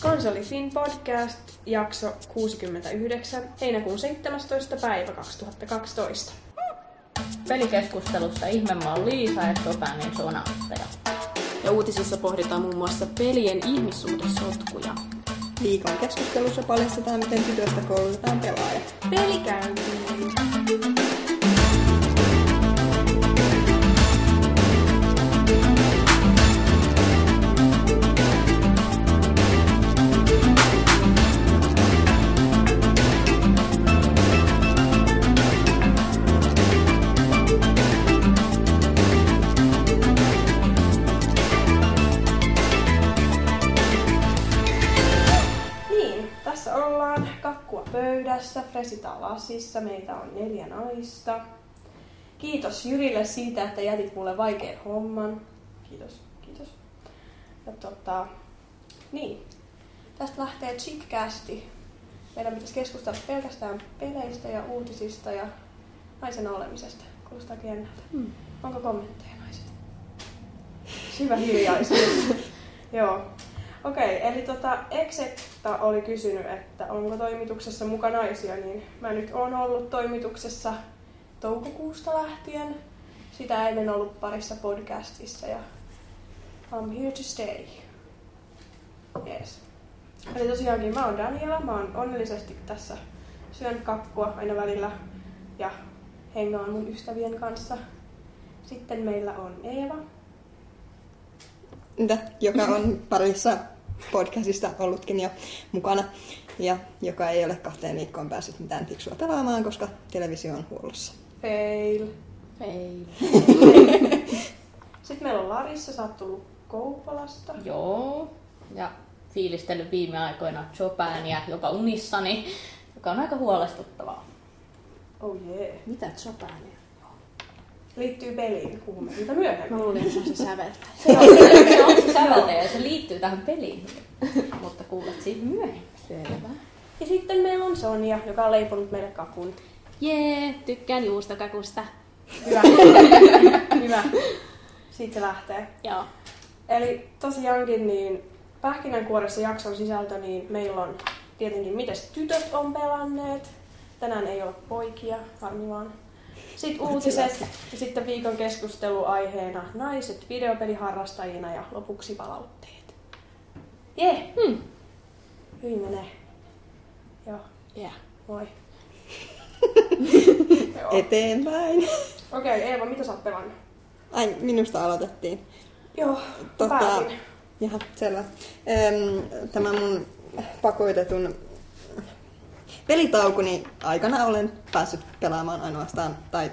Konsolifin podcast, jakso 69, heinäkuun 17. päivä 2012. Pelikeskustelussa ihmemaa on Liisa ja Chopinin sonautteja. Ja uutisissa pohditaan muun muassa pelien ihmissuhdesotkuja. Viikon keskustelussa paljastetaan, miten tytöstä koulutetaan pelaaja. Pelikäyntiin. Fresita lasissa, meitä on neljä naista. Kiitos Jyrille siitä, että jätit mulle vaikean homman. Kiitos, kiitos. Ja tota, niin, tästä lähtee Chitcasti. Meidän pitäisi keskustella pelkästään peleistä ja uutisista ja naisen olemisesta. Kuulostaa jännältä. Hmm. Onko kommentteja naiset? Syvä hiljaisuus. Joo. Okei, eli tota, Exetta oli kysynyt, että onko toimituksessa muka naisia, niin mä nyt oon ollut toimituksessa toukokuusta lähtien. Sitä ennen ollut parissa podcastissa ja I'm here to stay. Yes. Eli tosiaankin mä oon Daniela, mä oon onnellisesti tässä syön kakkua aina välillä ja hengaan mun ystävien kanssa. Sitten meillä on Eeva. Joka on parissa podcastista ollutkin jo mukana. Ja joka ei ole kahteen viikkoon päässyt mitään fiksua pelaamaan, koska televisio on huollossa. Fail. Fail. Sitten meillä on Larissa, sä oot tullut Kouvolasta. Joo. Ja fiilistellyt viime aikoina Chopinia jopa unissani, joka on aika huolestuttavaa. Oh yeah. Mitä Chopania? Liittyy peliin, puhumme siitä myöhemmin. Mä luulin, että se on se säveltäjä. Se on se, on se säveltäjä ja se liittyy tähän peliin. Mutta kuulet siitä myöhemmin. Selvä. Ja sitten meillä on Sonja, joka on leiponut meille kakun. Jee, tykkään juustokakusta. Hyvä. Hyvä. Siitä se lähtee. Joo. Eli tosiaankin niin pähkinänkuoressa jakson sisältö, niin meillä on tietenkin, miten tytöt on pelanneet. Tänään ei ole poikia, harmi vaan. Sitten uutiset ja sitten viikon keskustelu aiheena naiset videopeliharrastajina ja lopuksi palautteet. Jee! Hmm. Hyvin menee. Joo, Yeah. moi. Eteenpäin. Okei, Eeva, mitä sä oot pelannut? Ai, minusta aloitettiin. Joo, Tota. Jaha, selvä. Tämä mun pakotetun pelitaukuni aikana olen päässyt pelaamaan ainoastaan, tai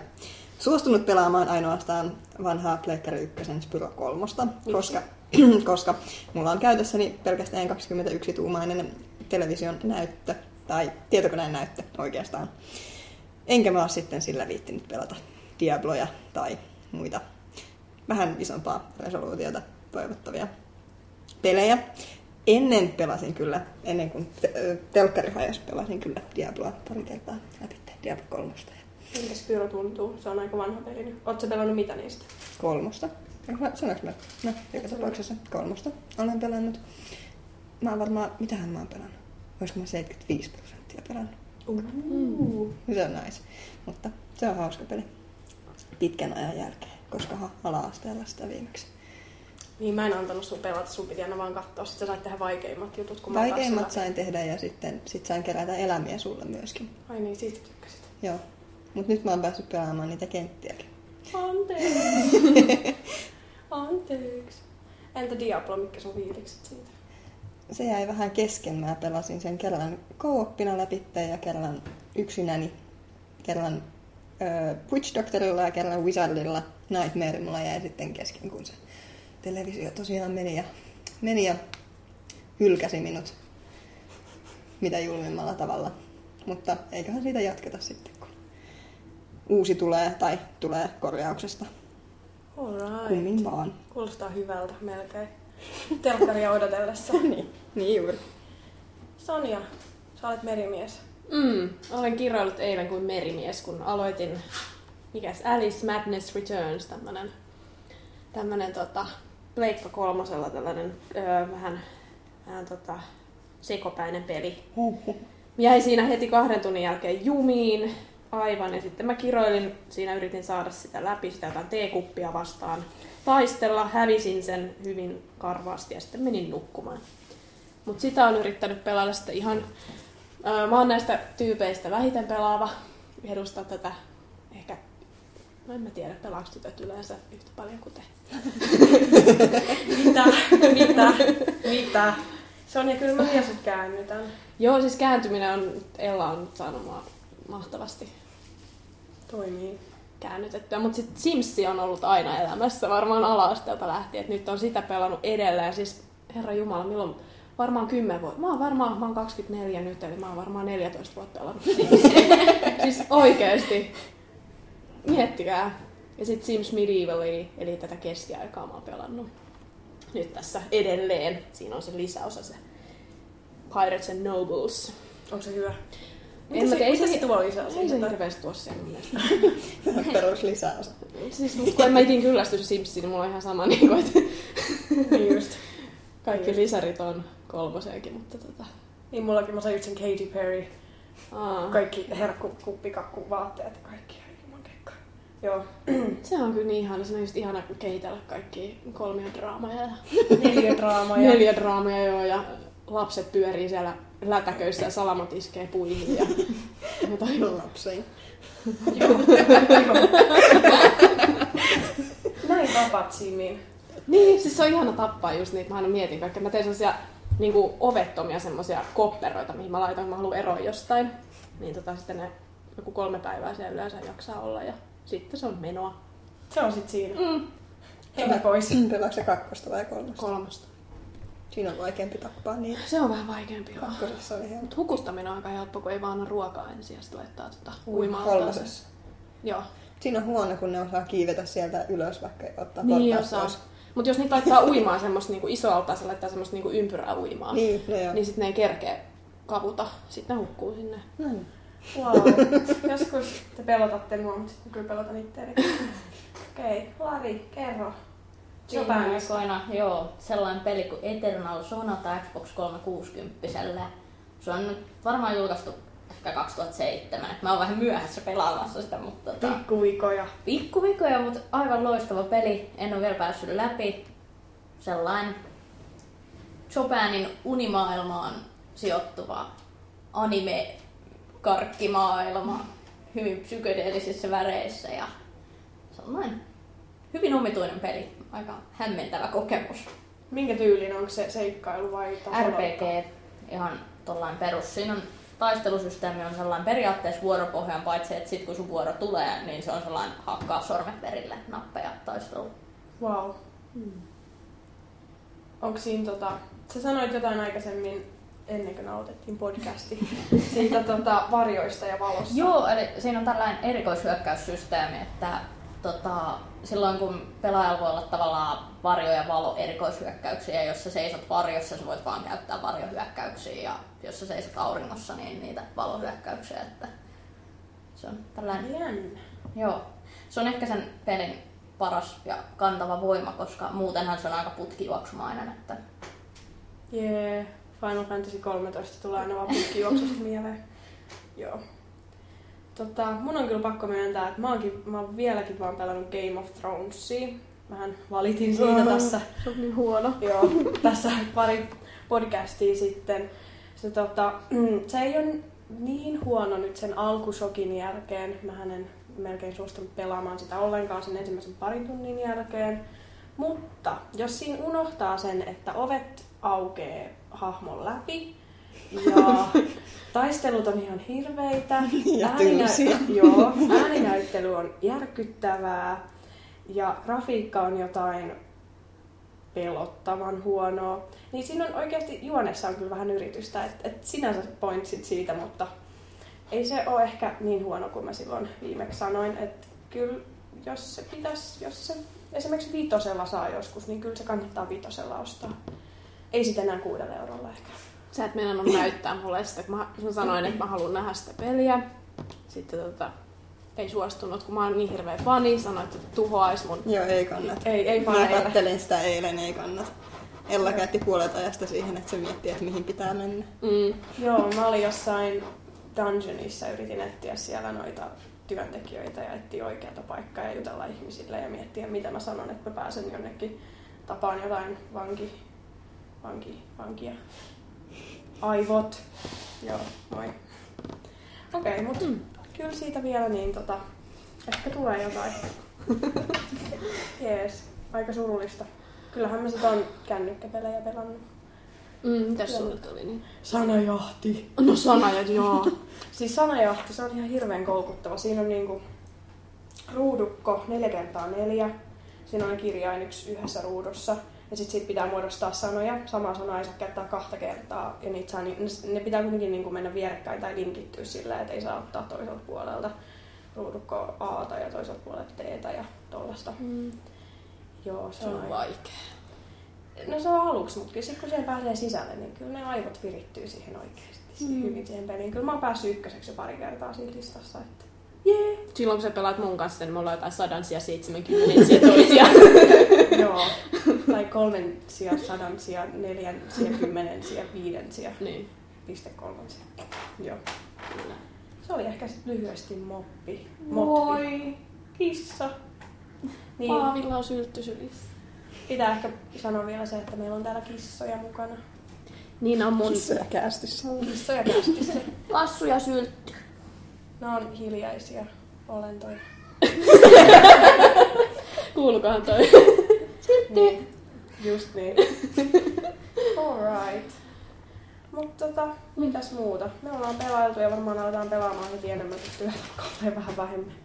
suostunut pelaamaan ainoastaan vanhaa Pleikkari 1 Spyro 3, koska, koska mulla on käytössäni pelkästään 21-tuumainen television näyttö, tai tietokoneen näyttö oikeastaan. Enkä mä oo sitten sillä viittinyt pelata Diabloja tai muita vähän isompaa resoluutiota toivottavia pelejä. Ennen pelasin kyllä, ennen kuin te- telkkari pelasin kyllä Diabloa pari kertaa läpi, Diablo kolmosta Miltä Spyro tuntuu? Se on aika vanha peli nyt. Ootko pelannut mitä niistä? kolmosta. Sanoinko mä? No, joka tapauksessa kolmosta olen pelannut. Mä oon varmaan, mitähän mä oon pelannut? Olisiko mä 75 prosenttia pelannut? Uh. Se on nice. Mutta se on hauska peli. Pitkän ajan jälkeen, koska ala-asteella sitä viimeksi. Niin mä en antanut sun pelata, sun piti aina vaan katsoa. Sitten sä sait tehdä vaikeimmat jutut, kun mä Vaikeimmat päässyt sain tehdä ja sitten sit sain kerätä elämiä sulle myöskin. Ai niin, siitä tykkäsit. Joo. Mut nyt mä oon päässyt pelaamaan niitä kenttiäkin. Anteeksi. Anteeksi. Entä Diablo, mitkä sun fiilikset siitä? Se jäi vähän kesken. Mä pelasin sen kerran co-oppina läpi ja kerran yksinäni. Kerran ö, Witch Doctorilla ja kerran Wizardilla. Nightmare mulla jäi sitten kesken, kun se televisio tosiaan meni ja, meni ja hylkäsi minut mitä julmimmalla tavalla. Mutta eiköhän siitä jatketa sitten, kun uusi tulee tai tulee korjauksesta. Alright. Kummin vaan. Kuulostaa hyvältä melkein. Telkkaria odotellessa. niin, niin juuri. Sonja, sä olet merimies. Mm, olen kirjoillut eilen kuin merimies, kun aloitin, mikäs Alice Madness Returns, tämmönen, tämmönen tota, Pleikka kolmosella tällainen öö, vähän, vähän tota, sekopäinen peli. Jäi siinä heti kahden tunnin jälkeen jumiin aivan ja sitten mä kiroilin, siinä yritin saada sitä läpi, sitä jotain teekuppia vastaan taistella, hävisin sen hyvin karvaasti ja sitten menin nukkumaan. Mutta sitä on yrittänyt pelailla sitten ihan, ää, mä oon näistä tyypeistä vähiten pelaava, edustaa tätä no en mä tiedä, pelaako tytöt yleensä yhtä paljon kuin te. Mitä? Mitä? Mitä? Sonja, kyllä mä sut käännytän. Joo, siis kääntyminen on, Ella on nyt saanut mua mahtavasti Toimii. käännytettyä. Mutta sitten Simsi on ollut aina elämässä varmaan ala-asteelta lähtien. Et nyt on sitä pelannut edelleen. Siis herra Jumala, milloin varmaan 10 vuotta. Mä oon varmaan, mä oon 24 nyt, eli mä oon varmaan 14 vuotta pelannut siis oikeesti. Miettikää. Ja sitten Sims Medieval, eli, eli tätä keskiaikaa mä oon pelannut. Nyt tässä edelleen. Siinä on se lisäosa, se Pirates and Nobles. Onko se hyvä? En mä tiedä, ei se- se tuo lisää? Ei siitä? se hirveästi tuossa siellä mun mielestä. Perus lisäosa. Siis, kun en mä itin kyllästy Simsiin, niin mulla on ihan sama, niin kuin, että Niin just. kaikki lisärit on kolmoseenkin, mutta tota... Niin mullakin mä sain just sen Katy Perry. Aa, Kaikki herkku, kuppikakku, vaatteet ja kaikki. Joo. se on kyllä niin ihana, se on just ihana kehitellä kaikki kolmiodraamoja ja Neljä draamaa. ja- neljä draamoja joo, ja lapset pyörii siellä lätäköissä ja salamat iskee puihin ja jotain. Lapsiin. Joo. Näin tapat Simin. Niin, siis se on ihana tappaa just niitä. Mä aina mietin kaikkea. Mä teen sellaisia niin kuin ovettomia semmoisia kopperoita, mihin mä laitan, kun mä haluan eroa jostain. Niin tota, sitten ne joku kolme päivää siellä yleensä jaksaa olla ja sitten se on menoa. Se on sit siinä. Mm. Henki pois. Pelaatko se kakkosta vai kolmosta? Kolmosta. Siinä on vaikeampi tappaa niin. Se on vähän vaikeampi joo. Kakkosessa oli helppo. Mut hukuttaminen on aika helppo, kun ei vaan anna ruokaa ensin ja sitten laittaa tota Ui, uimaan. Kolmosessa. Joo. Siinä on huono, kun ne osaa kiivetä sieltä ylös, vaikka ei ottaa Niin osaa. pois. Mutta jos niitä laittaa uimaan semmoista niinku isoa altaa, se laittaa semmoista niinku ympyrää uimaan, Niin, no joo. niin sitten ne ei kerkeä kavuta. Sitten ne hukkuu sinne. No niin. Wow. Joskus te pelotatte mua, mutta sitten kyllä pelotan itseäni. Okei, okay. Lari, kerro. Viime Japanista. aikoina, joo, sellainen peli kuin Eternal Sonata Xbox 360. Se on nyt varmaan julkaistu ehkä 2007. Et mä oon vähän myöhässä pelaamassa sitä, mutta tota, Pikkuvikoja. pikkuvikoja, mutta aivan loistava peli. En ole vielä päässyt läpi. Sellainen Chopinin unimaailmaan sijoittuva anime karkkimaailma hyvin psykedeellisissä väreissä ja sellainen hyvin omituinen peli. Aika hämmentävä kokemus. Minkä tyylin? Onko se seikkailu vai tasolla? RPG ihan tollain perus. Siinä on taistelusysteemi on sellainen periaatteessa vuoropohjan, paitsi että sit kun sun vuoro tulee, niin se on sellainen hakkaa sormet perille nappeja taistelu. Wow. Onko siinä tota... Sä sanoit jotain aikaisemmin ennen kuin aloitettiin podcasti siitä tota, varjoista ja valosta. Joo, eli siinä on tällainen erikoishyökkäyssysteemi, että tota, silloin kun pelaajalla voi olla tavallaan varjo- ja valo erikoishyökkäyksiä, ja jos sä seisot varjossa, sä voit vaan käyttää varjohyökkäyksiä, ja jos sä seisot auringossa, niin niitä valohyökkäyksiä. Että se on tällainen Jännä. Joo. Se on ehkä sen pelin paras ja kantava voima, koska muutenhan se on aika putkijuoksumainen. Että... Jee. Final Fantasy 13 tulee aina vaan putkijuoksusta mieleen. Joo. Tota, mun on kyllä pakko myöntää, että mä, oonkin, mä oon vieläkin vaan pelannut Game of Thronesia. Mähän valitin siitä tässä Se on niin huono. Joo, tässä pari podcastia sitten. Se, tota, se ei ole niin huono nyt sen alkusokin jälkeen. Mä en melkein suostunut pelaamaan sitä ollenkaan sen ensimmäisen parin tunnin jälkeen. Mutta jos siinä unohtaa sen, että ovet aukeaa hahmon läpi ja taistelut on ihan hirveitä. Ja ääninä-. Joo, ääninäyttely on järkyttävää ja grafiikka on jotain pelottavan huonoa. Niin siinä on oikeasti juonessa on kyllä vähän yritystä, että et sinänsä pointsit siitä, mutta ei se ole ehkä niin huono kuin mä silloin viimeksi sanoin, että kyllä jos se pitäisi, jos se esimerkiksi viitosella saa joskus, niin kyllä se kannattaa viitosella ostaa. Ei sitten enää kuudella eurolla ehkä. Sä et meinannut näyttää mulle sitä, kun mä, mä sanoin, että mä haluan nähdä sitä peliä. Sitten tota, ei suostunut, kun mä oon niin hirveä fani, sanoin, että tuhoais mun. Joo, ei kannata. Ei, ei Mä kattelin sitä eilen, ei kannata. Ella käytti puolet ajasta siihen, että se miettii, että mihin pitää mennä. Mm. Joo, mä olin jossain dungeonissa, yritin etsiä siellä noita työntekijöitä ja etsiä oikeata paikkaa ja jutella ihmisille ja miettiä, mitä mä sanon, että mä pääsen jonnekin tapaan jotain vanki, vanki, vankia. Aivot. Joo, moi. Okei, okay, mutta mm. kyllä siitä vielä niin tota, ehkä tulee jotain. Jees, aika surullista. Kyllähän mä sitä on kännykkäpelejä pelannut. Mm, mitäs sulle tuli niin? Sanajahti. No sanajat, joo. Siis sanajahti, se on ihan hirveän koukuttava. Siinä on niinku ruudukko 4 kertaa 4 Siinä on kirjain yksi yhdessä ruudussa. Ja sitten siitä pitää muodostaa sanoja. Sama sana ei saa käyttää kahta kertaa. Ja niitä saa, ne pitää kuitenkin niinku mennä vierekkäin tai linkittyä sillä, että ei saa ottaa toiselta puolelta ruudukko A ja toiselta puolelta T ja tollasta. Mm. Joo, se, Se on, on vaikea. No se on aluksi, mutta sitten kun siihen pääsee sisälle, niin kyllä ne aivot virittyy siihen oikeasti Mm. hyvin siihen peliin. Kyllä mä oon päässyt ykköseksi jo pari kertaa siinä listassa. Että... Jee! Silloin kun sä pelaat mun kanssa, niin me ollaan jotain sadansia, seitsemänkymmenensiä toisia. Joo. Tai kolmen sijaan sadan sijaan, neljän sijaan, kymmenen sijaan, viiden sijaan, niin, piste kolmen sijaan. Joo. kyllä. Se oli ehkä sit lyhyesti moppi. Motpi. Moi! Kissa. Niin, Paavilla on syltty sylissä. pitää ehkä sanoa vielä se, että meillä on täällä kissoja mukana. Niin on mun Kissoja kästissä. Kissoja kästissä. lassu ja syltty. Ne on hiljaisia olentoja. Kuulukohan toi? Niin. Just niin. Alright. Mutta tota, mitäs muuta? Me ollaan pelailtu ja varmaan aletaan pelaamaan heti enemmän, kun työt alkaa vähän vähemmän.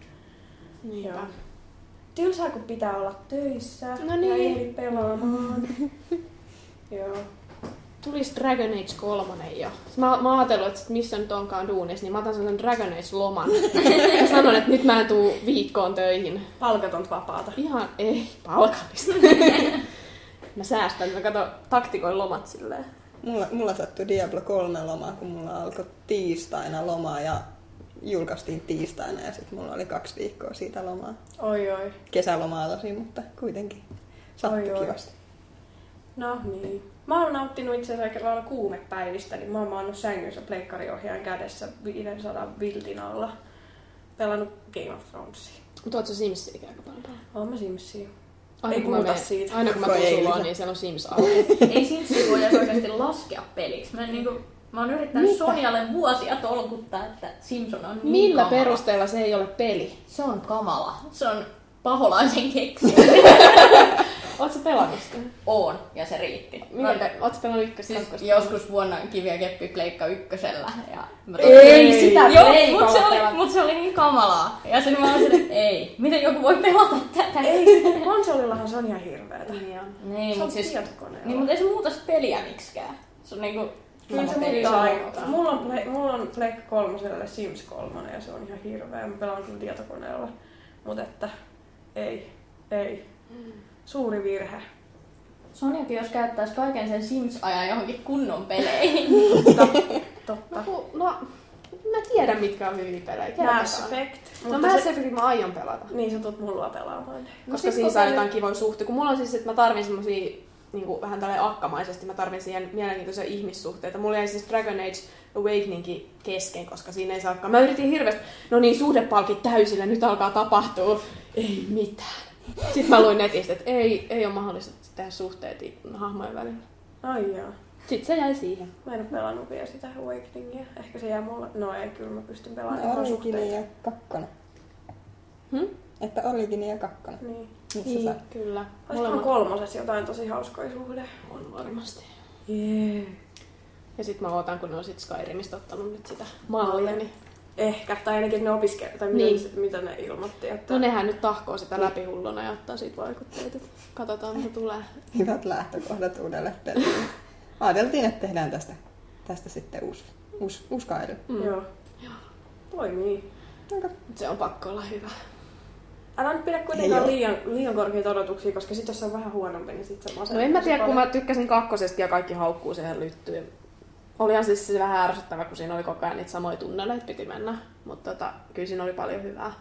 Niinpä. Joo. Tylsää, kun pitää olla töissä No ja niin. ehdi pelaamaan. Joo. Tulis Dragon Age 3 jo. Mä, mä ajattelin, että sit missä nyt onkaan duunissa, niin mä otan sellaisen Dragon Age-loman. ja sanon, että nyt mä en tuu viikkoon töihin. Palkatonta vapaata. Ihan ei, palkallista. mä säästän, mä kato taktikoin lomat silleen. Mulla, mulla sattui Diablo 3 loma, kun mulla alkoi tiistaina loma ja julkaistiin tiistaina ja sitten mulla oli kaksi viikkoa siitä lomaa. Oi oi. Kesälomaa tosi, mutta kuitenkin sattui Oi, oi. kivasti. No niin. Mä oon nauttinut itse asiassa aika lailla kuumepäivistä, niin mä oon maannut sängyssä pleikkariohjaajan kädessä 500 viltin alla. Pelannut Game of Thronesia. Mutta oot sä Simsiäkin aika paljon? Oon mä Simsia. Aina Ei kun mä puhuta menen- siitä. Aina kun mä tuun suloon, niin siellä on Sims auki. Ei Simsia voi edes oikeasti laskea peliksi. Mä, niinku, mä oon yrittänyt Mitä? Sonjalle vuosia tolkuttaa, että Simpson on niin Millä kamala. perusteella se ei ole peli? Se on kamala. Se on paholaisen keksi. Sä pelannut sitä? Oon, ja se riitti. Miten, oot sä pelannut ykköstä? siis kakkosta? joskus vuonna Kivi ja Keppi pleikka ykkösellä. Ja mä Ei, sitä Joo, mutta se, oli, mut se oli niin kamalaa. Ja sitten mä olin, että ei, miten joku voi pelata tätä? Ei, sitten konsolillahan se on ihan hirveetä. Niin. Niin, Se on mutta siis, niin, mutta ei se muuta sitä peliä miksikään. Se on niinku Kyllä se muuttaa. Mulla on, play, mulla on Pleikka kolmoselle Sims 3 ja se on ihan hirveä. Mä pelaan kyllä tietokoneella. Mutta että ei, ei. Suuri virhe. Sonjakin jos käyttäisi kaiken sen Sims-ajan johonkin kunnon peleihin. Totta. Totta. No, ku- no, mä tiedän mitkä on hyviä pelejä. Mass Kertokaa. Effect. No Mass se, Effect mä aion pelata. niin sä tulet mulla pelaamaan. No koska sit siinä saa jotain kivoja suhteita. Kun mulla on siis, että mä tarvin semmosia niin kuin vähän tälleen akkamaisesti, mä tarvin siihen mielenkiintoisia ihmissuhteita. Mulla jäi siis Dragon Age Awakeningkin kesken, koska siinä ei saakaan. Mä yritin hirveästi, no niin, suhdepalkit täysillä, nyt alkaa tapahtua. Ei mitään. Sitten mä luin netistä, että ei, ei ole mahdollista tehdä suhteet hahmojen välillä. Ai joo. Sitten se jäi siihen. Mä en oo pelannut vielä sitä Awakeningia. Ehkä se jää mulle. No ei, kyllä mä pystyn pelaamaan. No, suhteita. ja kakkonen. Hmm? Että Origini ja kakkonen. Niin. Missä Niin, sä? kyllä. Olisikohan kolmosessa jotain tosi hauskoja suhde? on varmasti. Jee. Ja sitten mä ootan, kun ne on sit Skyrimistä ottanut nyt sitä mallia, niin Ehkä, tai ainakin ne opiskelijat, tai Niin. mitä, mitä ne ilmoitti. Että... No nehän nyt tahkoo sitä läpi hulluna ja ottaa siitä vaikutteita. Katsotaan mitä tulee. Hyvät lähtökohdat uudelle pelille. Ajateltiin, että tehdään tästä, tästä sitten uusi, uusi, uusi Skyrim. Mm. Joo. Toimii. Aika Mut se on pakko olla hyvä. Älä nyt pidä kuitenkaan liian, liian korkeita odotuksia, koska sit jos se on vähän huonompi, niin sit se masentaa No en mä tiedä, kun mä tykkäsin kakkosesta ja kaikki haukkuu siihen lyttyyn. Olihan siis se vähän ärsyttävä, kun siinä oli koko ajan niitä samoja tunneleita piti mennä. Mutta tota, kyllä siinä oli paljon hyvää.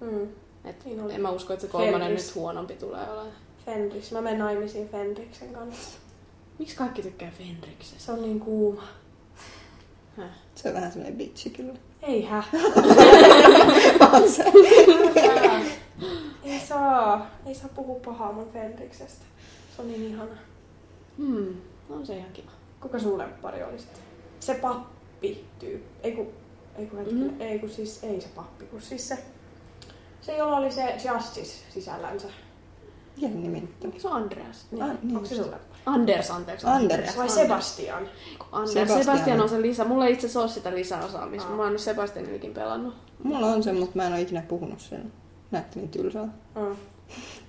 Mm. Et Siinä oli en mä usko, että se kolmonen Fenris. nyt huonompi tulee olemaan. Fenris. Mä menen naimisiin Fenriksen kanssa. Miksi kaikki tykkää Fenriksestä? Se on niin kuuma. Häh? Se on vähän semmoinen bitchi kyllä. Ei hä. On se. Ei saa. Ei saa puhua pahaa mun Fenriksestä. Se on niin ihana. Hmm, on se ihan kiva. Kuka sun lemppari oli sitten? Se pappi tyyppi. Ei kun, ei kun. Mhm. ei kun siis, ei se pappi, kun siis se, se jolla oli se Justice sisällänsä. Mikä nimi nyt on? Se Andreas? Niin, Ah, niin onko se sun lemppari? Anders, anteeksi. Anders. Vai Sebastian? Anders. Sebastian. Sebastian. on se lisä. Mulla ei itse asiassa ole sitä lisäosaamista. Aa. Mä oon nyt Sebastianillekin pelannut. Mulla on se, mutta mä en ole ikinä puhunut sen. Näytti niin tylsää.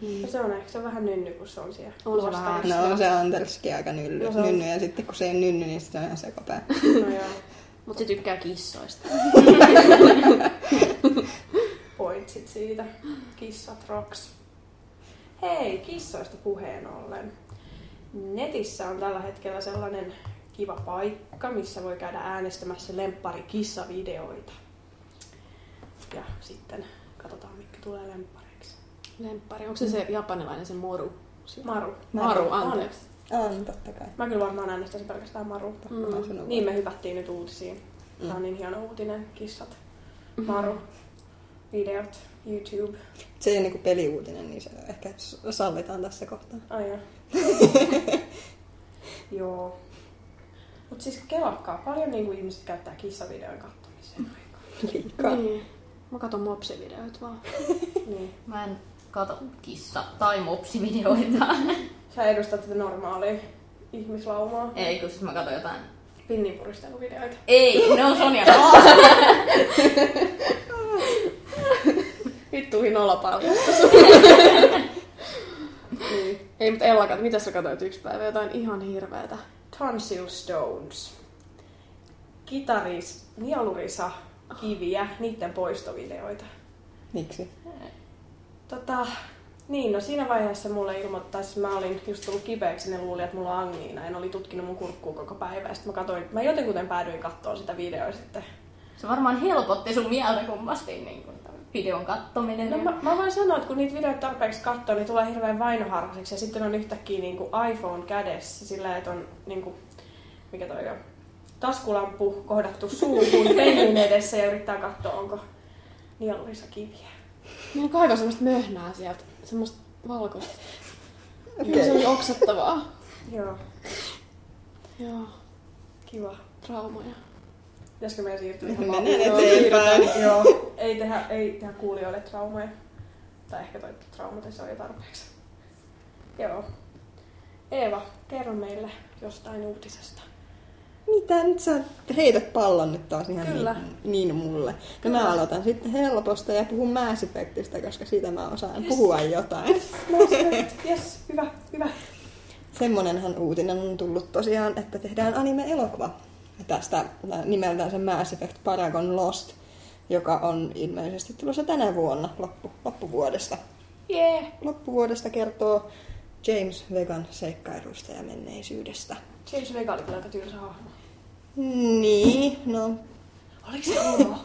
Mm. Se on ehkä se on vähän nynny, kun se on siellä. On se vähän. No on se Anderskin aika nylly, No se on- nynny, ja sitten kun se ei nynny, niin se on ihan sekapää. No joo. Mut se tykkää kissoista. Pointsit siitä. Kissat rocks. Hei, kissoista puheen ollen. Netissä on tällä hetkellä sellainen kiva paikka, missä voi käydä äänestämässä lemppari kissavideoita. Ja sitten katsotaan, mitkä tulee lemppareiksi. Lemppari. Onko se se japanilainen, se moru? Maru. Maru, On. anteeksi. On, totta kai. Mä kyllä varmaan äänestäisin pelkästään Maru. Mm. Niin me hypättiin nyt uutisiin. Tämä Mm. on niin hieno uutinen. Kissat. Maru. Videot. YouTube. Se ei ole niinku peliuutinen, niin se ehkä sallitaan tässä kohtaa. Ai joo. Joo. Mut siis kelakkaa. Paljon niinku ihmiset käyttää kissavideon kattomiseen aikaa. Liikaa. Niin. Mä katon mopsivideoita vaan. Niin. Mä en kato kissa- tai mopsivideoita. Sä edustat tätä normaalia ihmislaumaa. Ei, kun siis mä katon jotain. Pinninpuristeluvideoita. Ei, ne on Sonja Vittuihin olapaljastus. Niin. Ei, mutta Ella, kat- mitä sä katsoit yksi päivä? Jotain ihan hirveetä. Tonsil Stones. Kitaris, nialurisa, kiviä, niiden poistovideoita. Miksi? Tota, niin, no siinä vaiheessa mulle ilmoittaisi, mä olin just tullut kipeäksi, ne luuli, että mulla on angiina, ne oli tutkinut mun kurkkuu koko päivä, ja sitten mä katsoin, mä jotenkuten päädyin katsoa sitä videoa sitten. Se varmaan helpotti sun mieltä kummasti niin kuin, videon kattominen. No mä, mä voin sanoa, että kun niitä videoita tarpeeksi katsoo, niin tulee hirveän vainoharhaseksi, ja sitten on yhtäkkiä niin kuin iPhone kädessä, sillä että on niin kuin, mikä toi on, taskulamppu kohdattu suuhun peilin edessä ja yrittää katsoa, onko nielurissa kiviä. Minä kaivaa semmoista möhnää sieltä. Semmoista valkoista. Okei. Okay. Se oli oksettavaa. Joo, Joo, kiva. traumoja. Pitäisikö meidän siirtyä ihan Mennään eteenpäin. Joo, ei tehdä, ei tehdä kuulijoille traumoja. Tai ehkä toi traumatisoija jo tarpeeksi. Joo. Eeva, kerro meille jostain uutisesta. Mitä nyt sä heität pallon nyt taas ihan Kyllä. niin, niin mulle. No mä aloitan sitten helposta ja puhun Mass Effectistä, koska siitä mä osaan Yes. puhua jotain. Yes, hyvä, hyvä. Semmonenhan uutinen on tullut tosiaan, että tehdään anime-elokuva tästä nimeltään se Mass Effect Paragon Lost, joka on ilmeisesti tulossa tänä vuonna loppu, loppuvuodesta. Jee. Yeah. Loppuvuodesta kertoo James Vegan seikkailusta ja menneisyydestä. James Vega oli kyllä aika tylsä hahmo. Niin, no Oliko se homo?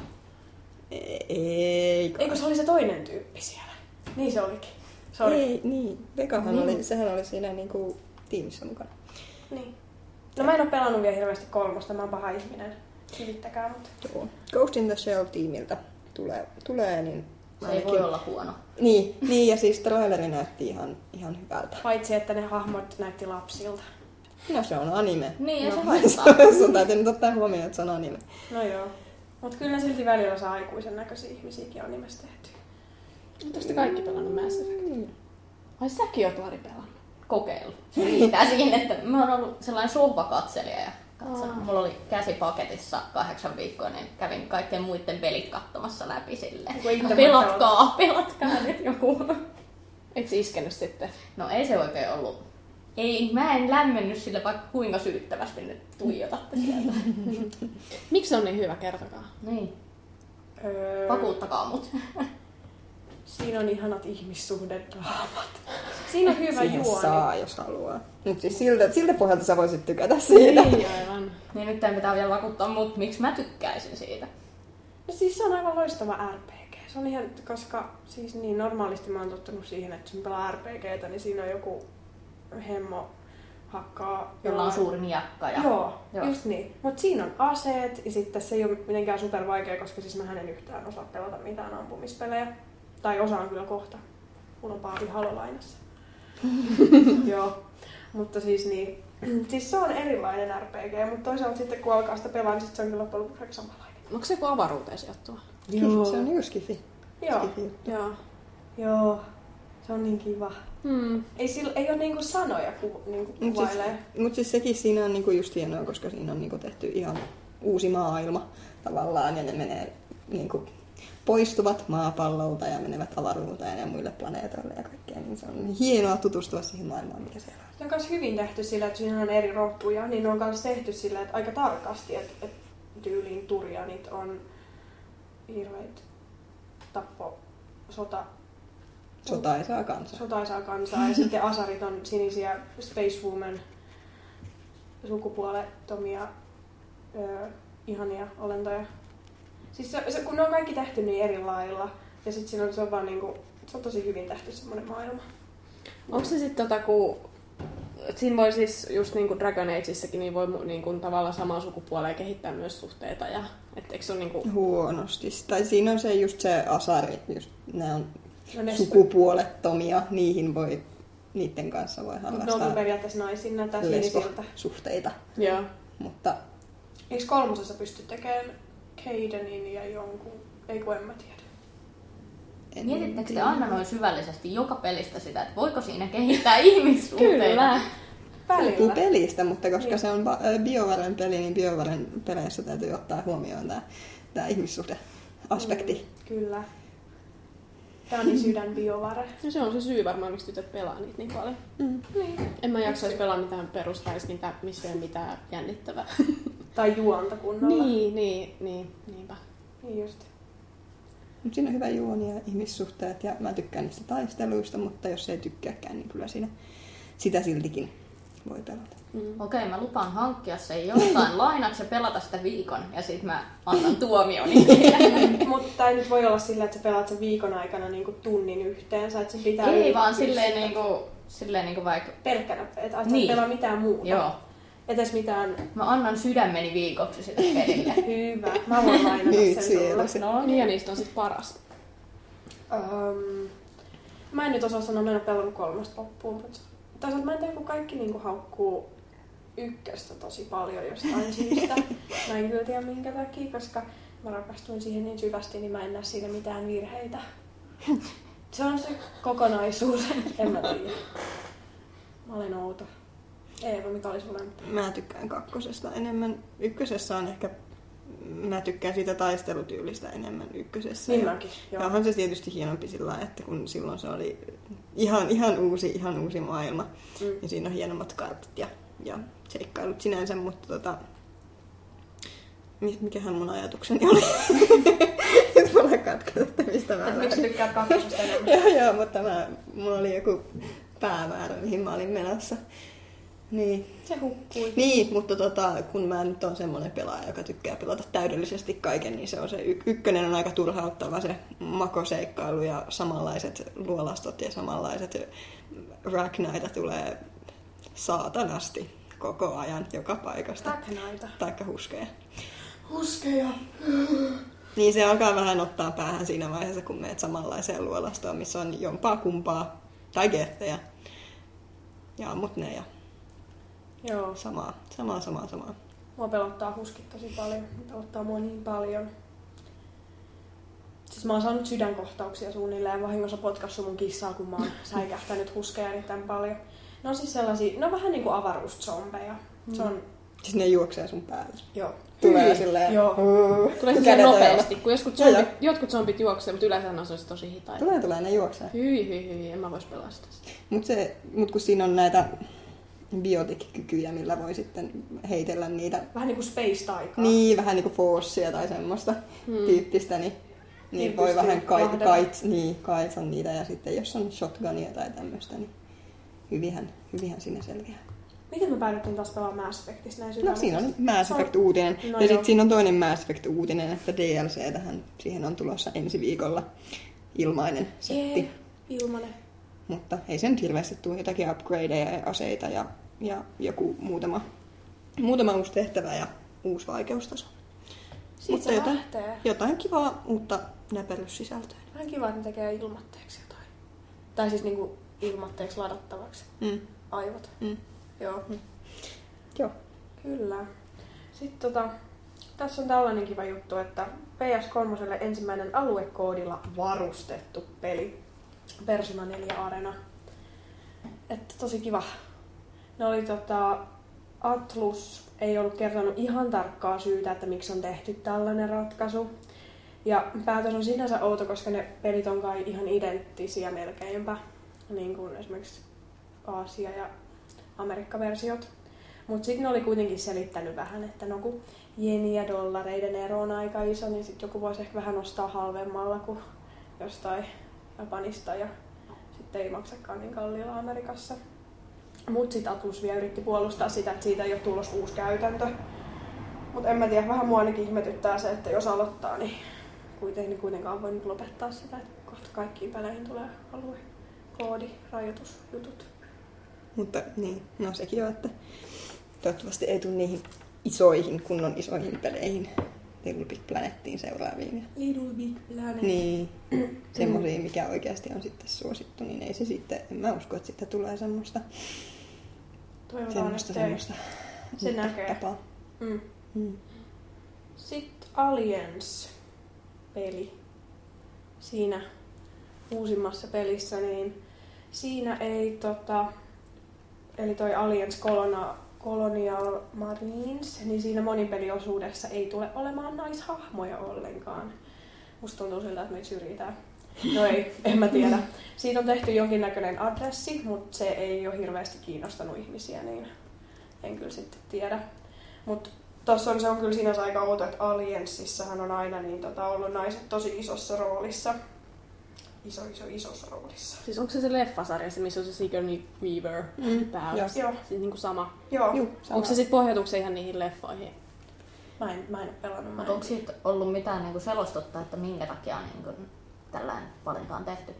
ei. Eikö se oli se toinen tyyppi siellä? Niin se olikin. Sorry. Ei, niin. Vegahan Niin. oli, sehän oli siinä niinku tiimissä mukana. Niin. No mä en oo pelannut vielä hirveästi kolmosta, mä oon paha ihminen. Kivittäkää mut. Joo. Ghost in the Shell-tiimiltä tulee, tulee niin Se ei voi olla huono. Niin, niin, ja siis traileri näytti ihan, ihan hyvältä. Paitsi, että ne hahmot näytti lapsilta. No se on anime. Niin, ja No. se haittaa. Sun täytyy nyt ottaa huomioon, että se on anime. No joo. Mut kyllä silti välillä saa aikuisen näköisiä ihmisiäkin on nimessä tehty. Onko te kaikki pelannut Mass Effect? Mm. Ai säkin oot Lari pelannut. kokeilu. Se riittää siihen, että mä oon ollut sellainen sohvakatselija ja katson. Aa. Mulla oli käsi paketissa kahdeksan viikkoa, niin kävin kaikkien muiden pelit katsomassa läpi itse Pelatkaa, pelatkaa nyt joku. Et sä iskenyt sitten? No ei se oikein ollut. Ei, mä en lämmennyt sille vaikka kuinka syyttävästi nyt tuijotatte sieltä. Miksi se on niin hyvä? Kertokaa. niin, Öö, vakuuttakaa mut. Siinä on ihanat ihmissuhdedraamat. Siinä on hyvä Siihen juoni. saa, jos haluaa. Mutta siis siltä, siltä pohjalta sä voisit tykätä siitä. Niin, aivan. Niin nyt teidän pitää vielä vakuuttaa mut, miksi mä tykkäisin siitä. No siis se on aivan loistava RPG. Se on ihan, koska siis niin normaalisti mä oon tottunut siihen, että jos mä pelaan RPGtä, niin siinä on joku hemmo hakkaa. Jolla on jollain- suuri miakka. Ja... Joo, Joo. Joo. just niin. Mutta siinä on aseet ja sitten se ei ole mitenkään super vaikea, koska siis mä en yhtään osaa pelata mitään ampumispelejä. Tai osaan kyllä kohta. Mulla on Paavi Halo lainassa. Joo. Mutta siis niin, siis se on erilainen RPG, mutta toisaalta sitten kun alkaa sitä pelaa, niin sit se on kyllä loppujen lopuksi samanlainen. Onko se joku avaruuteen sijoittuva? Joo. Se on just skifi. Joo, Skifi. Joo. joo. Se on niin kiva. Hmm. Ei, sillä, ei ole niinku sanoja ku, niinku Mut siis, kuvailee. mut siis sekin siinä on niinku just hienoa, koska siinä on niinku tehty ihan uusi maailma tavallaan ja ne menee niinku poistuvat maapallolta ja menevät avaruuteen ja muille planeetoille ja kaikkea. Niin se on hienoa tutustua siihen maailmaan, mikä siellä on. Se on myös hyvin tehty sillä, että siinä on eri rotuja, niin ne on myös tehty sillä, että aika tarkasti, että, että tyyliin turjanit on hirveitä tappo, sota, Sotaisaa kansaa. sotaisaa kansaa ja sitten asarit on sinisiä Space Woman sukupuolettomia ö, ihania olentoja. Siis se, se, kun ne on kaikki tehty niin eri lailla ja sitten siinä on, se on vaan niinku, se on tosi hyvin tehty semmoinen maailma. Onko se sitten tota, kun... Siinä voi siis, just niin kuin Dragon Ageissakin, niin voi niin kuin tavallaan samaa sukupuolea kehittää myös suhteita. Ja, et eikö se ole niin kuin... Huonosti. Tai siinä on se just se asari, just ne on No ne sukupuolettomia, niihin voi, niiden kanssa voi Mut ne on harrastaa periaatteessa naisiin, näyttää sinisiltä. lesbosuhteita. Joo. Mutta Eikö kolmosessa pysty tekemään Kaidenin ja jonkun? Ei kun en mä tiedä. en Mietittekö te aina noin syvällisesti joka pelistä sitä, että voiko siinä kehittää ihmissuhteita? Kyllä. Riippuu pelistä, mutta koska Niin. se on BioVaren peli, niin BioVaren peleissä täytyy ottaa huomioon tämä, tämä ihmissuhde-aspekti. Mm, kyllä. Dani Sydän biovare. No se on se syy varmaan, miksi tytöt pelaa niitä niin paljon. Mm. Niin. En mä jaksaisi pelaa mitään perustaisi, mitä, missä ei ole mitään jännittävää. Tai juonta kunnolla. niin, niin, niin, niinpä. Niin just. Mut siinä on hyvä juoni ja ihmissuhteet ja mä tykkään niistä taisteluista, mutta jos ei tykkääkään, niin kyllä siinä sitä siltikin voi pelata. Mm. Okei, mä lupaan hankkia sen jostain lainaksi ja pelata sitä viikon ja sitten mä annan tuomioni. Mutta ei nyt voi olla sillä, että sä pelaat sen viikon aikana niinku tunnin yhteensä, että sen pitää Ei yli vaan silleen niinku, silleen niinku vaikka, Pelkkänä, että et Niin. niin. pelaa mitään muuta. joo, Etes mitään mä annan sydämeni viikoksi sille pelille. hyvä. Mä voin lainata sen siellä. No Niin ja niistä on sitten paras. Um, mä en nyt osaa sanoa, mä en ole pelannut kolmesta loppuun, mutta toisaalta mä en tiedä, kun kaikki niinku haukkuu ykköstä tosi paljon jostain syystä. Mä en kyllä tiedä minkä takia, koska mä rakastuin siihen niin syvästi, niin mä en näe siinä mitään virheitä. Se on se kokonaisuus, en mä tiedä. Mä olen outo. Eeva, mikä oli nyt? Mä tykkään kakkosesta enemmän. Ykkösessä on ehkä, mä tykkään siitä taistelutyylistä enemmän ykkösessä. Niin ja, mäkin, ja onhan se tietysti hienompi sillä että kun silloin se oli ihan, ihan uusi, ihan uusi maailma. Mm. Ja siinä on hienommat kartat ja, ja seikkailut sinänsä, mutta tota, mi- mikähän mun ajatukseni oli? Nyt mulla katkoo, että mistä mä Et miksi tykkäät kakkosesta enemmän? Joo, joo, mutta mä, mulla oli joku päämäärä, mihin mä olin menossa. Niin, Se hukkui. niin, mutta tota, kun mä nyt on semmoinen pelaaja, joka tykkää pelata täydellisesti kaiken, niin se on se y- ykkönen on aika turhauttava se makoseikkailu ja samanlaiset luolastot ja samanlaiset Ragnaita tulee saatanasti koko ajan joka paikasta. Ragnaita. Taikka huskeja. Huskeja. Niin se alkaa vähän ottaa päähän siinä vaiheessa, kun meet samanlaiseen luolastoon, missä on jompaa kumpaa tai gerttejä. Ja ammut ne ja Joo. samaa, samaa, samaa, samaa. Mua pelottaa huskit tosi paljon. Pelottaa mua niin paljon. Siis mä oon saanut sydänkohtauksia suunnilleen vahingossa potkassut mun kissaa, kun mä oon säikähtänyt huskeja erittäin paljon. Ne on siis sellaisia, ne on vähän niinku avaruuszombeja. Se on, Siis ne juoksee sun päälle. joo. Tulee Hyi. silleen... Joo. Tulee silleen nopeasti, kun Joo, zombit, jotkut zombit juoksee, mutta yleensä ne on sellaiset tosi hitaita. Tulee, tulee, ne juoksee. Hyi, hyi, hyi, en mä vois pelastaa sitä. Mutta se, mut kun siinä on näitä biotic-kykyjä, millä voi sitten heitellä niitä, Vähän niinku space-taikaa. niin vähän niinku forssia tai semmoista Hmm. tyyppistä, niin, niin Niin voi vähän kait, kait, niin, kaitsa niitä ja sitten jos on shotgunia tai tämmöistä, niin hyvihän, hyvihän siinä selviää. Miten me päädyttiin taas pelaamaan Mass Effectissa näin No siinä oli Mass Se on- Effect-uutinen. No ja sitten siinä on toinen Mass Effect-uutinen, että DLC tähän, siihen on tulossa ensi viikolla ilmainen setti. Jee, ilmanen. Mutta ei sen hirveästi tule jotakin upgradeja ja aseita ja ja joku muutama, muutama uusi tehtävä ja uusi vaikeustaso. Siitä Mutta jotain, lähtee. jotain kivaa uutta näperyssisältöä. Vähän kiva, että ne tekee ilmatteeksi jotain. Tai siis niinku ilmatteeksi ladattavaksi. Mm. Aivot. Mm. Joo. Joo. Kyllä. Sitten tota, tässä on tällainen kiva juttu, että PS3 ensimmäinen aluekoodilla varustettu peli. Persona 4 Arena. Että tosi kiva. Ne oli tota, Atlus ei ollut kertonut ihan tarkkaa syytä, että miksi on tehty tällainen ratkaisu. Ja päätös on sinänsä outo, koska ne pelit on kai ihan identtisiä melkeinpä. Niin kuin esimerkiksi Aasia ja Amerikka-versiot. Mutta sitten ne oli kuitenkin selittänyt vähän, että no kun jeni ja dollareiden ero on aika iso, niin sitten joku voisi ehkä vähän ostaa halvemmalla kuin jostain Japanista ja sitten ei maksakaan niin kalliilla Amerikassa. Mutta sitten Atlus vielä yritti puolustaa sitä, että siitä ei ole tulossa uusi käytäntö. Mutta en mä tiedä, vähän mua ainakin ihmetyttää se, että jos aloittaa, niin kuitenkin niin kuitenkaan voi nyt lopettaa sitä, että kohta kaikkiin peleihin tulee alue, koodi, rajoitusjutut. Mutta niin, no sekin on, että toivottavasti ei tule niihin isoihin, kunnon isoihin peleihin. Little Big Planettiin seuraaviin. Little Big Planet. Niin, semmoisiin, mikä oikeasti on sitten suosittu, niin ei se sitten, en mä usko, että siitä tulee semmoista, Toivotaan, semmoista, ettei. semmoista Se näkee. tapaa. Mm. Mm. Sitten Aliens-peli. Siinä uusimmassa pelissä, niin siinä ei tota, eli toi Aliens Colona, Colonial Marines, niin siinä monipeliosuudessa ei tule olemaan naishahmoja ollenkaan. Musta tuntuu siltä, että meitä syrjitään. No ei, en mä tiedä. Siitä on tehty jonkinnäköinen adressi, mutta se ei ole hirveästi kiinnostanut ihmisiä, niin en kyllä sitten tiedä. Mutta Tuossa on, se on kyllä sinänsä aika outo, että Aliensissahan on aina niin, tota, ollut naiset tosi isossa roolissa. Iso, iso, isossa roolissa. Siis onko se se leffasarja, se missä on se Sigourney Weaver Mm, pääosassa? joo. Siis niinku sama. Joo, Juu, sama. Onko se sitten pohjautuksen ihan niihin leffoihin? mä en, mä en ole pelannut. Mä Mutta onko siitä ollut mitään niinku selostutta, että minkä takia niinku tällainen valinta on tehty?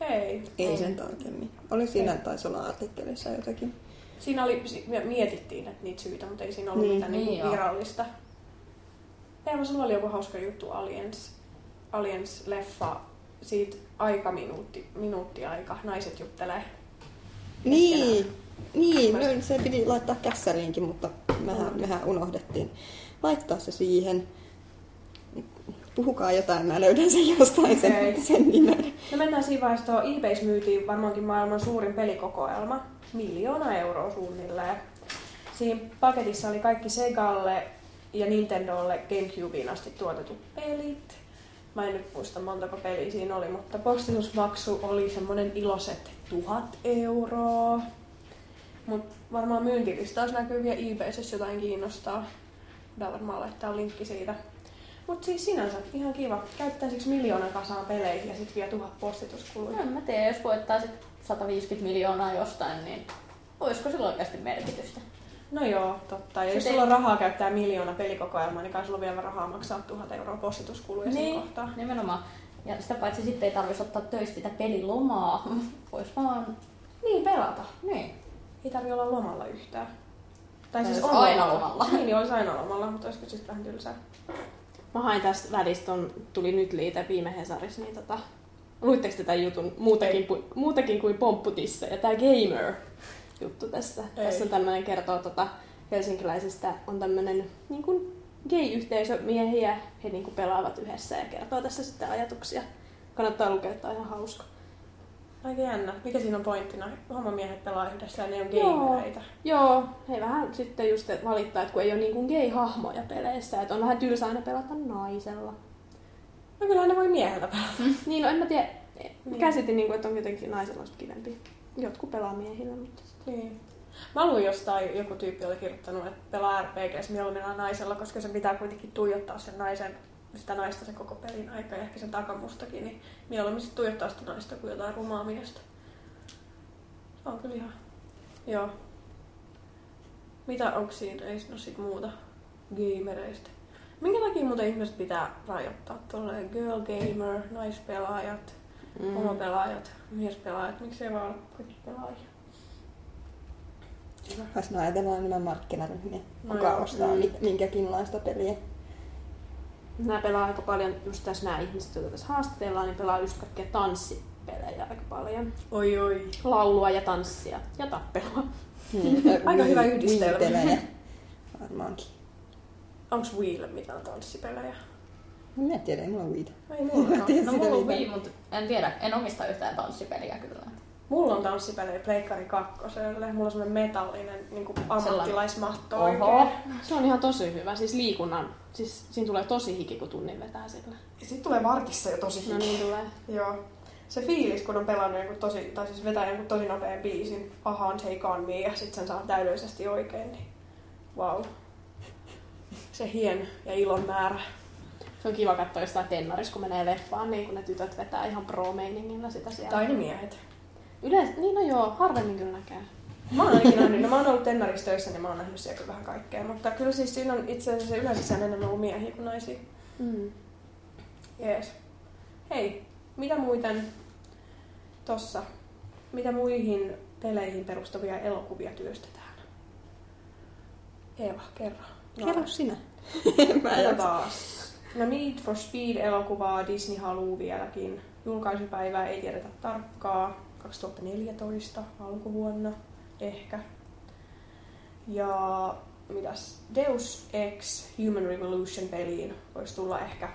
Ei. Ei sen tarkemmin. Oli siinä, taisi olla artikkelissa jotakin. Siinä oli, mietittiin että niitä syitä, mutta ei siinä ollut Niin, mitään niin niin, joo. virallista. Eeva, sulla oli joku hauska juttu Aliens, Aliens-leffa. Siitä aika minuutti, minuutti aika. Naiset juttelee. Niin, niin no, se piti laittaa kässäriinkin, mutta mehän, mehän unohdettiin laittaa se siihen. Puhukaa jotain, mä löydän sen jostain sen, Okei. sen nimen. No mennään siinä vaiheessa tuohon eBays myytiin varmaankin maailman suurin pelikokoelma. Miljoona euroa suunnilleen. Siinä paketissa oli kaikki Segalle ja Nintendolle Gamecubeen asti tuotetut pelit. Mä en nyt muista montako peliä siinä oli, mutta postitusmaksu oli semmonen iloiset tuhat euroa. Mut varmaan myyntilistaus näkyy vielä eBayssä, jos jotain kiinnostaa. Voidaan varmaan laittaa linkki siitä. Mut siis sinänsä ihan kiva. Käyttäisikö miljoonan kasaan peleihin ja sitten vielä tuhat postituskuluja? No, en mä tiedä, jos voittaa sit 150 miljoonaa jostain, niin olisiko sillä oikeasti merkitystä? No joo, totta. Ja jos sulla on rahaa käyttää miljoona pelikokoelmaa, niin kai sulla on vielä rahaa maksaa tuhat euroa postituskuluja niin. siinä kohtaa. nimenomaan. Ja sitä paitsi sitten ei tarvitsisi ottaa töistä sitä pelilomaa. Vois vaan... Niin, pelata. Niin. Ei tarvi olla lomalla yhtään. Tai Tai siis on aina lomalla. Niin, niin olisi aina lomalla, mutta olisiko sitten vähän tylsää. Mä hain tästä välistä, on, tuli nyt liite viime Hesarissa, niin tota, luitteko te tämän jutun muutakin kuin, muutakin kuin pompputissa ja tämä gamer juttu tässä. Ei. Tässä on tämmöinen kertoo tota, helsinkiläisistä, on tämmöinen niin kuin gay-yhteisö miehiä, he niin kuin pelaavat yhdessä ja kertoo tässä sitten ajatuksia. Kannattaa lukea, että on ihan hauska. Aika jännä. Mikä siinä on pointtina? Hommamiehet pelaa yhdessä ja ne on Joo. gamereita. Joo, he vähän sitten just valittaa, että kun ei ole niin gay-hahmoja peleissä, että on vähän tylsä aina pelata naisella. No kyllä ne voi miehellä pelata. Niin, no en mä tiedä. Niin. Käsitin, niin kuin, että on jotenkin naisella kivempi. Jotkut pelaa miehillä, mutta... Niin. Mä luin jostain, joku tyyppi oli kirjoittanut, että pelaa RPGs mieluummin naisella, koska sen pitää kuitenkin tuijottaa sen naisen, sitä naista sen koko pelin aika ja ehkä sen takamustakin, niin mieluummin sitten tuijottaa sitä naista kuin jotain rumaa miestä. Se on kyllä ihan... Joo. Mitä onko siinä? Ei ole sit muuta gamereista. Minkä takia muuten ihmiset pitää rajoittaa tolleen girl gamer, naispelaajat, mm. homopelaajat, miespelaajat, miksei vaan olla kaikki pelaajia? Jos me ajatellaan enemmän markkinaryhmiä, No kuka joo. ostaa Mm. mi- minkäkinlaista peliä. Nämä pelaa aika paljon, just tässä nämä ihmiset, joita tässä haastatellaan, niin pelaa just kaikkea tanssipelejä aika paljon. Oi oi. Laulua ja tanssia ja tappelua. Hmm. Aika hyvä yhdistelmä. Varmaankin. Onks Wheelle mitään tanssipelejä? No, Mä en tiedä, ei mulla on Wii. Ei mulla No mulla on. Wii, mutta en tiedä, en omista yhtään tanssipeliä kyllä. Mulla on tanssipelejä Pleikkari kakkoselle. Mulla on semmonen metallinen niin ammattilaismatto Oho. oikein. Se on ihan tosi hyvä, siis liikunnan, siis siinä tulee tosi hiki, kun tunnin vetää sillä. Ja sit tulee vartissa jo tosi No hiki. niin tulee. Joo. Se fiilis, kun on pelannut jonkun tosi, tai siis vetää jonkun tosi nopean biisin, ahaan Take On Me, ja sit sen saa täydellisesti oikein, niin wow. Se hien ja ilon määrä. Se on kiva katsoa jostain tennarissa, kun menee leffaan, niin kun ne tytöt vetää ihan pro-meiningillä sitä siellä. Tai ne miehet. Yleensä, niin no joo, harvemmin kyllä näkee. Mä oon ainakin nähnyt, no mä oon ollut tennarissa töissä, niin mä oon nähnyt siellä kyllä vähän kaikkea. Mutta kyllä siis siinä on itse asiassa yleensä siellä enemmän ollut miehiä kuin naisia. Mm. Jees. Hei, mitä muuten tossa, mitä muihin peleihin perustuvia elokuvia työstetään? Eeva, kerro. Kerro sinä. Mä en taas? No Need for Speed-elokuvaa Disney haluaa vieläkin. Julkaisupäivää ei tiedetä tarkkaa. 2014 alkuvuonna ehkä. Ja mitäs? Deus Ex Human Revolution peliin voisi tulla ehkä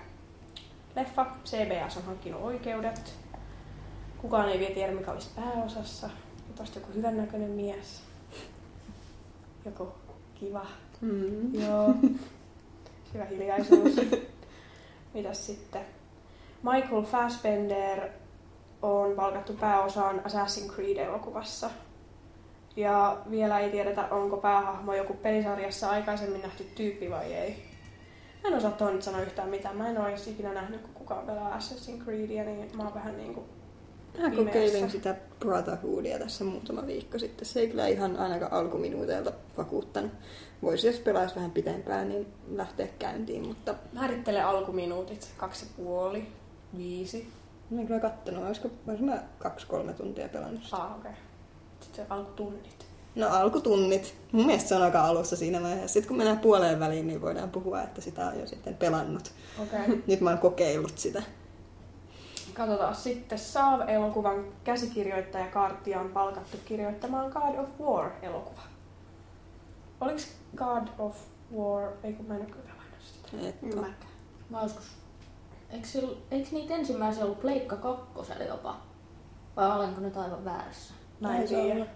leffa. CBS on hankkinut oikeudet. Kukaan ei vielä tiedä, mikä olisi pääosassa. Olisi joku hyvännäköinen mies. Joku kiva Mm. Joo. Hyvä hiljaisuus. Mitäs sitten? Michael Fassbender on palkattu pääosaan Assassin's Creed-elokuvassa. Ja vielä ei tiedetä, onko päähahmo joku pelisarjassa aikaisemmin nähty tyyppi vai ei. Mä en osaa tuon nyt sanoa yhtään mitään. Mä en ole edes ikinä nähnyt, kun kukaan pelaa Assassin's Creedia, niin mä oon vähän niinku... Mä kokeilin sitä Brotherhoodia tässä muutama viikko sitten. Se ei kyllä ihan ainakaan alkuminuuteilta vakuuttanut. Voisi, jos pelaisi vähän pitempään, niin lähteä käyntiin, mutta Määrittele alkuminuutit. Kaksi puoli. Viisi. Mä en kyllä kattonut. Olisiko, olisiko mä kaksi-kolme tuntia pelannut sitä. Ah, okei. Okay. Sitten se alkutunnit. No alkutunnit. Mun mielestä se on aika alussa siinä vaiheessa. Sitten kun mennään puoleen väliin, niin voidaan puhua, että sitä on jo sitten pelannut. Okei. Okay. Nyt mä oon kokeillut sitä. Katsotaan sitten. Saav-elokuvan käsikirjoittaja Kartia on palkattu kirjoittamaan God of War-elokuva. Oliko God of War... Ei kun mä en ole kyllä sitä. Et. Mä joskus... Eikö, eikö niitä ensimmäisiä ollut Pleikka kakkosella jopa? Vai olenko nyt aivan väärässä? Mä en Taisi tiedä. olla.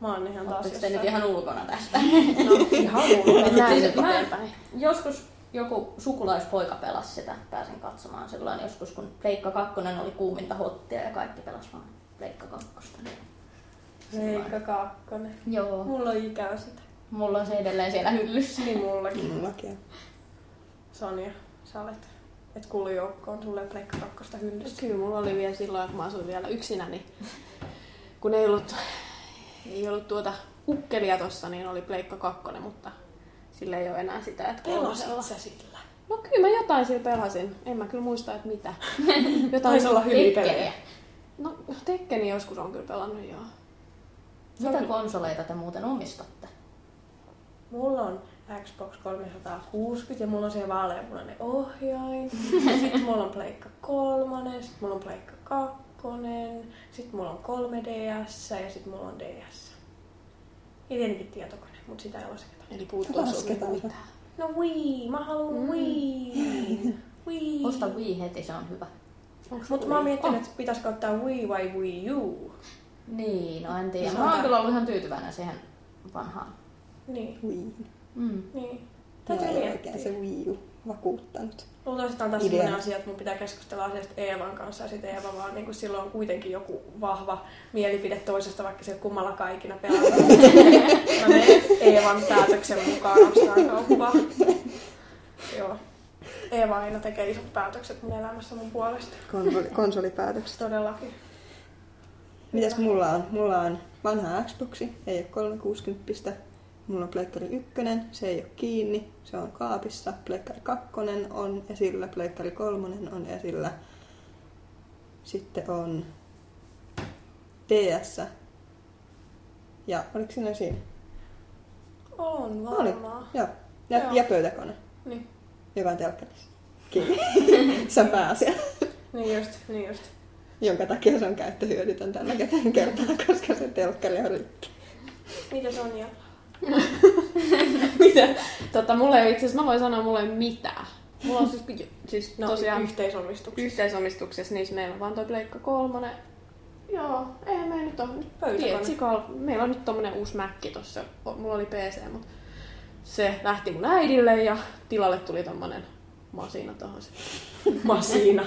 Mä oon ihan taas Oletteko te nyt ihan ulkona tästä? No, ihan Siis nyt mä-. Joskus joku sukulaispoika pelasi sitä, pääsin katsomaan silloin joskus, kun Pleikka 2 oli kuuminta hottia ja kaikki pelas vaan Pleikka 2. Leikka kakkonen. Joo. Mulla on ikävä sitä. Mulla on se edelleen siellä hyllyssä. Niin mullakin. Mullakin on. Sonja, sä olet. Et kuulu joukkoon, sulle ei ole Pleikka kakkosta hyllyssä. Kyllä mulla oli vielä silloin, kun mä asuin vielä yksinä, niin kun ei ollut, ei ollut tuota ukkelia tossa, niin oli Pleikka 2, mutta sillä ei ole enää sitä, että kolmosella. Pelasit sä sillä? No kyllä mä jotain sillä pelasin. En mä kyllä muista, että mitä. jotain Taisi olla hyviä Tekkeniä. pelejä. No Tekkeni joskus on kyllä pelannut, joo. Mitä konsoleita te muuten omistatte? Mulla on Xbox 360 ja mulla on se vaaleanpunainen ohjain. Ja sit mulla on Pleikka 3, sit mulla on Pleikka 2, sit mulla on 3DS ja sit mulla on DS. Ja tietenkin tietokone, mut sitä ei lasketa. Eli puuttuu Lasketaan sulta se. mitään. No Wii, mä haluan Mm. Wii. Wii. Osta Wii heti, se on hyvä. Mutta mä oon miettinyt, että pitäisikö ottaa Wii vai Wii U. Niin, no en tiedä. Mä on oon kyllä ollut ihan tyytyväinen siihen vanhaan. Niin, Wii. Mm. niin. Mä Täytyy oikein miettiä. se Wii U vakuuttanut. Luultavasti on taas sellainen asia, että mun pitää keskustella asiasta Eevan kanssa ja sitten Eeva vaan niin silloin on kuitenkin joku vahva mielipide toisesta, vaikka se kummallakaan ikinä pelannut. Mä menen Eevan päätöksen mukaan ostaan kauppaa. Joo. Eeva aina tekee isot päätökset mun elämässä mun puolesta. Konsoli, konsolipäätökset. Todellakin. Mitäs mulla on? Mulla on vanha Xboxi, ei ole 360. Mulla on Pleikkari 1, se ei ole kiinni, se on kaapissa. Pleikkari 2 on esillä, Pleikkari 3 on esillä. Sitten on DS. Ja oliko siinä siinä? On Oli. varmaan. Joo. Ja, Joo. ja pöytäkone, Niin. joka on telkkarissa. Kiinni. se on pääasia. Niin just, niin just. Jonka takia se on käyttöhyödytön tällä kertaa, koska se telkkari on rikki. Mitä se on ja? Mitä? Tota, mulla ei itse asiassa, mä voin sanoa, mulla ei mitään. Mulla on siis, siis No, tosiaan yhteisomistuksessa. yhteisomistuksessa, niissä meillä on vaan toi Pleikka kolmonen. Joo, eihän me nyt ole. Pöytäkone. Meillä on nyt tommonen uusi Mäkki tossa. Mulla oli PC, mutta se lähti mun äidille ja tilalle tuli tommonen masina tohon sitten. Masina.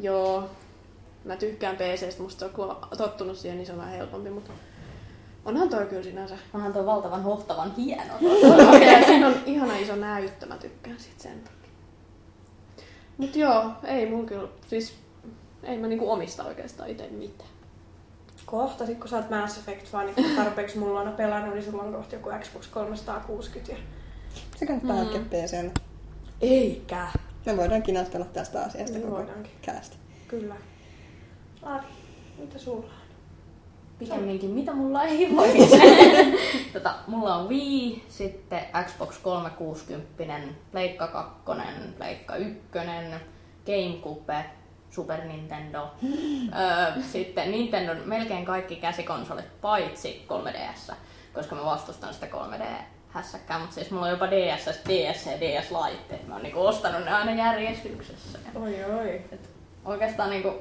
Joo, mä tykkään PCstä, musta se on, kun on tottunut siihen, niin se on vähän helpompi, mutta onhan toi kyllä sinänsä. Onhan tuo valtavan hohtavan hieno. Ja siinä on ihana iso näyttö, mä tykkään siitä sen takia. Mut joo, ei mun kyllä, siis ei mä niinku omista oikeastaan itse mitään. Kohta, sit kun sä oot Mass Effect-fani, kun tarpeeksi mulla on pelannut, niin sulla on kohta joku Xbox 360. Ja... Se kannattaa hankkia PClle. Eikä. Me voidaan kinastella tästä asiasta Niin koko voidaankin. käästi. Kyllä. Ari, mitä sulla on? Pikemminkin, mitä mulla ei olisi. tota, mulla on Wii, sitten Xbox 360, Pleikka 2, Pleikka 1, Gamecube, Super Nintendo. öö, sitten Nintendo melkein kaikki käsikonsolit paitsi 3DS, koska mä vastustan sitä 3D hässäkkää, mutta siis mulla on jopa DS, DS ja DS-laitteet. Mä oon niinku ostanut ne aina järjestyksessä. Oi oi. Et oikeastaan niinku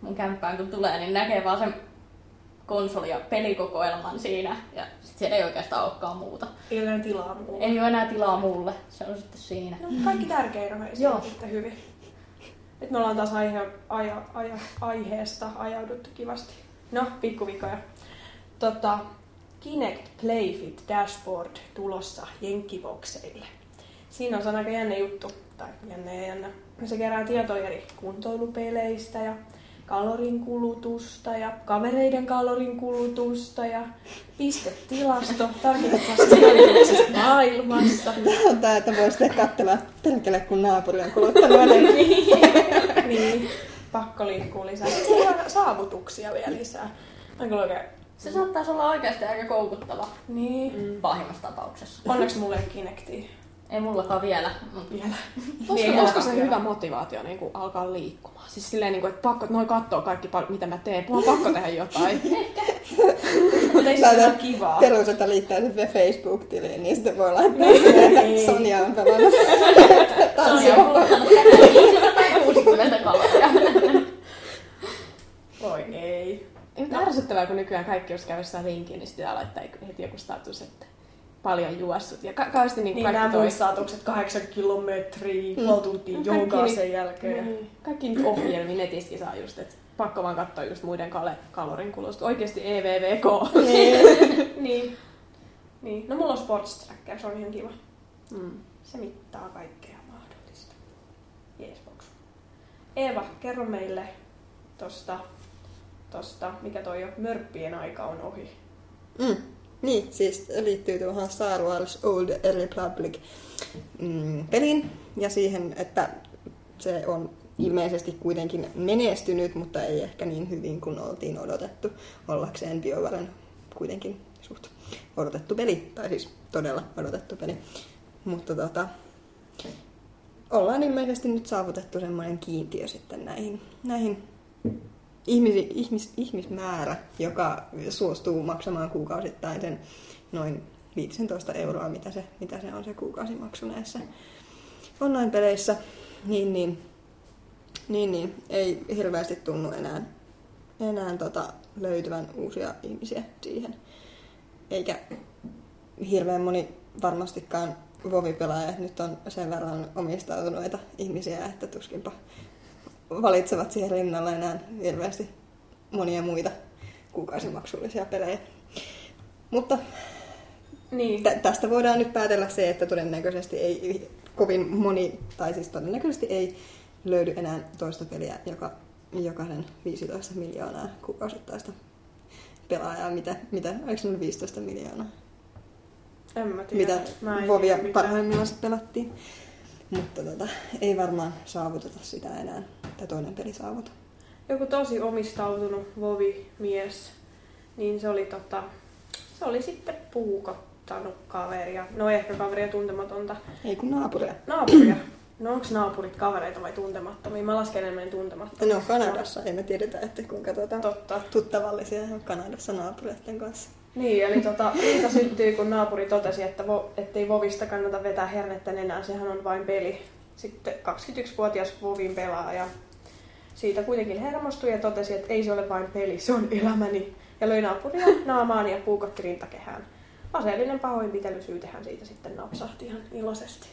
mun kämppään kun tulee, niin näkee vaan sen konsoli- ja pelikokoelman siinä. Ja sit siellä ei oikeastaan olekaan muuta. Ei ole enää tilaa muulle. Ei ole enää tilaa mulle. Se on sitten siinä. No, kaikki tärkein on Joo. Sitten hyvin. Nyt me ollaan taas aihe, aja, aja, aiheesta ajauduttu kivasti. No, pikkuvikoja. Tota, Kinect Playfit Dashboard tulossa jenkkibokseille. Siinä on aika jännä juttu, tai jännä ja jännä. Se kerää tietoja eri kuntoilupeleistä ja kalorin kulutusta ja kavereiden kalorin kulutusta ja pistetilasto sijoituksesta maailmassa. Tämä on tää, että voi sitten katsella pelkälle, kun naapuri on kuluttanut enemmän. niin, pakko liikkuu lisää. Sitten siellä on saavutuksia vielä lisää. On kyllä oikein. Se saattaisi olla oikeasti aika koukuttava Niin. mm. pahimmassa tapauksessa. Onneksi mulla ei Kinectia Ei mullakaan vielä, mutta vielä. Olisiko, Niin, se hyvä motivaatio niin kuin alkaa liikkumaan? Siis silleen, niin kuin, että pakko, että noin katsoo kaikki, mitä mä teen. Mulla on pakko tehdä jotain. Mutta ei se ole kivaa. Perus, että liittää sitten vielä Facebook-tiliin, niin sitten voi laittaa, Niin. että Sonja on pelannut. Sonja on kuluttanut tänään 560 kaloria. Voi ei. Ei, mutta ärsyttävää, kun nykyään kaikki, jos käy jossain linkiin, niin sitten pitää laittaa heti joku status, että paljon juossut. Ja ka- kauheasti niin Niin kaikki nämä toi... mun statukset, kahdeksan kilometriä, Mm. puoli tuntia joogaa niin- sen jälkeen. Niin. Kaikki niitä ohjelmia netistäkin saa just, että pakko vaan katsoa just muiden kale- kalorin kulusta. Oikeasti EVVK. Niin. niin. Niin. No mulla on Sports Tracker, se on ihan kiva. Mm. Se mittaa kaikkea mahdollista. Jees, box. Eeva, kerro meille tosta, tosta, mikä toi jo, mörppien aika on ohi. Mm. Niin, siis liittyy tuohon Star Wars Old Republic mm, peliin ja siihen, että se on ilmeisesti kuitenkin menestynyt, mutta ei ehkä niin hyvin kuin oltiin odotettu ollakseen BioWaren kuitenkin suht odotettu peli, tai siis todella odotettu peli. Mutta tota, ollaan ilmeisesti nyt saavutettu semmoinen kiintiö sitten näihin, näihin ihmisi, ihmis, ihmismäärä, joka suostuu maksamaan kuukausittain sen noin 15 euroa, mitä se, mitä se on se kuukausimaksu näissä online-peleissä, niin, niin, niin, niin ei hirveästi tunnu enää, enää tota, löytyvän uusia ihmisiä siihen. Eikä hirveän moni varmastikaan Vovi-pelaajat nyt on sen verran omistautuneita ihmisiä, että tuskinpa valitsevat siihen rinnalle enää hirveästi monia muita kuukausimaksullisia pelejä. Mutta Niin. tä- tästä voidaan nyt päätellä se, että todennäköisesti ei kovin moni, tai siis todennäköisesti ei löydy enää toista peliä, joka jokaisen 15 miljoonaa kuukausittaista pelaajaa. Mitä, mitä oliko se nyt 15 miljoonaa? En mä tiedä. Mitä Mä Vovia parhaimmillaan pelattiin. Mutta tota, ei varmaan saavuteta sitä enää, tai toinen peli saavuta. Joku tosi omistautunut Vovi-mies, niin se oli tota, se oli sitten puukottu tuijottanut kaveria. No ehkä kaveria tuntematonta. Ei kun naapuria. Naapuria. No onko naapurit kavereita vai tuntemattomia? Mä lasken enemmän tuntemattomia. No Kanadassa ei me tiedetä, että kuinka tuota, Totta. tuttavallisia on Kanadassa naapureiden kanssa. Niin, eli tota, riita syttyi, kun naapuri totesi, että vo, ettei Vovista kannata vetää hernettä nenään, sehän on vain peli. Sitten 21-vuotias Vovin pelaaja siitä kuitenkin hermostui ja totesi, että ei se ole vain peli, se on elämäni. Ja löi naapuria naamaan ja puukotti rintakehään. Aseellinen pahoinpitelysyytehän siitä sitten napsahti ihan iloisesti.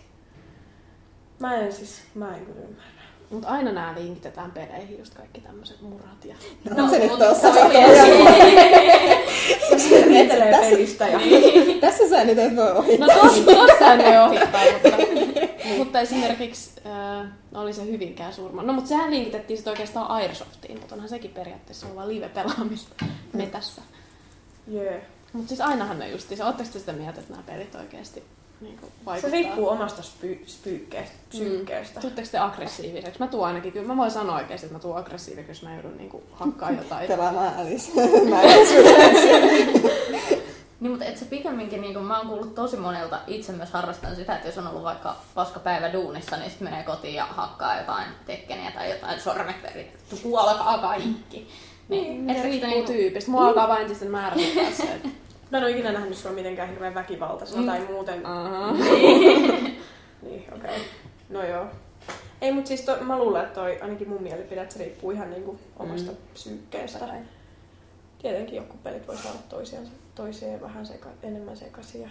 Mä en siis, mä en kyllä ymmärrä. Mutta aina nämä linkitetään peleihin, just kaikki tämmöiset murat ja... No, no se nyt tuossa vetelee pelistä ja... Tässä sä nyt et voi ohittaa. No tossa, tossa ne ohittaa, mutta, mutta esimerkiksi äh, oli se hyvinkään surma. No mutta sehän linkitettiin sitten oikeastaan Airsoftiin, mutta onhan sekin periaatteessa on vaan live-pelaamista metässä. Jee. Mutta siis ainahan ne justi, se ootteko te sitä mieltä, että nämä pelit oikeasti niin Se vaikuttaa? riippuu omasta spy- spyykkeestä. psyykkeestä. Tuutteko te aggressiiviseksi? Mä tuun ainakin, kyllä mä voin sanoa oikeasti, että mä tuun aggressiiviseksi, jos mä joudun niinku hakkaa jotain. Pelaamaan Alice. Mä en Niin, mutta et se pikemminkin, niin mä oon kuullut tosi monelta, itse myös harrastan sitä, että jos on ollut vaikka paska päivä duunissa, niin sitten menee kotiin ja hakkaa jotain tekkeniä tai jotain sormet veritetty, kuolkaa kaikki. Niin, et riitä riippuu niinku, tyypistä. Mua alkaa vain entistä määrittää se, että... Mä en ole ikinä nähnyt sua mitenkään hirveän väkivaltaisena Mm. tai muuten. Aha. Niin, okei. Okay. No joo. Ei, mutta siis to, mä luulen, että toi, ainakin mun mielipide, että se riippuu ihan niinku omasta Mm. psyykkeestä. Tietenkin joku pelit voi saada toisiaan, toiseen vähän seka, enemmän sekaisin. Ja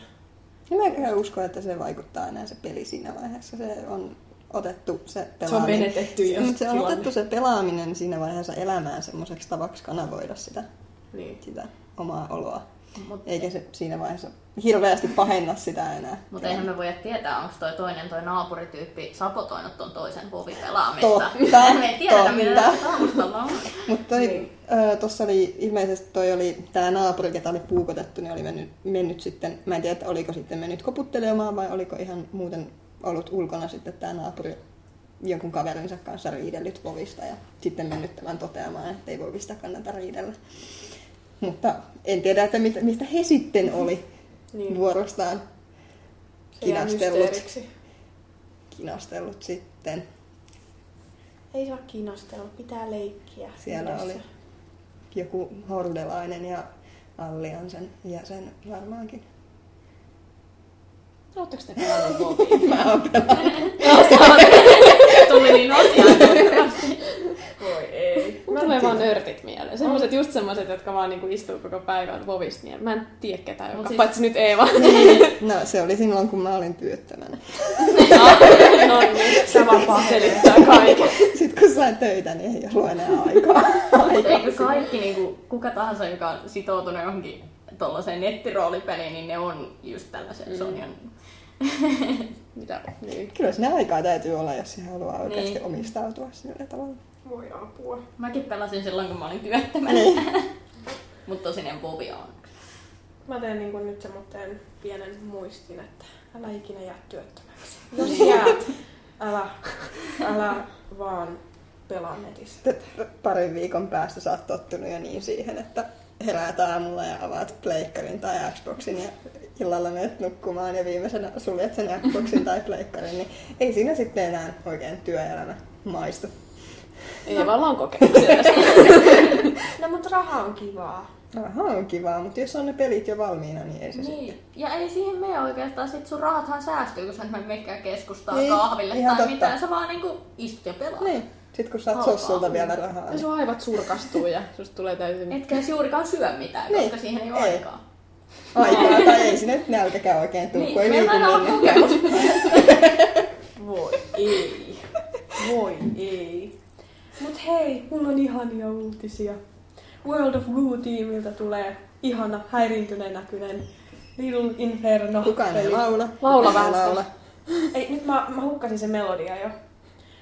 mäkään usko, että se vaikuttaa enää se peli siinä vaiheessa. Se on otettu se Se on pelaaminen. menetetty jos Se, se on otettu se pelaaminen siinä vaiheessa elämään semmoiseksi tavaksi kanavoida sitä, Niin. sitä omaa oloa. Mut, Eikä se siinä vaiheessa hirveästi pahenna sitä enää. mutta eihän me voida tietää, onko toi toinen toi naapurityyppi sapotoinut ton toisen povin pelaamista. Totta, me ei tiedetä, mitä totta. taustalla on. Mutta Niin. tuossa oli ilmeisesti toi oli tämä naapuri, ketä oli puukotettu, niin oli mennyt, mennyt sitten, mä en tiedä, että oliko sitten mennyt koputtelemaan vai oliko ihan muuten ollut ulkona sitten tämä naapuri jonkun kaverinsa kanssa riidellyt Vovista ja sitten mennyt tämän toteamaan, että ei Vovista kannata riidellä. Mutta en tiedä, että mit, mistä he sitten oli Niin. vuorostaan kinastellut, kinastellut sitten. Ei saa kinastella, pitää leikkiä. Siellä yhdessä. oli joku hordelainen ja Alliansen jäsen varmaankin. Oletteko te pelannut Bobia? Mä oon Tuli niin asiantuntevasti. Mulla tulee vaan nörtit mieleen. Semmoiset just semmoiset, jotka vaan niinku istuu koko päivän Bobista mieleen. Mä en tiedä ketään, joka, siis- paitsi nyt Eeva. No se oli silloin, kun mä olin työttömänä. no niin, sama selittää kaiken. Sitten kun sain töitä, niin ei ollut enää aikaa. Mutta eikö kaikki, niin kuin, kuka tahansa, joka on sitoutunut johonkin tuollaiseen nettiroolipeliin, niin ne on just tällaisen mm. Sonjan. Mitä? Niin. Kyllä siinä aikaa täytyy olla, jos siihen haluaa oikeasti Niin. omistautua sillä tavalla. Voi apua. Mäkin pelasin silloin, kun mä olin työttömänä. Niin. Mutta tosin en Bobi on. Mä teen niin nyt semmoinen pienen muistin, että älä ikinä jää työttömäksi. Jos jäät, älä, älä vaan pelaa netissä. Parin viikon päästä sä oot tottunut jo niin siihen, että heräät aamulla ja avaat pleikkarin tai Xboxin ja illalla menet nukkumaan ja viimeisenä suljet sen Xboxin tai pleikkarin, niin ei siinä sitten enää oikein työelämä maistu. Eevalla on kokemuksia tästä. No mutta raha on kivaa. Aha, on kivaa, mutta jos on ne pelit jo valmiina, niin ei se sitten. Niin. Ja ei siihen mene oikeastaan, sit sun rahathan säästyy, kun sä et mene keskustaan Niin, kahville ihan tai totta. mitään. Sä vaan niinku istut ja pelaat. Niin, sit kun saat sossulta vielä rahaa. Ja Niin. sun aivot surkastuu ja susta tulee täysin... Etkä edes juurikaan syö mitään, Niin. koska siihen ei ole Ei. aikaa. Aikaa tai ei sinne nyt nälkäkään oikein tuu, kun ei Niin, liiku on. Voi ei. Voi ei. Mut hei, mulla on ihania uutisia. World of Goo-tiimiltä tulee ihana häiriintyneen näköinen Little Inferno. Kukaan ei laula. Laula vähän laula. Ei, nyt mä, mä hukkasin sen melodia jo.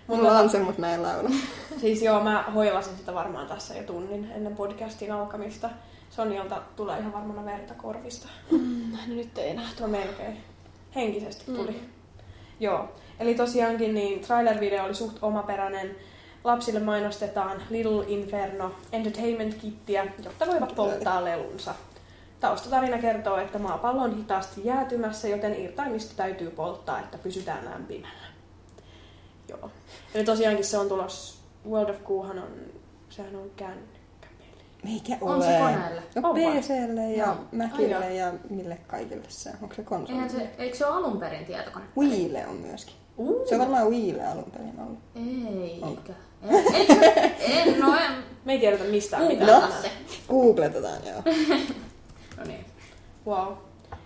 Mulla on se, mutta mä en laula. Siis joo, mä hoivasin sitä varmaan tässä jo tunnin ennen podcastin alkamista. Sonjalta tulee ihan varmana verta korvista. No nyt ei enää. Tuo melkein. Henkisesti tuli. Mm. Joo. Eli tosiaankin niin trailer-video oli suht omaperäinen. Lapsille mainostetaan Little Inferno Entertainment Kittiä, jotta voivat polttaa lelunsa. Taustatarina kertoo, että maapallo on hitaasti jäätymässä, joten irtaimista täytyy polttaa, että pysytään lämpimänä. Joo. Eli tosiaankin se on tulos, World of Qhan on, sehän on kännykkäpeli. Meikä On ole. se koneelle. No On vai? Ja Joo. Macille ja mille kaikille se on. Onko se konsoli? Eihän se, eikö se ole alun perin tietokone? Wiille on myöskin. Uh. Se on varmaan Wiille alun perin ollut. Eikä. En, no en. Me ei tiedetä mistään No. mitään. Se. Googletetaan, joo. No niin. Wow.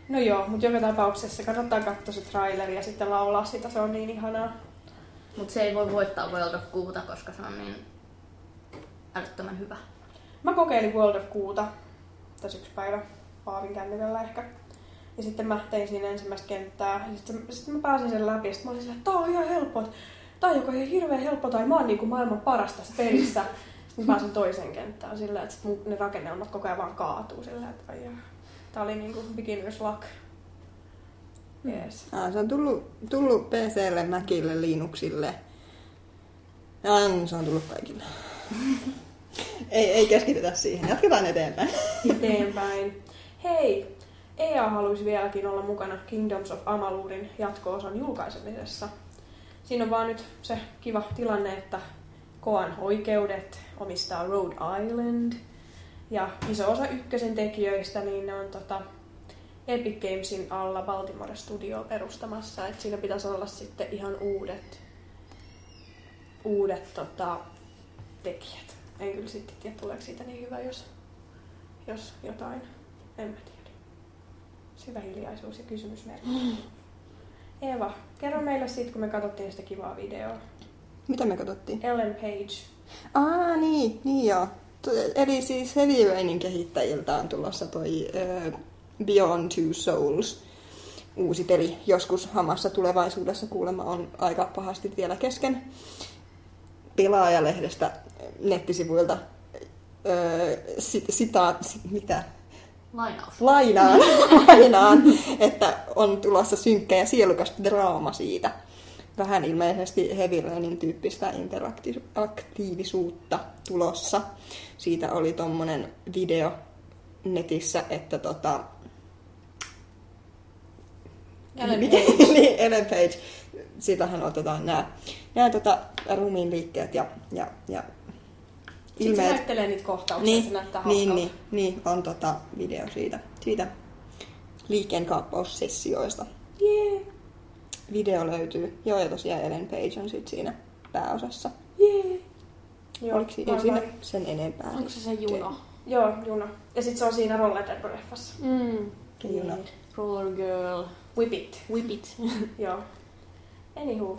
No joo, mutta joka tapauksessa kannattaa katsoa se traileri ja sitten laulaa sitä, se on niin ihanaa. Mutta se ei voi voittaa World of Kuuta, koska se on niin älyttömän hyvä. Mä kokeilin World of Kuuta tässä yksi päivä Paavin kännykällä ehkä. Ja sitten mä tein siinä ensimmäistä kenttää. Ja sitten, sitten mä pääsin sen läpi ja sitten mä olin sillä, että tää on ihan helppo. Että Tää on ihan hirveän helppo tai mä oon niinku maailman paras tässä pelissä. Sitten mä pääsin toiseen kenttään sillä, että sit mun, ne rakennelmat koko ajan vaan kaatuu sillä, että ai jaa. Tää oli niinku beginner's luck. Yes. Ah, se on tullut, tullut PClle, Macille, Linuxille. Ja se on tullut kaikille. ei, ei keskitytä siihen. Jatketaan eteenpäin. eteenpäin. Hei, EA haluaisi vieläkin olla mukana Kingdoms of Amalurin jatko-osan julkaisemisessa. Siinä on vaan nyt se kiva tilanne, että Koan oikeudet omistaa Rhode Island. Ja iso osa ykkösen tekijöistä, niin ne on tota Epic Gamesin alla Baltimore Studio perustamassa. Et siinä pitäisi olla sitten ihan uudet, uudet tota, tekijät. En kyllä sitten tiedä, tuleeko siitä niin hyvä, jos jos jotain, en mä tiedä. Syvä hiljaisuus ja kysymysmerkki. Eeva, kerro meille siitä, kun me katsottiin sitä kivaa videoa. Mitä me katsottiin? Ellen Page. Aa, niin, niin joo. Eli siis Heavy Rainin kehittäjiltä on tulossa toi äh, Beyond Two Souls uusi peli. Joskus hamassa tulevaisuudessa kuulemma on aika pahasti vielä kesken. Pelaajalehdestä nettisivuilta äh, sit, sitaat, sit, mitä? Lainaus. lainaan, lainaan, että on tulossa synkkä ja sielukas draama siitä. Vähän ilmeisesti Heavy Rainin tyyppistä interaktiivisuutta tulossa. Siitä oli tommonen video netissä, että tota... Ellen Miten- Page. niin, Ellen Page. Siitähän otetaan nämä, nämä tota, ruumiin liikkeet ja, ja, ja Sitten se näyttelee niitä kohtauksia, niin, se näyttää niin, hauskalta. niin, niin, on tota video siitä, siitä liikkeenkaappaussessioista. Jee, Video löytyy. Joo, ja tosiaan Ellen Page on sit siinä pääosassa. jee. Joo, Oliko siinä, ei siinä sen enempää? Onko se se juno? Joo, Juno. Ja sit se on siinä Roller Derby-leffassa. Mm. Juna. Roller girl. Whip it. Whip it. Joo. Anywho.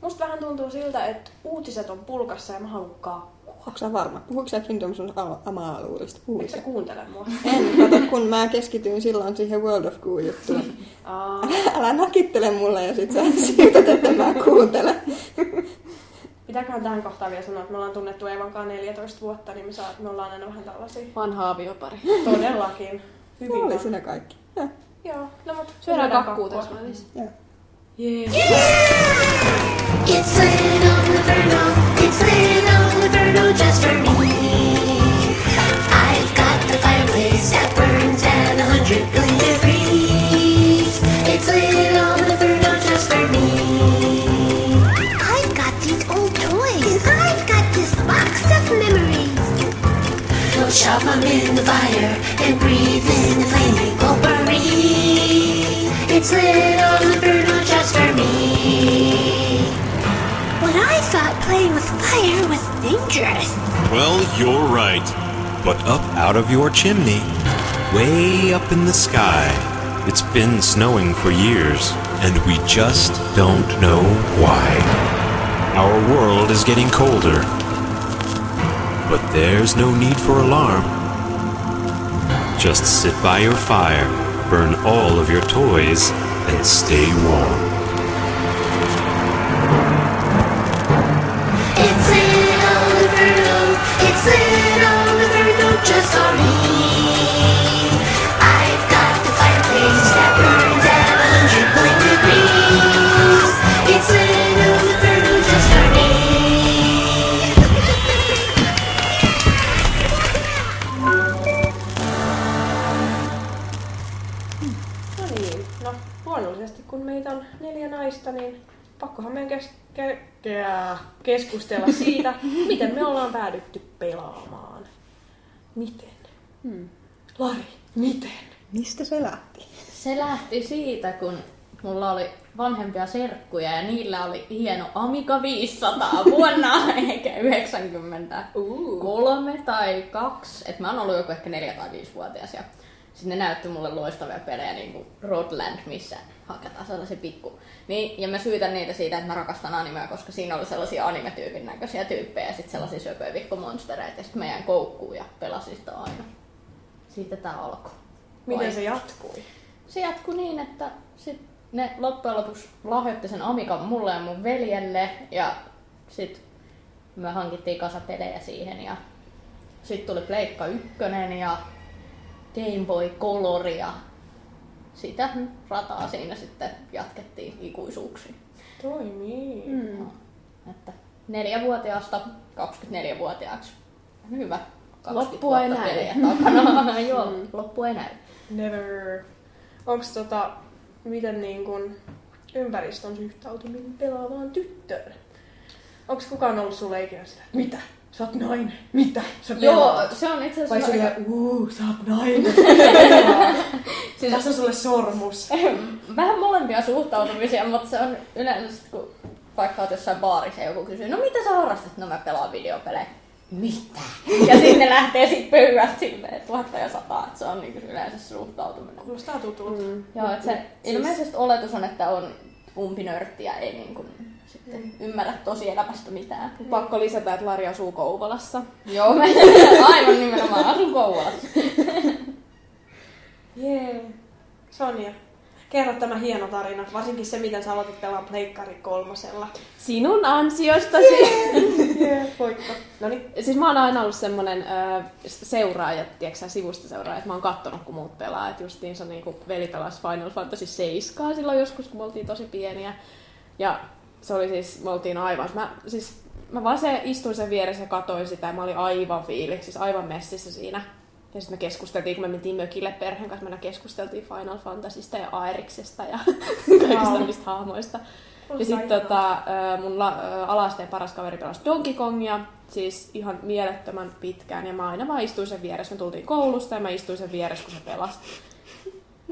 Musta vähän tuntuu siltä, että uutiset on pulkassa ja mä haluan. Onko sä varma? Puhuuko sä Kingdoms of Amalurista? Eikö Puhuiko sä kuuntele mua? En, kato, kun mä keskityin silloin siihen World of Goo-juttuun. Aa, Älä nakittele mulle ja sit sä siirtät, että mä kuuntelen. Pitääköhän tähän kohtaan vielä sanoa, että me ollaan tunnettu Evankaan 14 vuotta, niin me, saa, me ollaan aina vähän tällaisia. Vanha aviopari. Todellakin. Hyvin Oli on. siinä kaikki. Joo, Joo, no mut Syödään kakkuu tässä välissä. joo. Jee. It's lit on Inferno, it's lit on Inferno just for me. I've got the fireplace that burns at a hundred billion degrees. It's lit on Inferno just for me. I've got these old toys. I've got this box of memories. We'll shove 'em in the fire and breathe in the flaming potpourri. It's lit on Inferno just for me. But I thought playing with fire was dangerous. Well, you're right. But up out of your chimney, way up in the sky, it's been snowing for years, and we just don't know why. Our world is getting colder. But there's no need for alarm. Just sit by your fire, burn all of your toys, and stay warm. No niin, no luonnollisesti kun meitä on neljä naista, niin pakkohan meidän kes- keskustella siitä, miten me ollaan päädytty pelaamaan. Miten? Hmm. Lari, miten? Mistä se lähti? Se lähti siitä, kun mulla oli vanhempia serkkuja ja niillä oli hieno Amiga 500 vuonna ehkä 93 tai 2. Et mä oon ollut joku ehkä 4 tai 5 vuotias ja sitten ne näytti mulle loistavia pelejä niin kuin Rodland, missä hakataan sellaisia pikku. Niin, ja mä syytän niitä siitä, että mä rakastan animea, koska siinä oli sellaisia anime-tyypin näköisiä tyyppejä ja sitten sellaisia söpöjä vikkomonstereita. Ja sitten mä jäin koukkuun ja pelasin sitä aina. Siitä tää alkoi. Miten Vai- se jatkui? se jatkui niin, että sit ne loppujen lopuksi lahjoitti sen Amikan mulle ja mun veljelle ja sit me hankittiin kasa pelejä siihen ja sit tuli Pleikka 1 ja Game Boy Color ja sitä rataa siinä sitten jatkettiin ikuisuuksiin. Toimii. Mm. Että neljävuotiaasta 24-vuotiaaksi. Hyvä. 20 Loppua ei näy. takana. Joo, loppu ei näy. Never. Onks tota, miten niin kun ympäristön suhtautuminen pelaavaan tyttöön? Onks kukaan ollut sulle ikinä sitä, mitä? Sä oot nainen. Mitä? Sä Joo, pelaat. se on itse Vai asiassa... sille, uu, sä oot nainen. Siis- Tässä on sulle sormus. Vähän molempia suhtautumisia, mutta se on yleensä kun vaikka oot jossain baarissa ja joku kysyy, no mitä sä harrastat? No mä pelaan videopelejä. Mitä? Ja sitten ne lähtee sit pöydät silleen tuhatta ja sataa, että se on niinku yleensä suhtautuminen. Kuulostaa tutulta. Mm. Joo, että se ilmeisesti oletus on, että on umpinörtti ja ei niinku sitten ymmärrä tosielämästä mitään. Pakko lisätä, että Lari asuu Kouvolassa. Joo, mä aivan nimenomaan asun Kouvolassa. Jee. Sonja, kerro tämä hieno tarina, varsinkin se, miten sä aloitit pelaamaan Pleikkari kolmosella. Sinun ansiostasi. Jee, voitto. Noniin. Siis mä oon aina ollut semmonen ö, seuraaja, tiedätkö sivusta seuraaja, että mä oon kattonut, kun muut pelaa. Että justiinsa niinku veli pelasi Final Fantasy 7 silloin joskus, kun me oltiin tosi pieniä. Ja se oli siis, me oltiin aivan, mä, siis mä vaan se istuin sen vieressä ja katoin sitä ja mä olin aivan fiiliksi, siis aivan messissä siinä. Ja sitten me keskusteltiin, kun me mentiin mökille perheen kanssa, me keskusteltiin Final Fantasysta ja Aeriksesta ja kaikista niistä hahmoista. Ja sitten tota, mun la, alasteen paras kaveri pelasi Donkey Kongia, siis ihan mielettömän pitkään. Ja mä aina vaan istuin sen vieressä. Me tultiin koulusta ja mä istuin sen vieressä, kun se pelasi.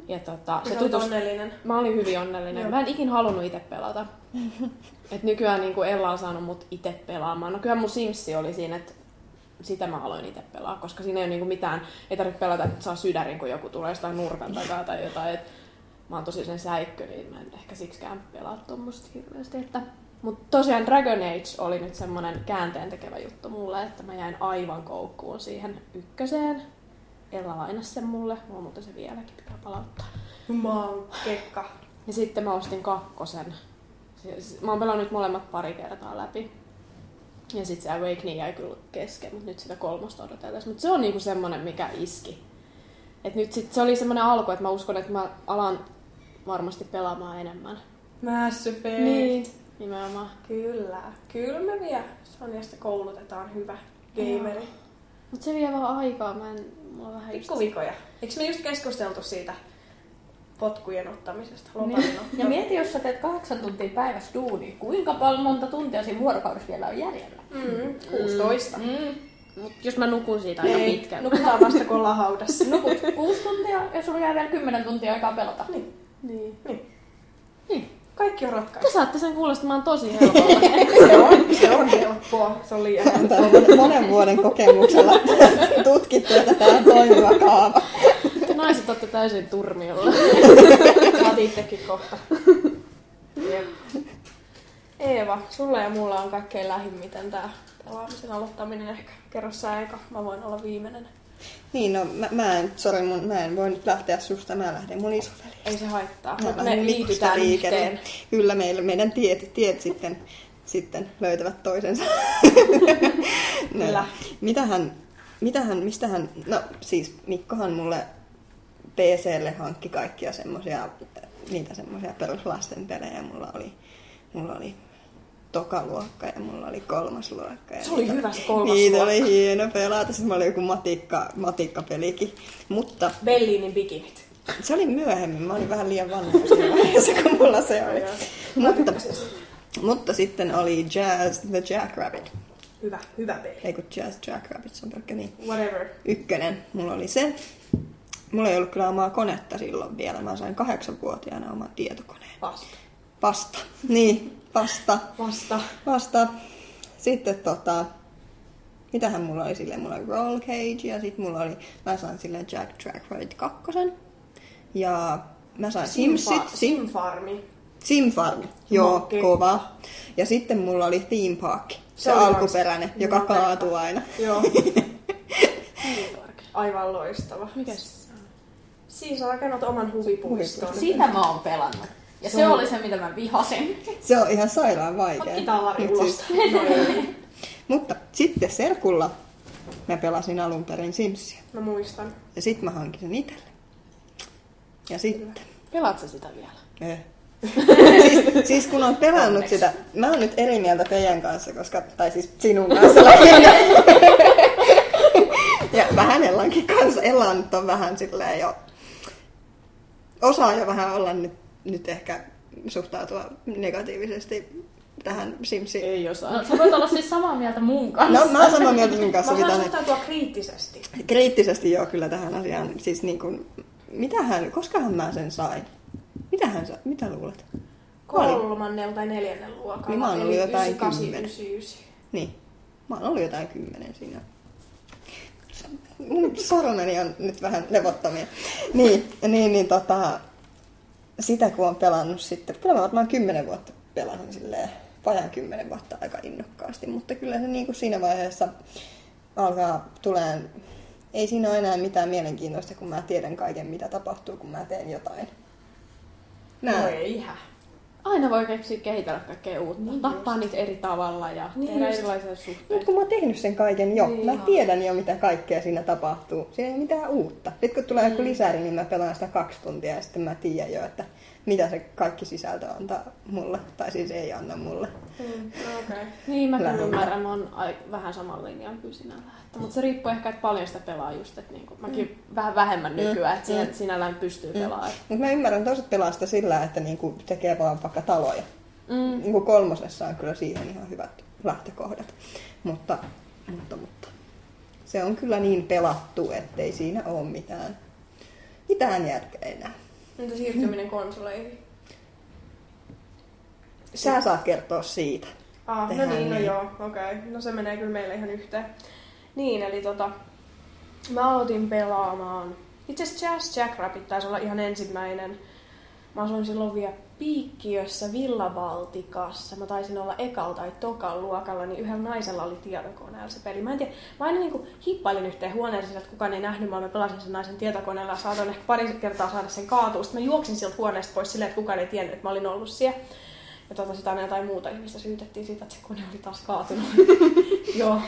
Ja tota, se tutust... onnellinen. Mä olin hyvin onnellinen. Joo. Mä en ikin halunnut itse pelata. Et nykyään niin Ella on saanut mut itse pelaamaan. No kyllä mun Simsi oli siinä, että sitä mä aloin itse pelaa, koska siinä ei ole niinku mitään, ei tarvitse pelata, että saa sydärin, kun joku tulee jostain nurkan takaa tai jotain. Et mä oon tosi sen säikkö, niin mä en ehkä siksikään pelaa tuommoista hirveästi. Että... Mutta tosiaan Dragon Age oli nyt semmonen käänteen tekevä juttu mulle, että mä jäin aivan koukkuun siihen ykköseen. Ella lainasi sen mulle, mulla muuten se vieläkin pitää palauttaa. Mä oon kekka. Ja sitten mä ostin kakkosen. Se- se- Mä oon pelannut molemmat pari kertaa läpi. Ja sitten se Awakening jäi kyllä kesken, mutta nyt sitä kolmosta odotellessa. Mutta se on niinku semmonen, mikä iski. Et nyt sit se oli semmonen alku, että mä uskon, että mä alan varmasti pelaamaan enemmän. Mass Effect. Niin, nimenomaan. Kyllä. Kyllä me vielä Sonjasta koulutetaan hyvä gameri. Mutta se vie vaan aikaa, mä en, mulla on vähän just... Pikkuvikoja. Eikö me just keskusteltu siitä potkujen ottamisesta? Niin. Ja mieti, jos sä teet kahdeksan tuntia päivässä duunia, kuinka paljon monta tuntia siinä vuorokaudessa vielä on jäljellä? Mm, 16. Mm. Mut jos mä nukun siitä aika Ei, pitkään. nukutaan vasta kun ollaan haudassa. Nukut kuusi tuntia ja sulla jää vielä kymmenen tuntia aikaa pelata. Niin. Niin. Niin. Niin. Kaikki on Te ratkaistu. saatte sen kuulostamaan tosi helpolla. se on, se on helppoa. Se on liian helppoa. Tämä on monen- vuoden kokemuksella tutkittu, että tämä on toimiva kaava. Te naiset olette täysin turmiolla. Saat itsekin kohta. Jep. Eeva, sulla ja mulla on kaikkein lähimmiten tää pelaamisen aloittaminen ehkä. Kerro sä eka, mä voin olla viimeinen. Niin, no mä, mä en, sorry, mun, mä en voi nyt lähteä susta, mä lähden mun isoveli. Ei se haittaa, Mä mutta me liitytään yhteen. Kyllä, meillä, meidän tiet, tiet sitten, sitten löytävät toisensa. No, Kyllä. Mitähän, mitähän, mistähän, no siis Mikkohan mulle PClle hankki kaikkia semmosia, niitä semmosia peruslasten pelejä. Mulla oli, mulla oli tokaluokka ja mulla oli kolmas luokka. Ja Se oli niitä- hyvä se kolmas Niitä luokka. oli hieno pelata. Sitten oli joku matikka, matikkapelikin. Mutta Bellinin bikinit. se oli myöhemmin. Mä olin vähän liian vanha siinä vaiheessa, kun mulla se oli. Mutta. Mutta sitten oli Jazz the Jackrabbit. Hyvä, hyvä peli. Ei kun Jazz Jackrabbit, se on pelkkä niin. Whatever. Ykkönen, mulla oli se. Mulla ei ollut kyllä omaa konetta silloin vielä. Mä sain kahdeksanvuotiaana oman tietokoneen. Vasta. Vasta. Niin, vasta. Vasta. Vasta. Sitten tota, mitähän mulla oli silleen, mulla oli Roll Cage ja sitten mulla oli, mä sain silleen Jack Track Ride 2. Ja mä sain Simsit, Sim, Simfarmi. Sim Farm, joo, Makea. kova. Ja sitten mulla oli Theme Park, se, Se alkuperäinen, loistava. joka kaatuu aina. Joo. Aivan loistava. Mikäs? Siis rakennat oman huvipuiston. Sitä mä oon pelannut. Ja se, Se on- oli se, mitä mä vihasin. Se on ihan sairaan vaikea. Ot kitari Mut ulos. siis- No. Mutta sitten Serkulla mä pelasin alun perin Simsia. Mä muistan. Ja sit mä hankin sen itselle. Ja sitten... Pelaat sä sitä vielä? Eh. siis, siis kun on pelannut sitä, mä oon nyt eri mieltä teidän kanssa, koska, tai siis sinun kanssa lähinnä. ja vähän Ellankin kanssa. Ella nyt on vähän silleen jo, osaa jo vähän olla nyt, nyt ehkä suhtautua negatiivisesti tähän Simsiin. Ei osaa. No, sä voit olla siis samaa mieltä mun kanssa. No mä oon samaa mieltä sun kanssa. Mä ne, suhtautua kriittisesti. kriittisesti joo kyllä tähän asiaan. Siis niin kuin, mitähän, koskahan mä sen sain? Mitähän sä, mitä luulet? Kolmannen tai neljännen luokalla. Niin mä oon ollut jotain 98, kymmenen. 99. Niin. Mä oon ollut jotain kymmenen siinä. Mun sormeni on nyt vähän levottomia. Niin, niin, niin tota, sitä kun on pelannut sitten, kyllä mä varmaan kymmenen vuotta pelasin silleen, vajaan kymmenen vuotta aika innokkaasti, mutta kyllä se niin kuin siinä vaiheessa alkaa tuleen, ei siinä ole enää mitään mielenkiintoista, kun mä tiedän kaiken, mitä tapahtuu, kun mä teen jotain. No Näin. eihän. Aina voi keksiä kehitellä kaikkea uutta. Niin Tappaa just. niitä eri tavalla ja Niin tehdä just. erilaisia Mutta suhteita. kun mä oon tehnyt sen kaiken jo, Niin. mä tiedän jo mitä kaikkea siinä tapahtuu. Siinä ei ole mitään uutta. Sitten kun tulee joku lisäri, niin mä pelaan sitä kaksi tuntia ja sitten mä tiedän jo, että mitä se kaikki sisältö antaa mulle. Tai siis ei anna mulle. Mm, no. Okay. Niin, mä kyllä ymmärrän, mä oon ai- vähän saman linjan kuin sinällä. Että, mutta se riippuu ehkä, että paljon sitä pelaa just, että niinku, mäkin vähän vähemmän nykyään, että siinä, Mm. sinällään pystyy pelaamaan. Mutta mä ymmärrän toiset pelaa sitä sillä, että niinku tekee vaan vaikka taloja. Mm. Niinku kolmosessa on kyllä siihen ihan hyvät lähtökohdat. Mutta, mutta, mutta se on kyllä niin pelattu, ettei siinä ole mitään, mitään järkeä enää. Entä siirtyminen konsoleihin? Sä saat kertoa siitä. Ah, no Tehdään niin, no niin. joo, okei. Okay. No se menee kyllä meille ihan yhteen. Niin, eli tota, mä aloitin pelaamaan. Itse asiassa Jazz Jackrabbit taisi olla ihan ensimmäinen. Mä asuin silloin vielä Piikkiössä Villa Baltikassa. Mä taisin olla ekal tai tokan luokalla, niin yhdellä naisella oli tietokoneella se peli. Mä en tiedä, mä aina niinku hippailin yhteen huoneeseen, että kukaan ei nähnyt, mä pelasin sen naisen tietokoneella saatoin ehkä pari kertaa saada sen kaatua. Sitten mä juoksin sieltä huoneesta pois silleen, että kukaan ei tiennyt, että mä olin ollut siellä. Ja tota, sitä aina jotain muuta ihmistä syytettiin siitä, että se kone oli taas kaatunut. Joo.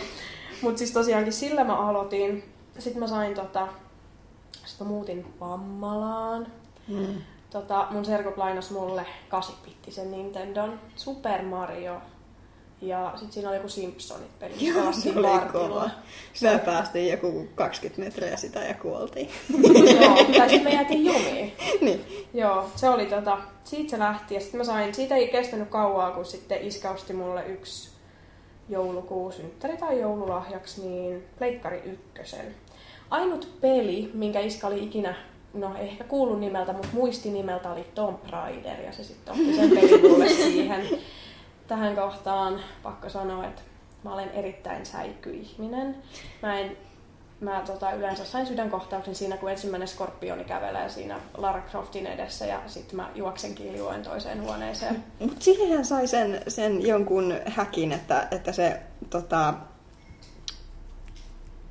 Mutta siis tosiaankin sillä mä aloitin. Sitten mä sain tota, sitten mä muutin Vammalaan. Mm. Tota, mun serkut lainas mulle 8-bittisen Nintendon Super Mario. Ja sit siinä oli joku Simpsonit peli. Joo, se oli kova. Sitä päästiin joku 20 metriä sitä ja kuoltiin. Joo, tai sitten me jäätiin jumiin. niin. Joo, se oli tota, siitä se lähti ja sitten mä sain, siitä ei kestänyt kauaa, kun sitten iskä osti mulle yksi joulukuun synttäri tai joululahjaksi, niin Pleikkari ykkösen. Ainut peli, minkä iskä oli ikinä, no ei ehkä kuullut nimeltä, mutta muisti nimeltä oli Tomb Raider ja se sitten otti sen pelin mulle siihen. Tähän kohtaan pakko sanoa, että mä olen erittäin säikkyihminen. Mä en Mä tota, yleensä sain sydänkohtauksen siinä, kun ensimmäinen skorpioni kävelee siinä Lara Croftin edessä ja sitten mä juoksen kiilijoen toiseen huoneeseen. Mutta siihenhän sai sen, sen jonkun häkin, että, että se tota...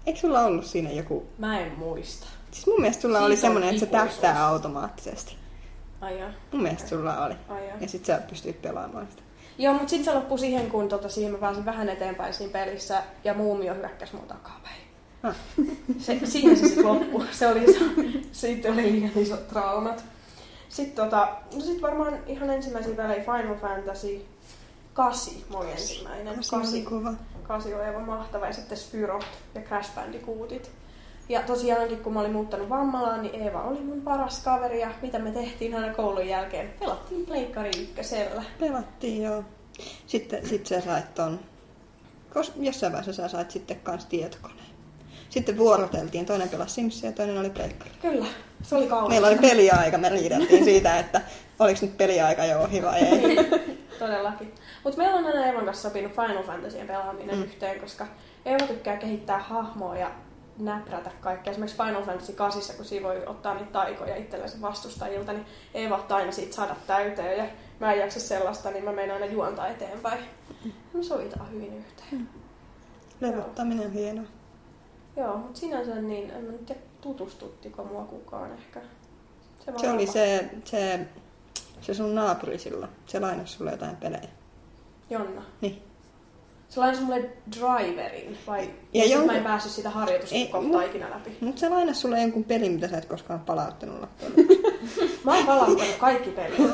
Eikö sulla ollut siinä joku... Mä en muista. Siis mun mielestä sulla Siitä oli semmoinen, että se tähtää automaattisesti. Ai joo. Mun mielestä sulla oli. Ai joo. Ja sit sä pystyit pelaamaan sitä. Joo, mutta sitten se loppui siihen, kun tota, siihen mä pääsin vähän eteenpäin siinä pelissä ja muumio hyökkäsi mun takapäin. Ah. Se, siihen se sitten loppui. Se oli, siitä oli liian isot traumat. Sitten tota, no sit varmaan ihan ensimmäisiä pelejä Final Fantasy 8 oli ensimmäinen. Se oli Kasi. kova. Kasi oli aivan mahtava ja sitten Spyrot ja Crash Bandicootit. Ja tosiaankin kun mä olin muuttanut Vammalaan, niin Eeva oli mun paras kaveri ja mitä me tehtiin aina koulun jälkeen? Pelattiin Pleikkari ykkösellä. Pelattiin joo. Sitten sit sä sait ton, jossain vaiheessa sä sait sitten kans tietokoneen. Sitten vuoroteltiin, toinen pelasi Simsia ja toinen oli pleikkari. Kyllä, se oli kaunis. Meillä oli peliaika, me riideltiin siitä, että oliko nyt peliaika jo ohi vai ei. Todellakin. Mutta meillä on aina Eevan kanssa sopinut Final Fantasyin pelaaminen mm. yhteen, koska Eeva tykkää kehittää hahmoa ja näprätä kaikkea. Esimerkiksi Final Fantasy 8, kun siinä voi ottaa niitä taikoja itsellensä vastustajilta, niin Eeva ottaa aina siitä sadat täyteen ja mä en jaksa sellaista, niin mä menen aina juontaa eteenpäin. Me sovitaan hyvin yhteen. Levottaminen on hienoa. Joo, mutta sinänsä niin, en mä nyt tiedä, tutustuttiko mua kukaan ehkä. vaan Se oli se, se, se sun naapuri silloin. Se lainasi sulle jotain pelejä. Jonna. Niin. Se lainasi mulle driverin, vai Ja jonkun- mä en päässyt sitä harjoituskohtaa ikinä läpi. Mutta se lainasi sulle jonkun pelin, mitä sä et koskaan palauttanut loppuun. Mä oon palauttanut kaikki pelit.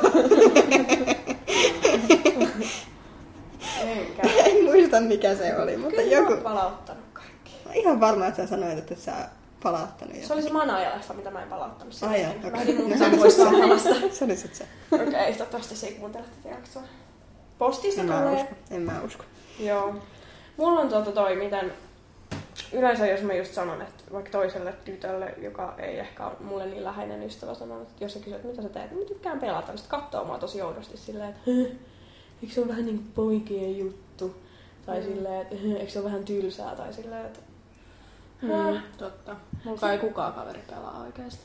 Enkä. en muista mikä se oli, mutta Kyllä mä joku... oon palauttanut kaikki. Mä ihan varma, että sä sanoit, että et sä palauttanut Se jotain. oli se Manaaja-leffa, mitä mä en palauttanut. Ai jaa, jälkeen. okei. Mä lähdin No muuttaa se-. Se oli sit se. Okei, okay, toivottavasti se ei kuuntele tätä jaksoa. Postista En mä tulee. usko. En mä usko. Joo. Mulla on tuota toi, miten yleensä jos mä just sanon, että vaikka toiselle tytölle, joka ei ehkä ole mulle niin läheinen ystävä, sanon, että jos sä kysyt, mitä sä teet, niin mä tykkään pelata, niin sit katsoo mua tosi oudosti silleen, että "Höh, eikö se ole vähän niin poikien juttu? Tai silleen, että "Höh, eikö se ole vähän tylsää? Tai silleen, että Mm, totta. Mulla ei kukaan kaveri pelaa oikeesti.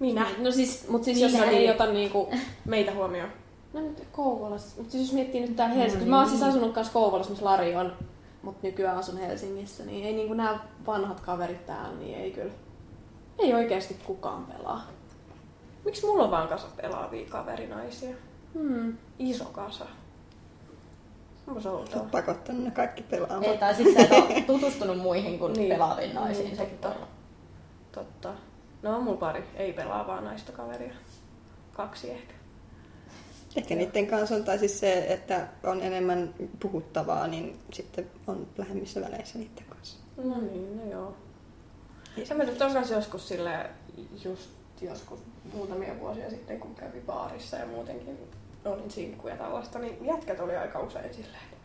minä. No siis, mut siis Minä jos ei. ei ota niinku... Meitä huomioon. No nyt Kouvolassa. Mut siis jos miettii nyt täällä Helsingissä. Mä oon siis asunut kanssa Kouvolassa, missä Lari on. Mut nykyään asun Helsingissä. Niin ei niinku nämä vanhat kaverit täällä, niin ei kyllä. Ei oikeasti kukaan pelaa. Miksi mulla on vaan kasa pelaavia kaverinaisia? Hmm. Iso kasa. Onpa se outoa. oot pakottanut ne kaikki pelaamaan. Ei, tai sitten sä et ole tutustunut muihin kuin Niin. pelaaviin naisiin. Niin, Sekin totta. on. Totta. No on mulla pari ei pelaavaa naista kaveria. Kaksi ehkä. Ehkä niiden kanssa on, tai siis se, että on enemmän puhuttavaa, niin sitten on lähemmissä väleissä niiden kanssa. No niin, no joo. Se meni tosiaan joskus sille just joskus muutamia vuosia sitten, kun kävi baarissa ja muutenkin olin sinkku ja tällaista, niin jätkät oli aika usein silleen, että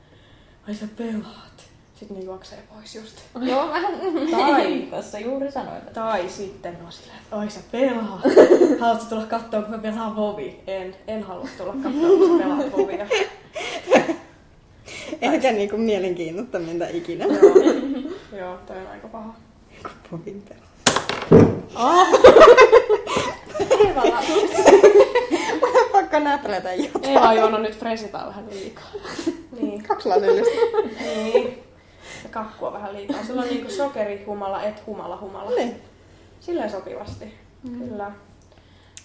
ai sä pelaat. Sitten ne juoksee pois just. Joo, vähän. Tai- Tässä juuri sanoin. että- Tai sitten on silleen, että ai sä pelaat. Haluatko tulla katsoa, kun mä pelaan Vovi? En, en halua tulla katsoa, kun sä pelaat Vovia. Ehkä niinku mielenkiinnottaminta ikinä. Joo, joo toi on aika paha. Kun povin pelaa. Pakko näprätä jotain. Eeva on juonut nyt fresitaa vähän liikaa. Niin. Kaksi lasillista. Niin. Ja kakkua vähän liikaa. Sulla on niinku sokeri, humala, et humala, humala. Niin. Silleen sopivasti. Mm. Kyllä.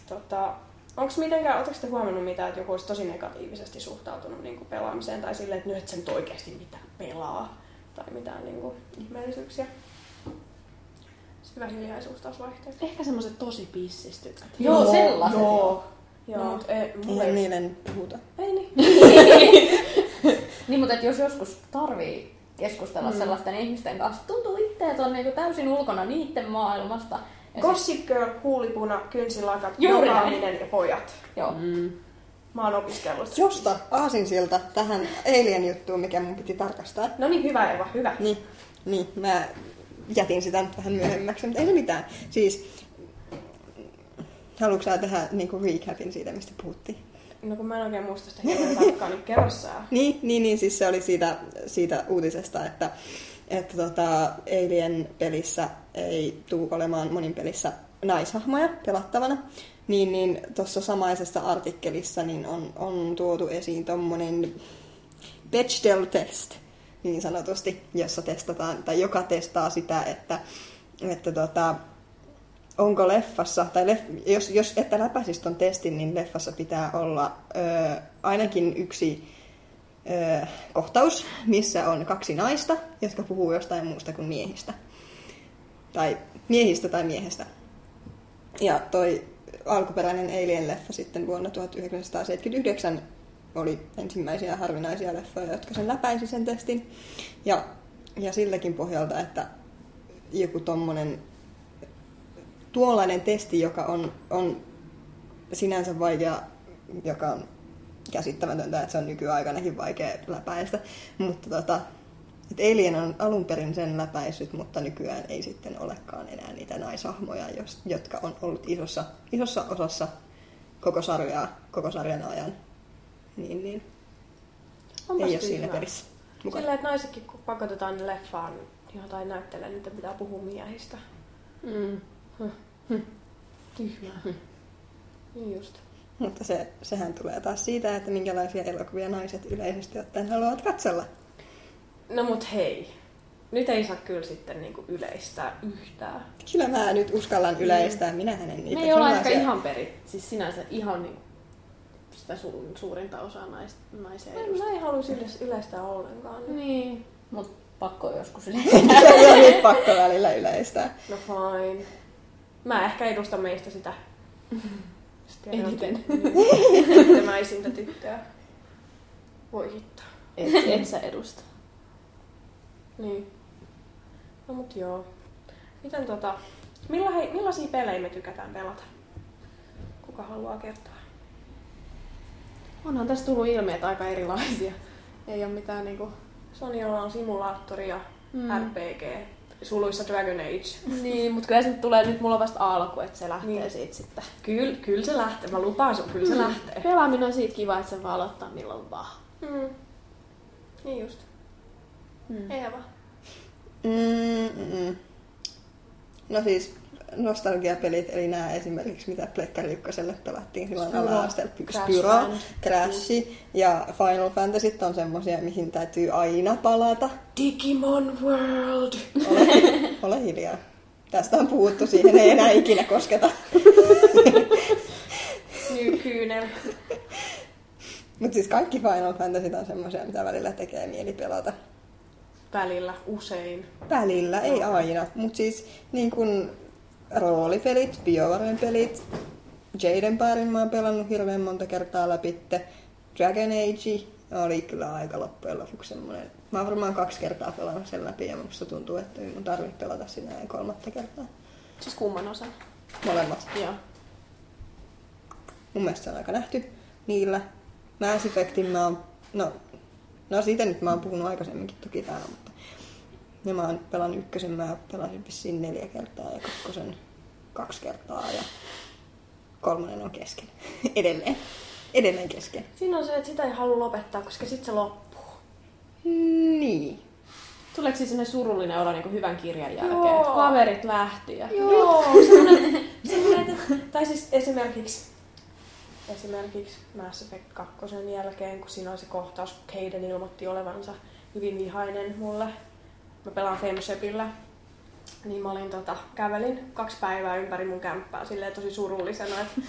Tota, onko mitenkään, ootteko te huomannut mitään, että joku olisi tosi negatiivisesti suhtautunut niinku pelaamiseen tai silleen, että nyt et sä nyt oikeasti mitään pelaa tai mitään niinku ihmeellisyyksiä? Sitten hyvä hiljaisuus taas vaihteeksi. Ehkä semmoset tosi pissistyt. Joo, sellaiset, Joo. joo. Joo, No. mutta ei, Eihän ei, niille nyt puhuta. ei niin. Niin, mutta jos joskus tarvii keskustella mm. sellaisten ihmisten kanssa, tuntuu itse, että on niinku täysin ulkona niiden maailmasta. Ja Gossip Girl, huulipuna, kynsilakat, jokainen ja pojat. joo. Mm. Mä oon opiskellut. Josta aasinsilta tähän Alien-juttuun, mikä mun piti tarkastaa. No niin, hyvä Eva, hyvä. Niin, niin mä jätin sitä nyt vähän myöhemmäksi, mutta ei se mitään. Siis, haluatko sä tehdä niinku recapin siitä, mistä puhuttiin? No kun mä en oikein muista sitä hirveän niin kerro. Niin, niin, niin siis se oli siitä, siitä uutisesta, että, että tota, Alien-pelissä ei tule olemaan monin pelissä naishahmoja pelattavana. Niin, niin tuossa samaisessa artikkelissa niin on, on tuotu esiin tommonen Bechdel test niin sanotusti, jossa testataan, tai joka testaa sitä, että, että tota, onko leffassa, tai leff, jos, jos että läpäisis ton testin, niin leffassa pitää olla ö, ainakin yksi ö, kohtaus, missä on kaksi naista, jotka puhuu jostain muusta kuin miehistä. Tai miehistä tai miehestä. Ja toi alkuperäinen Alien-leffa sitten vuonna 1979 oli ensimmäisiä harvinaisia leffoja, jotka sen läpäisi sen testin. Ja, ja silläkin pohjalta, että joku tommonen tuollainen testi, joka on, on sinänsä vaikea, joka on käsittämätöntä, että se on nykyaikanakin vaikea läpäistä. Mutta tota, et Alien on alun perin sen läpäissyt, mutta nykyään ei sitten olekaan enää niitä naishahmoja, jos, jotka on ollut isossa, isossa osassa koko sarjaa, koko sarjan ajan. Niin, niin. Onpas ei ole siinä tyhmää. pelissä mukana. Silleen, että naisetkin kun pakotetaan leffaan jotain näyttelee, niin niiden pitää puhua miehistä. Mm. Tyhmää. Niin just. Mutta se, sehän tulee taas siitä, että minkälaisia elokuvia naiset yleisesti ottaen haluavat katsella. No mut hei. Nyt ei saa kyllä sitten niinku yleistää yhtään. Kyllä mä nyt uskallan yleistää, minähän en niitä Ne ei ole ehkä sellaisia- ihan peri, siis sinänsä ihan niin sitä su- suurinta osaa nais, naisia En edustaa. mä ei halua yleis- yleistää ollenkaan. Niin. Mut pakko joskus. Se on nyt pakko välillä yleistää. No fine. Mä ehkä edustan meistä sitä. Eniten. Ensimmäisintä tyttöä. Voi hitto. Et, et sä edusta. Niin. No mut joo. Miten tota... Milla, hei, millaisia pelejä me tykätään pelata? Kuka haluaa kertoa? Onhan tässä tullut ilmeet aika erilaisia. Ei ole mitään niinku... Sonjalla on simulaattori ja mm. RPG. Suluissa Dragon Age. Niin, mutta kyllä se nyt tulee, nyt mulla on vasta alku, että se lähtee Niin. siitä sitten. Kyllä, kyllä se lähtee. Mä lupaan sun, kyllä se lähtee. Pelaaminen on siitä kiva, että se vaan aloittaa milloin vaan. Mm. Niin just. Mm. Eeva. Mm-mm. No siis nostalgiapelit, eli nämä esimerkiksi, mitä Plekkari ykköselle pelattiin silloin ala-asteella. Crash Spyro. Crash ja Final Fantasy on semmosia, mihin täytyy aina palata. Digimon World! Ole, ole hiljaa. Tästä on puhuttu, siihen ei enää ikinä kosketa. Nykyinen. Mutta siis kaikki Final Fantasy on semmoisia, mitä välillä tekee mieli pelata. Välillä, usein. Välillä, ei aina. Mutta siis niin kun roolipelit, BioWaren pelit, Jaden Parin mä oon pelannut hirveän monta kertaa läpi. Dragon Age oli kyllä aika loppujen lopuksi semmoinen. Mä oon varmaan kaksi kertaa pelannut sen läpi ja musta tuntuu, että ei mun tarvitse pelata sinä ja kolmatta kertaa. Siis kumman osan. Molemmat. Joo. Mun mielestä se on aika nähty niillä. Mass Effectin mä oon, no, no siitä nyt mä oon puhunut aikaisemminkin toki täällä, mutta ja mä oon pelannut ykkösen, mä pelasin vissiin neljä kertaa ja kakkosen kaksi kertaa ja kolmonen on kesken. Edelleen. Edelleen kesken. Siinä on se, että sitä ei halua lopettaa, koska sit se loppuu. Niin. Tuleeko siis sellainen surullinen olo niin hyvän kirjan jälkeen? Joo. Että kaverit lähti ja... Joo, semmoinen, semmoinen että, tai siis esimerkiksi, esimerkiksi Mass Effect 2 jälkeen, kun siinä oli se kohtaus, kun Caden ilmoitti olevansa hyvin vihainen mulle. Mä pelaan Femshepillä. Niin mä olin tota, kävelin kaksi päivää ympäri mun kämppää silleen tosi surullisena. Et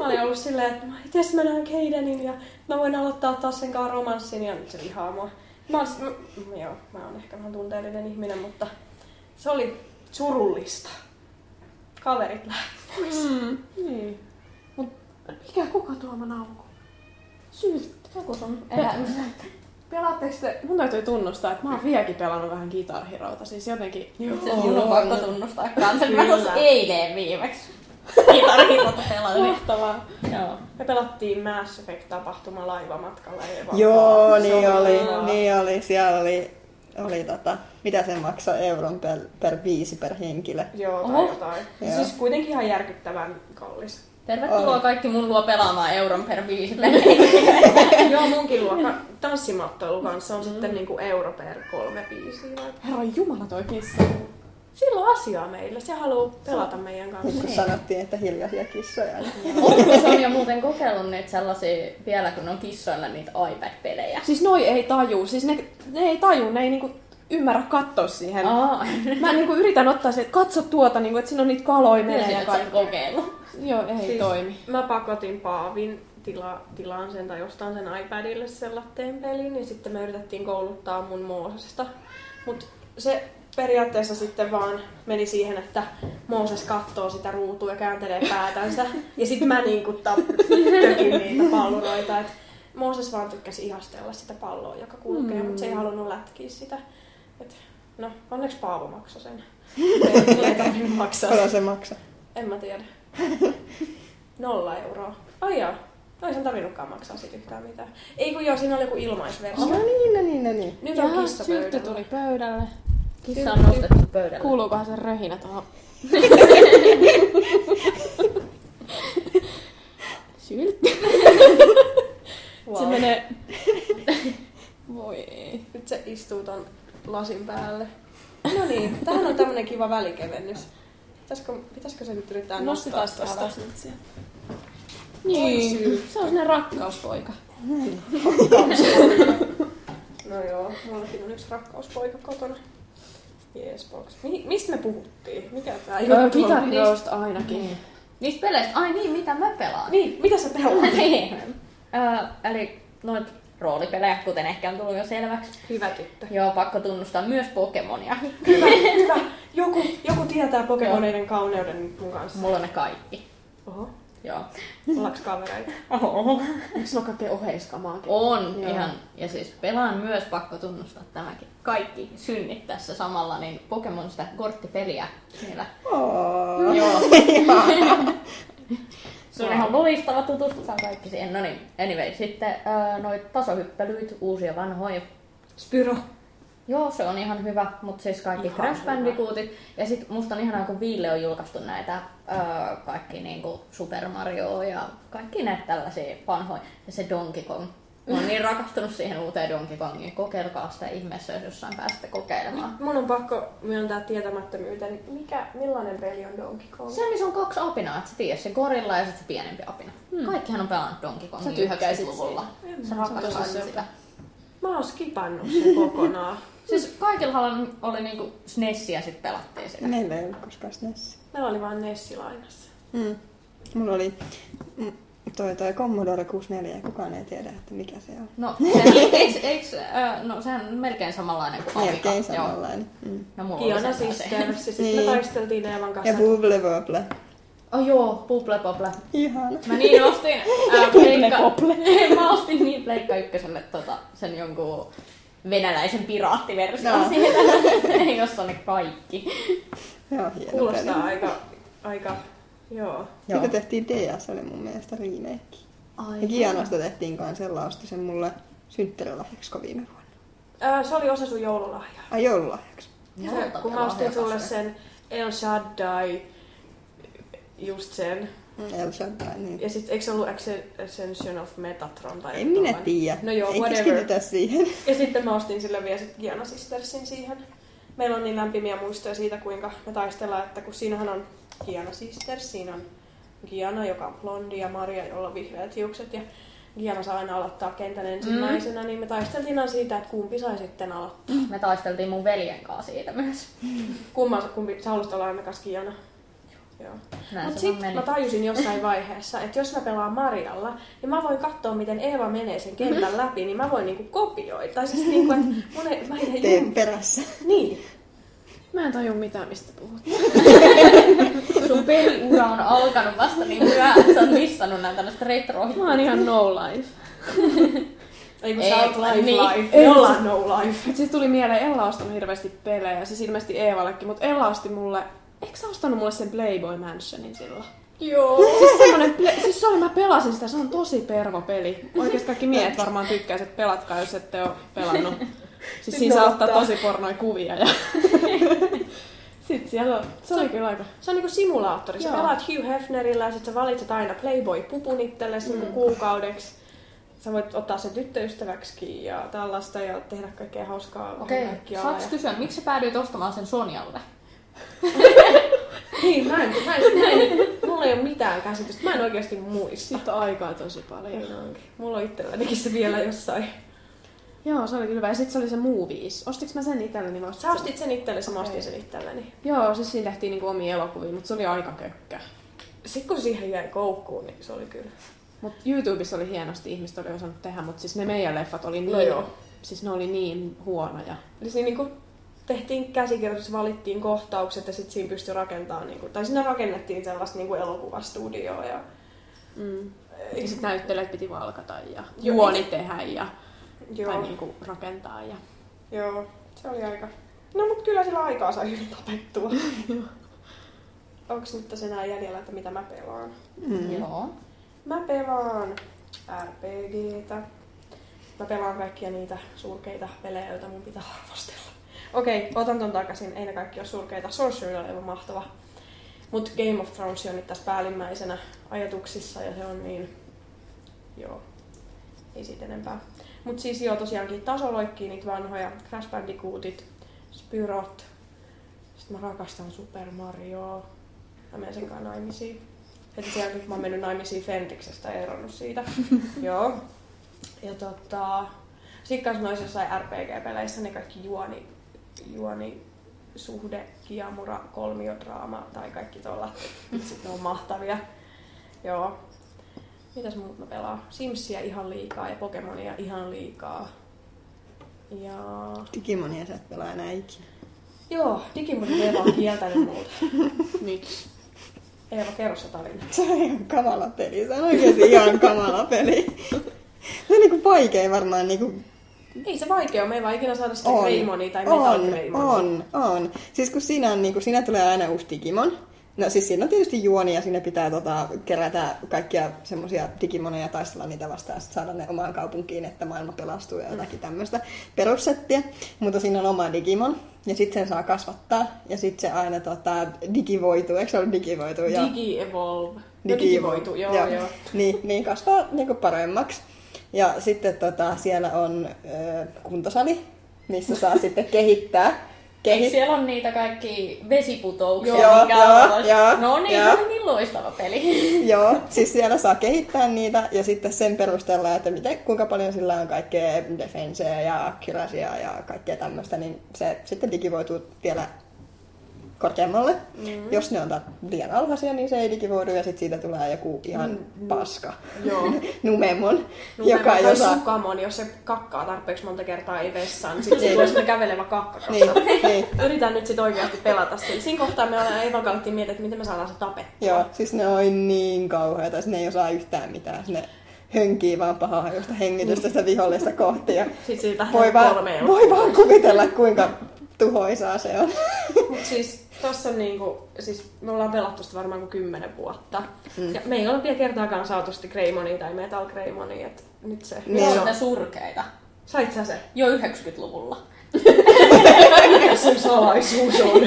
mä olin ollut silleen, että jes mä näen Cadenin ja mä voin aloittaa taas sen kanssa romanssin ja nyt se vihaa mua. Mä joo, mä oon ehkä vähän tunteellinen ihminen, mutta se oli surullista. Kaverit lähti. Mm, niin. Mut mikä kuka tuoma naukuu? Syyttä. Joku sun elämys. Pelaatteko te, mun täytyy tunnustaa, että mä oon vieläkin pelannut vähän Guitar Heroita, siis jotenkin... Se mun on pakko tunnustaa kanssa. Mä tuossa eilen viimeksi. Kitarihirota pelasin. Mahtavaa. Joo. Me pelattiin Mass Effect-tapahtuma laivamatkalla. Joo, niin oli, niin oli. Siellä oli, oli tota, mitä se maksaa euron per, per viisi per henkilö. Joo, tai Oho. jotain. Joo. Siis kuitenkin ihan järkyttävän kallis. Tervetuloa kaikki mun luo pelaamaan euron per viisi Joo, munkin luokka tanssimattoilu kanssa on sitten niinku euro per kolme biisiä. Herran jumala toi kissa. Sillä on asiaa meille. Se haluaa pelata meidän Nyt kanssa. kun sanottiin, että hiljaisia kissoja. Niin. Oletko Sonja muuten kokeillut niitä sellaisia, vielä kun on kissoilla niitä iPad-pelejä? Siis noi ei taju, siis ne, ne ei taju, ne ei niinku ymmärrä katsoa siihen. Aa, Mä niinku yritän ottaa se, että katso tuota, niinku, että siinä on niitä kaloja menee ja kaikkea. kokeillut. Joo, ei Siis toimi. Mä pakotin Paavin tila, tilaan sen tai ostaan sen iPadille sen latteen pelin ja sitten me yritettiin kouluttaa mun Moosesta. Mut se periaatteessa sitten vaan meni siihen, että Mooses katsoo sitä ruutua ja kääntelee päätänsä. Ja sitten mä niinku tökin niitä palluroita. Et Mooses vaan tykkäsi ihastella sitä palloa, joka kulkee, mm. mutta se ei halunnut lätkiä sitä. Et, no, onneksi Paavo maksoi sen. Ei, ei tarvinnut maksaa. Paljon se maksaa? En mä tiedä. Nolla euroa. Ai jaa. No ei sen tarvinnutkaan maksaa sit yhtään mitään. Ei kun joo, siinä oli joku ilmaisversio. No niin, no niin, no niin. Nyt on Jaha, kissa syltty pöydällä. tuli pöydälle. Kissa on nostettu pöydälle. Kuuluukohan se röhinä tuohon? Syltty. Wow. Se menee... Voi ei. Nyt se istuu ton lasin päälle. No niin, tähän on tämmönen kiva välikevennys. Pitäisikö, pitäisikö se nyt yrittää nostaa. Oi Niin, se on sellainen rakkauspoika. No joo, mullakin on yksi rakkauspoika kotona. Jees, box. Mi- mistä me puhuttiin? Mikä tää Öö, juttu on? Guitar ainakin. Niistä peleistä, ai niin, mitä mä pelaan? Niin, mitä sä pelaat? Niin. Ö, eli noit roolipelejä, kuten ehkä on tullut jo selväksi. Hyvä tyttö. Joo, pakko tunnustaa myös Pokemonia. Hyvä, hyvä. Joku, joku tietää Pokemoneiden kauneuden mun kanssa. Mulla on ne kaikki. Oho, Joo. ollaanko kavereita? Oho. Eikö ole kaikkea oheiskamaankin? On Joo. ihan, ja siis pelaan myös, pakko tunnustaa tämäkin, kaikki synnit tässä samalla, niin Pokemon sitä korttipeliä siellä. Oh. Joo. Se on ihan loistava, tutustutaan kaikki siihen. No niin, anyway, sitten ää, noit tasohyppelyit, uusia vanhoja. Spyro. Joo, se on ihan hyvä, mutta siis kaikki Ihan Crash. Bandicootit. Ja sitten musta on ihanaa, kun Viille on julkaistu näitä ää, kaikki niinku Super Mario ja kaikki näitä tällaisia vanhoja. Ja se Donkey Kong. Mä oon niin rakastunut siihen uuteen Donkey Kongiin. Kokeilkaa sitä ihmeessä, jos jossain pääsette kokeilemaan. Mun on pakko myöntää tietämättömyyteni. Mikä, millainen peli on Donkey Kong? Se, missä on kaksi apinaa, että sä tiedät, se gorilla ja sitten se pienempi apina. Hmm. Kaikkihan on pelannut Donkey Kongin tykkäsit 90-luvulla. siitä. Sä rakastat sitä. Mä oon skipannut sen kokonaan. Siis kaikilla oli, oli niinku SNES ja sitten pelattiin sitä. Meillä ei ollut koskaan SNES. Meillä oli vaan Nessi lainassa. Mm. Mulla oli toi, toi Commodore 64 ja kukaan ei tiedä, että mikä se on. No, sehän, eiks, eiks, äh, no, sehän on melkein samanlainen kuin Amiga. Melkein Joo. samanlainen. Mm. No, mulla Kiana oli se. Sisters. Ja sitten Niin. me taisteltiin Eevan kanssa. Ja Bubble Bobble. Oh joo, Puple Pople. Ihana. Mä niin ostin äh, pleikka... Mä ostin niin pleikka ykköselle tota, sen jonkun venäläisen piraattiversion No. siitä, jossa on ne kaikki. Joo, hieno Kuulostaa peli. aika, aika, joo. Siitä Joo. tehtiin DS, oli mun mielestä remake. Ai, Ja Kianasta tehtiin kanssa, Ella osti sen mulle synttärilahjaksi viime vuonna. Ää, se oli osa sun joululahjaa. Ai joululahjaksi. Se, kun mä ostin sulle sen El Shaddai, just sen. Mm, El Shaddai, niin. Ja sit eikö se ollut Ascension of Metatron tai En minä tiedä. No joo, Ei whatever. keskitytä siihen. Ja sitten mä ostin sille vielä sit Giana Sistersin siihen. Meillä on niin lämpimiä muistoja siitä, kuinka me taistellaan, että kun siinähän on Giana Sisters, siinä on Giana, joka on blondi ja Maria, jolla on vihreät hiukset. Ja Giana saa aina aloittaa kentän ensimmäisenä, mm. niin me taisteltiin aina siitä, että kumpi sai sitten aloittaa. Me taisteltiin mun veljen kanssa siitä myös. Kumman, kumpi, sä haluaisit olla aina kanssa Giana. Mutta sitten mä tajusin jossain vaiheessa, että jos mä pelaan Marialla, niin mä voin katsoa, miten Eeva menee sen kentän läpi, niin mä voin niinku kopioida. Tai siis niinku, että mun ei, mä en jum... perässä. Niin. Mä en tajua mitään, mistä puhut. Sun peliura on alkanut vasta niin myöhään, että sä oot missannut näitä tällaista retro Mä oon ihan no life. Ei kun sä oot life niin. life. Siis- no life. Sitten tuli mieleen, Ella on ostanut hirveästi pelejä, siis ilmeisesti Eevallekin, mutta Ella osti mulle, eikö sä ostanut mulle sen Playboy Mansionin silloin? Joo. Siis semmonen, siis se oli, mä pelasin sitä, se on tosi pervo peli. Oikeesti kaikki miehet varmaan tykkäis, että pelatkaa, jos ette ole pelannut. Siis siinä ne saa ottaa ottaa. tosi pornoja kuvia ja... Sitten siellä on, se oli kyllä aika... Se on niinku simulaattori. Sä Joo. pelaat Hugh Hefnerillä ja sit sä valitset aina Playboy-pupun itsellesi mm. kuukaudeksi. Sä voit ottaa sen tyttöystäväksi ja tällaista ja tehdä kaikkea hauskaa. Okei, kaikkialla saaks ja- kysyä, miksi sä päädyit ostamaan sen Sonjalle? Niin, mä en, mä en, mä en, mulla ei ole mitään käsitystä. Mä en oikeasti muista. Siitä on aikaa tosi paljon. Niin onkin. Mulla on itsellänikin se vielä jossain. Joo, se oli kyllä hyvä. Ja sitten se oli se Movies. Ostiks mä sen itselleni? vai Sä ostit sen itsellesi, mä ostin sen itselleni. Joo, siis siinä tehtiin niinku omia elokuvia, mutta se oli aika kökkä. Sitten kun siihen jäi koukkuun, niin se oli kyllä. Mutta YouTubessa oli hienosti, ihmiset oli osannut tehdä, mutta siis ne meidän leffat oli niin, No joo. siis ne oli niin huonoja. Eli siinä niinku tehtiin käsikirjoitus, valittiin kohtaukset ja sitten siinä pystyi rakentamaan, niinku, tai siinä rakennettiin sellaista niinku elokuvastudioa. Ja, Mm. Ja sitten näyttelijät piti valkata ja juoni tehdä ja joo, tai niinku rakentaa. Ja... joo, se oli aika... No mut kyllä sillä aikaa sai hyvin tapettua. Onks nyt tässä enää jäljellä, että mitä mä pelaan? Mm. Joo. Mä pelaan RPGtä. Mä pelaan kaikkia niitä surkeita pelejä, joita mun pitää arvostella. Okei, otan ton takaisin. Ei ne kaikki ole surkeita. Sorcery on aivan mahtava. Mut Game of Thrones on nyt tässä päällimmäisenä ajatuksissa ja se on niin... Joo. Ei siitä enempää. Mut siis joo, tosiaankin tasoloikkii niitä vanhoja. Crash Bandicootit, Spyrot. Sitten mä rakastan Super Marioa. Mä menen sen kanssa naimisiin. Heti sen jälkeen, kun mä oon mennyt naimisiin Fentiksestä ja eronnut siitä. joo. Ja tota... Sitten kanssa noissa jossain RPG-peleissä ne kaikki juoni, juoni suhde, kiamura, kolmiodraama tai kaikki tuolla. Sitten ne on mahtavia. Joo. Mitäs muut mä pelaan? Simsia ihan liikaa ja Pokemonia ihan liikaa. Ja... Digimonia sä et pelaa enää ikinä. Joo, Digimon Eeva on kieltänyt multa. Miksi? Eeva, kerro se tarina. Se on ihan kamala peli. Se on oikeesti ihan kamala peli. Se on niinku vaikea varmaan niinku Ei se vaikea ole, me ei vaan ikinä saada sitä on. Greimonia tai Metal on, on, on. Siis kun siinä, on, niinku, siinä tulee aina uusi Digimon. No siis siinä on tietysti juoni ja sinne pitää tota, kerätä kaikkia semmoisia Digimoneja taistella niitä vastaan ja saada ne omaan kaupunkiin, että maailma pelastuu ja jotakin tämmöistä perussettiä. Mutta siinä on oma Digimon ja sitten sen saa kasvattaa ja sitten se aina tota, digivoituu, eikö se ole digivoituu? Joo. Digi-evolve. No, Digi- digivoitu, joo, joo. joo. Niin, niin kasvaa niin paremmaksi. Ja sitten tota, siellä on ö, kuntosali, missä saa sitten kehittää. Kehi- siellä on niitä kaikki vesiputouksia, Joo, mikä joo, on joo, No niin, joo. se on niin loistava peli. Joo, siis siellä saa kehittää niitä ja sitten sen perusteella, että miten, kuinka paljon sillä on kaikkea defenseä ja accuracia ja kaikkea tämmöistä, niin se sitten digivoituu vielä korkeammalle. Mm. Jos ne on liian alhaisia, niin se ei digivoidu ja sitten siitä tulee joku ihan mm. paska. Joo. Numemon, No, joka ei tai osaa... Sukamon, jos se kakkaa tarpeeksi monta kertaa ei vessaan, niin sitten se tulee semmoinen kävelevä kakkakassa. Niin, niin. Yritän nyt sit oikeasti pelata. Siinä kohtaa me ollaan Eevan kanssa miettiä, että miten me saadaan se tapettua. Joo, siis ne on niin kauheita, ne ei osaa yhtään mitään. Ne hönkii vaan pahaa hajusta hengitystä sitä vihollista kohti. Ja Sitten siitä voi, vaan, voi vaan kuvitella, kuinka tuhoisaa se on. Mut siis tossa on niinku, siis me ollaan pelattu sitä varmaan kuin kymmenen vuotta. Mm. Ja me ei ole vielä kertaakaan saatu sitä Greymonia tai Metal Greymonia, että nyt se, Ne se on on. ne surkeita. Sait sä se? Jo 90-luvulla. Mikä sen salaisuus on?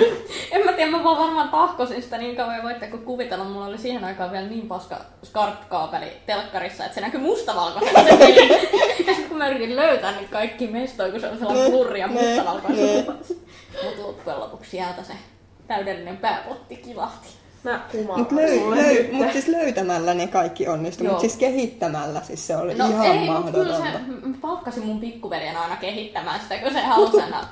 En mä tiedä, mä vaan varmaan tahkosin sitä niin kauan ja voitte kun kuvitella, mulla oli siihen aikaan vielä niin paska SCART-kaapeli telkkarissa, että se näkyi mustavalkoisena se peli. Ja sitten kun mä yritin löytää niin kaikki mestoja, kun se oli sellainen blurri ja Ne, mustavalkoinen. Mutta loppujen lopuksi sieltä se täydellinen pääpotti kilahti. Mä kumaan Mutta löy, sulle löy, nyt. mut siis löytämällä ne kaikki onnistuu, Joo. mutta siis kehittämällä siis se oli No ihan ei, mut kyllä mahdotonta. se, mä palkkasin mun pikkuveljen aina kehittämään sitä, kun se halusi aina.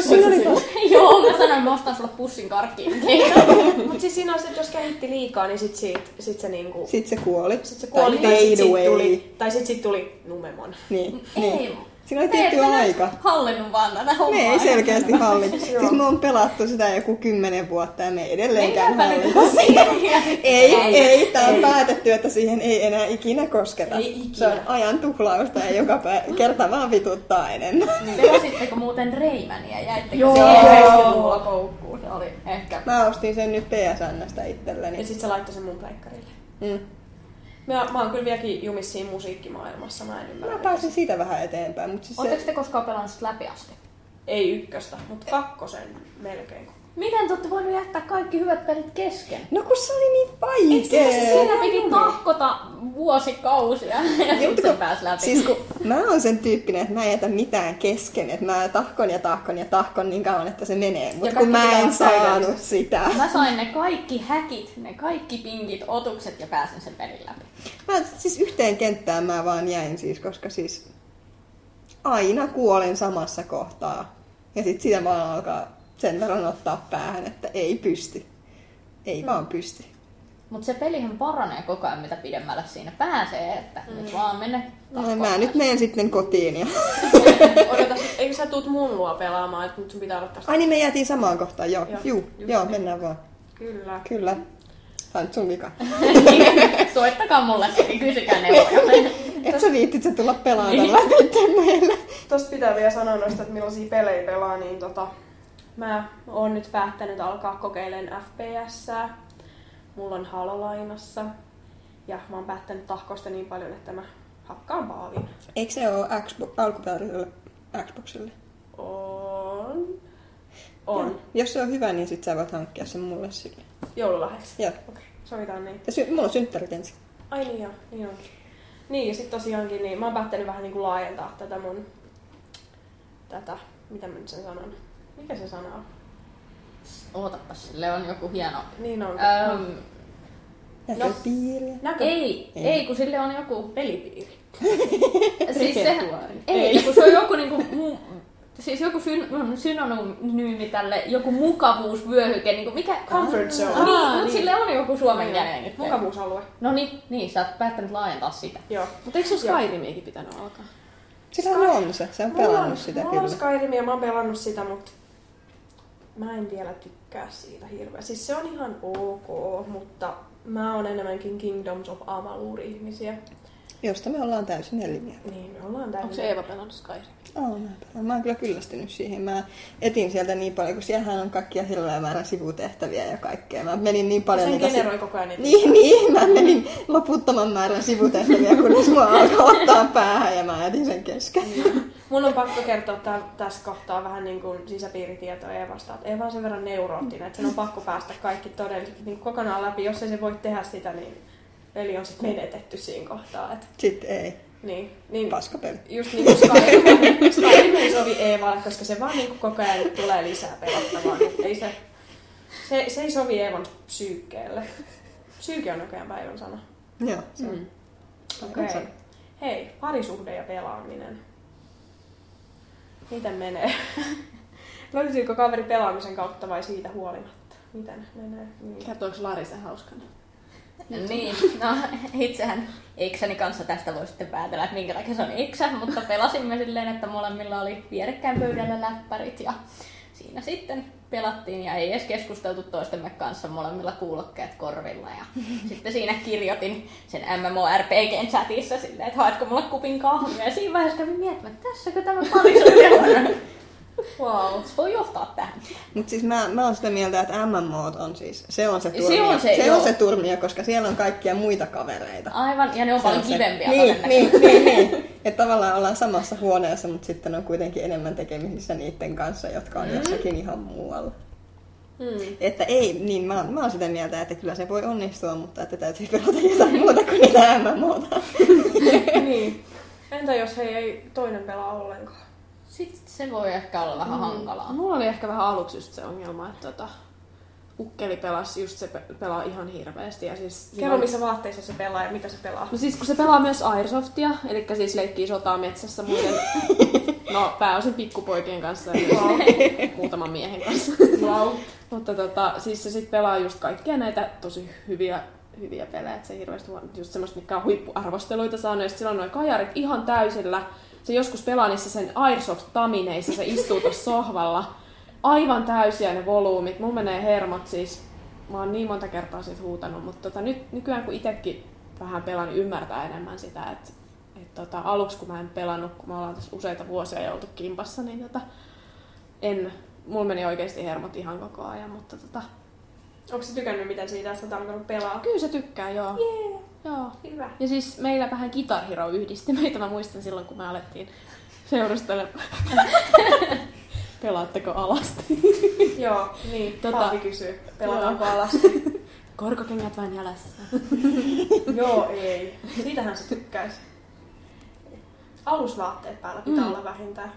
Siinä oli Joo, mä sanoin, mä ostan sulle pussin karkkiin. Mut siis siinä on se, että jos kehitti liikaa, niin sit, siitä, sit se niinku... Sitten se kuoli. Sit se kuoli, tai tai sit fade siitä away. tuli, tai sit siitä tuli Numemon. Niin, Ei, niin. Siinä oli tietty aika. hallinnut vaan tätä hommaa. Me ei selkeästi hallita. Joo. siis me on pelattu sitä joku kymmenen vuotta ja me ei edelleenkään sitä. kotiin. Ei, ei, ei. Tää on Ei. päätetty, että siihen ei enää ikinä kosketa. Ei ikinä. Se on ajan tuhlausta ja joka pä- kerta vaan vituttaa enemmän. Pelasitteko muuten Reimania? Jäittekö Joo. se Joo. mulla koukkuun? Se oli ehkä... Mä ostin sen nyt PSNstä itselleni. Ja sit se laittoi sen mun pleikkarille. Mm. Mä, mä oon kyllä vieläkin jumissa siinä musiikkimaailmassa, mä en ymmärrä. Mä pääsin siitä vähän eteenpäin, mutta siis Oletteko se... te koskaan pelannut läpi asti? Ei ykköstä, mutta kakkosen melkein. Miten te olette voinut jättää kaikki hyvät pelit kesken? No kun se oli niin vaikea. Siinä piti tahkota vuosikausia ja Niin, sitten se kun- pääsi läpi. Siis kun mä oon sen tyyppinen, että mä en jätä mitään kesken, että mä tahkon ja tahkon ja tahkon niin kauan, että se menee. Mutta kun mä en saanut täydellistä. sitä. Mä sain ne kaikki häkit, ne kaikki pinkit, otukset ja pääsin sen pelin läpi. Mä siis yhteen kenttään mä vaan jäin siis, koska siis aina kuolen samassa kohtaa. Ja sit sitä vaan alkaa sen verran ottaa päähän, että ei pysty. Ei Hmm. vaan pysty. Mutta se pelihän paranee koko ajan, mitä pidemmälle siinä pääsee, että mm. nyt vaan mene No, mä nyt menen sitten kotiin. Ja... Odota, eikö sä tuut mun luo pelaamaan, että nyt sun pitää olla tästä? Ai niin me jäätiin samaan kohtaan, joo. Joo, Joo, Juu, just joo niin. mennään vaan. Kyllä. Kyllä. Tää on nyt sun vika. Soittakaa mulle sitten, kysykää neuvoja. Et sä viittit sä tulla pelaamaan Niin. läpi meille. Tosta pitää vielä sanoa noista, että millaisia pelejä pelaa, niin tota, mä oon nyt päättänyt alkaa kokeilemaan fps Mulla on Halo lainassa. Ja mä oon päättänyt tahkosta niin paljon, että mä hakkaan paavin. Eikö se ole Xbox, alkuperäiselle Xboxille? On. On. Jos se on hyvä, niin sit sä voit hankkia sen mulle sille. Joululahjaksi. Joo. Okei, sovitaan niin. Ja sy- mulla on synttärit ensin. Ai niin joo, niin on. Niin, ja sitten tosiaankin, niin mä oon päättänyt vähän niin kuin laajentaa tätä mun, tätä, mitä mä nyt sen sanon, mikä se sana on? Ootapas, sille on joku hieno... Niin on. Öm, Näköpiiriä. Näkö? ei, Ei. ei, kun sille on joku... Pelipiiri. siis se, Repertuaari. ei, kun se on joku niinku... Mu, siis joku syn, synonyymi tälle, joku mukavuusvyöhyke, niinku mikä... Comfort zone. Niin, Aa, mutta niin. sille on joku suomen Joo. kielinen nyt. Mukavuusalue. No niin, niin, sä oot päättänyt laajentaa sitä. Joo. Mutta eikö sun Joo. Skyrimiäkin pitänyt alkaa? Sillähän on se. Se on pelannut sitä mulla on kyllä. Skyrimia, mä oon pelannut sitä, mutta mä en vielä tykkää siitä hirveä. Siis se on ihan ok, mutta mä oon enemmänkin Kingdoms of Amalur-ihmisiä. Josta me ollaan täysin eri mieltä. Niin, me ollaan täysin. Onko se Eeva pelannut Skyrimia? Oh, mä, mä oon kyllä kyllästynyt siihen. Mä etin sieltä niin paljon, kun siellähän on kaikkia hirveä määrä sivutehtäviä ja kaikkea. Mä menin niin paljon Sen niitä... generoi koko ajan niitä. Niin, niin, mä menin loputtoman määrän sivutehtäviä, kunnes mua alkoi ottaa päähän ja mä jätin sen kesken. Mun on pakko kertoa tä- tässä kohtaa vähän niin kuin sisäpiiritietoa Eevasta. Että Eeva on sen verran neuroottinen, että sen on pakko päästä kaikki todellisesti niin kokonaan läpi. Jos ei se voi tehdä sitä, niin peli on sitten menetetty siinä kohtaa. Et, Sitten ei. niin, niin, Paskapeli. just niin kuin Skyrim, Skyrim ei sovi Eevalle, koska se vaan niin kuin koko ajan tulee lisää pelattavaa. Niin ei se, se, se ei sovi Eevan psyykkeelle. Psyyke on näköjään päivän sana. Joo, se on. Mm. Okei. Okay. Hei, parisuhde ja pelaaminen. Miten menee? Löytyykö kaveri pelaamisen kautta vai siitä huolimatta? Miten menee? Niin. Kertooko Lari sen hauskana? Niin, no itsehän Iksäni kanssa tästä voi sitten päätellä, että minkä takia se on Iksä, mutta pelasimme silleen, että molemmilla oli vierekkäin pöydällä läppärit ja siinä sitten pelattiin ja ei edes keskusteltu toistemme kanssa molemmilla kuulokkeet korvilla ja sitten siinä kirjoitin sen MMORPGn chatissa silleen, että haetko mulle kupin kahvia ja siinä vaiheessa kävin miettimään, että tässäkö tämä parisuhde on. Wow, se voi johtaa tähän. Mutta siis mä, mä oon sitä mieltä, että MMO on siis, se on se Se turmio. on se, se, joo. on se turmio, koska siellä on kaikkia muita kavereita. Aivan, ja ne on Se on paljon se. kivempiä niin, todennäköisesti. niin, niin, niin. Että tavallaan ollaan samassa huoneessa, mutta sitten on kuitenkin enemmän tekemisissä niiden kanssa, jotka on mm. jossakin ihan muualla. Hmm. Että ei, niin mä, mä oon sitä mieltä, että kyllä se voi onnistua, mutta että täytyy pelata jotain muuta kuin niitä MMOta. niin. Entä jos hei ei toinen pelaa ollenkaan? Sitten se voi ehkä olla vähän hankalaa. Mulla oli ehkä vähän aluksi just se ongelma, että tota, ukkeli pelasi just se pe- pelaa ihan hirveästi. Ja siis Kerro missä vaatteissa se pelaa ja mitä se pelaa. No siis kun se pelaa myös Airsoftia, eli siis leikkii sotaa metsässä muiden, no pääosin pikkupoikien kanssa ja myös muutaman miehen kanssa. Wow. Mutta tota, siis se sitten pelaa just kaikkia näitä tosi hyviä, hyviä pelejä, että se hirveästi just semmoista, mikä on huippuarvosteluita saanut, ja sillä on noin kajarit ihan täysillä. Se joskus pelaa niissä sen Airsoft-tamineissa, se istuu tuossa sohvalla. Aivan täysiä ne volyymit, mun menee hermot siis. Mä oon niin monta kertaa siitä huutanut, mutta tota, nyt, nykyään kun itsekin vähän pelaan, niin ymmärtää enemmän sitä, että et tota, aluksi kun mä en pelannut, kun me ollaan tässä useita vuosia jo oltu kimpassa, niin tota, en, mulla meni oikeasti hermot ihan koko ajan, mutta tota, Onko se tykännyt miten siitä, oot alkanut pelaa? kyllä se tykkää, joo. Jee, joo. hyvä. Ja siis meillä vähän Guitar Hero yhdisti meitä, mä muistan silloin, kun me alettiin seurustella. Pelaatteko alasti? Joo, niin. Tota- Paavi kysyy. Pelataanko alasti? Korkokengät vain jälässä. Joo, ei. Siitähän se tykkäisi. Alusvaatteet päällä pitää Mm. olla vähintään.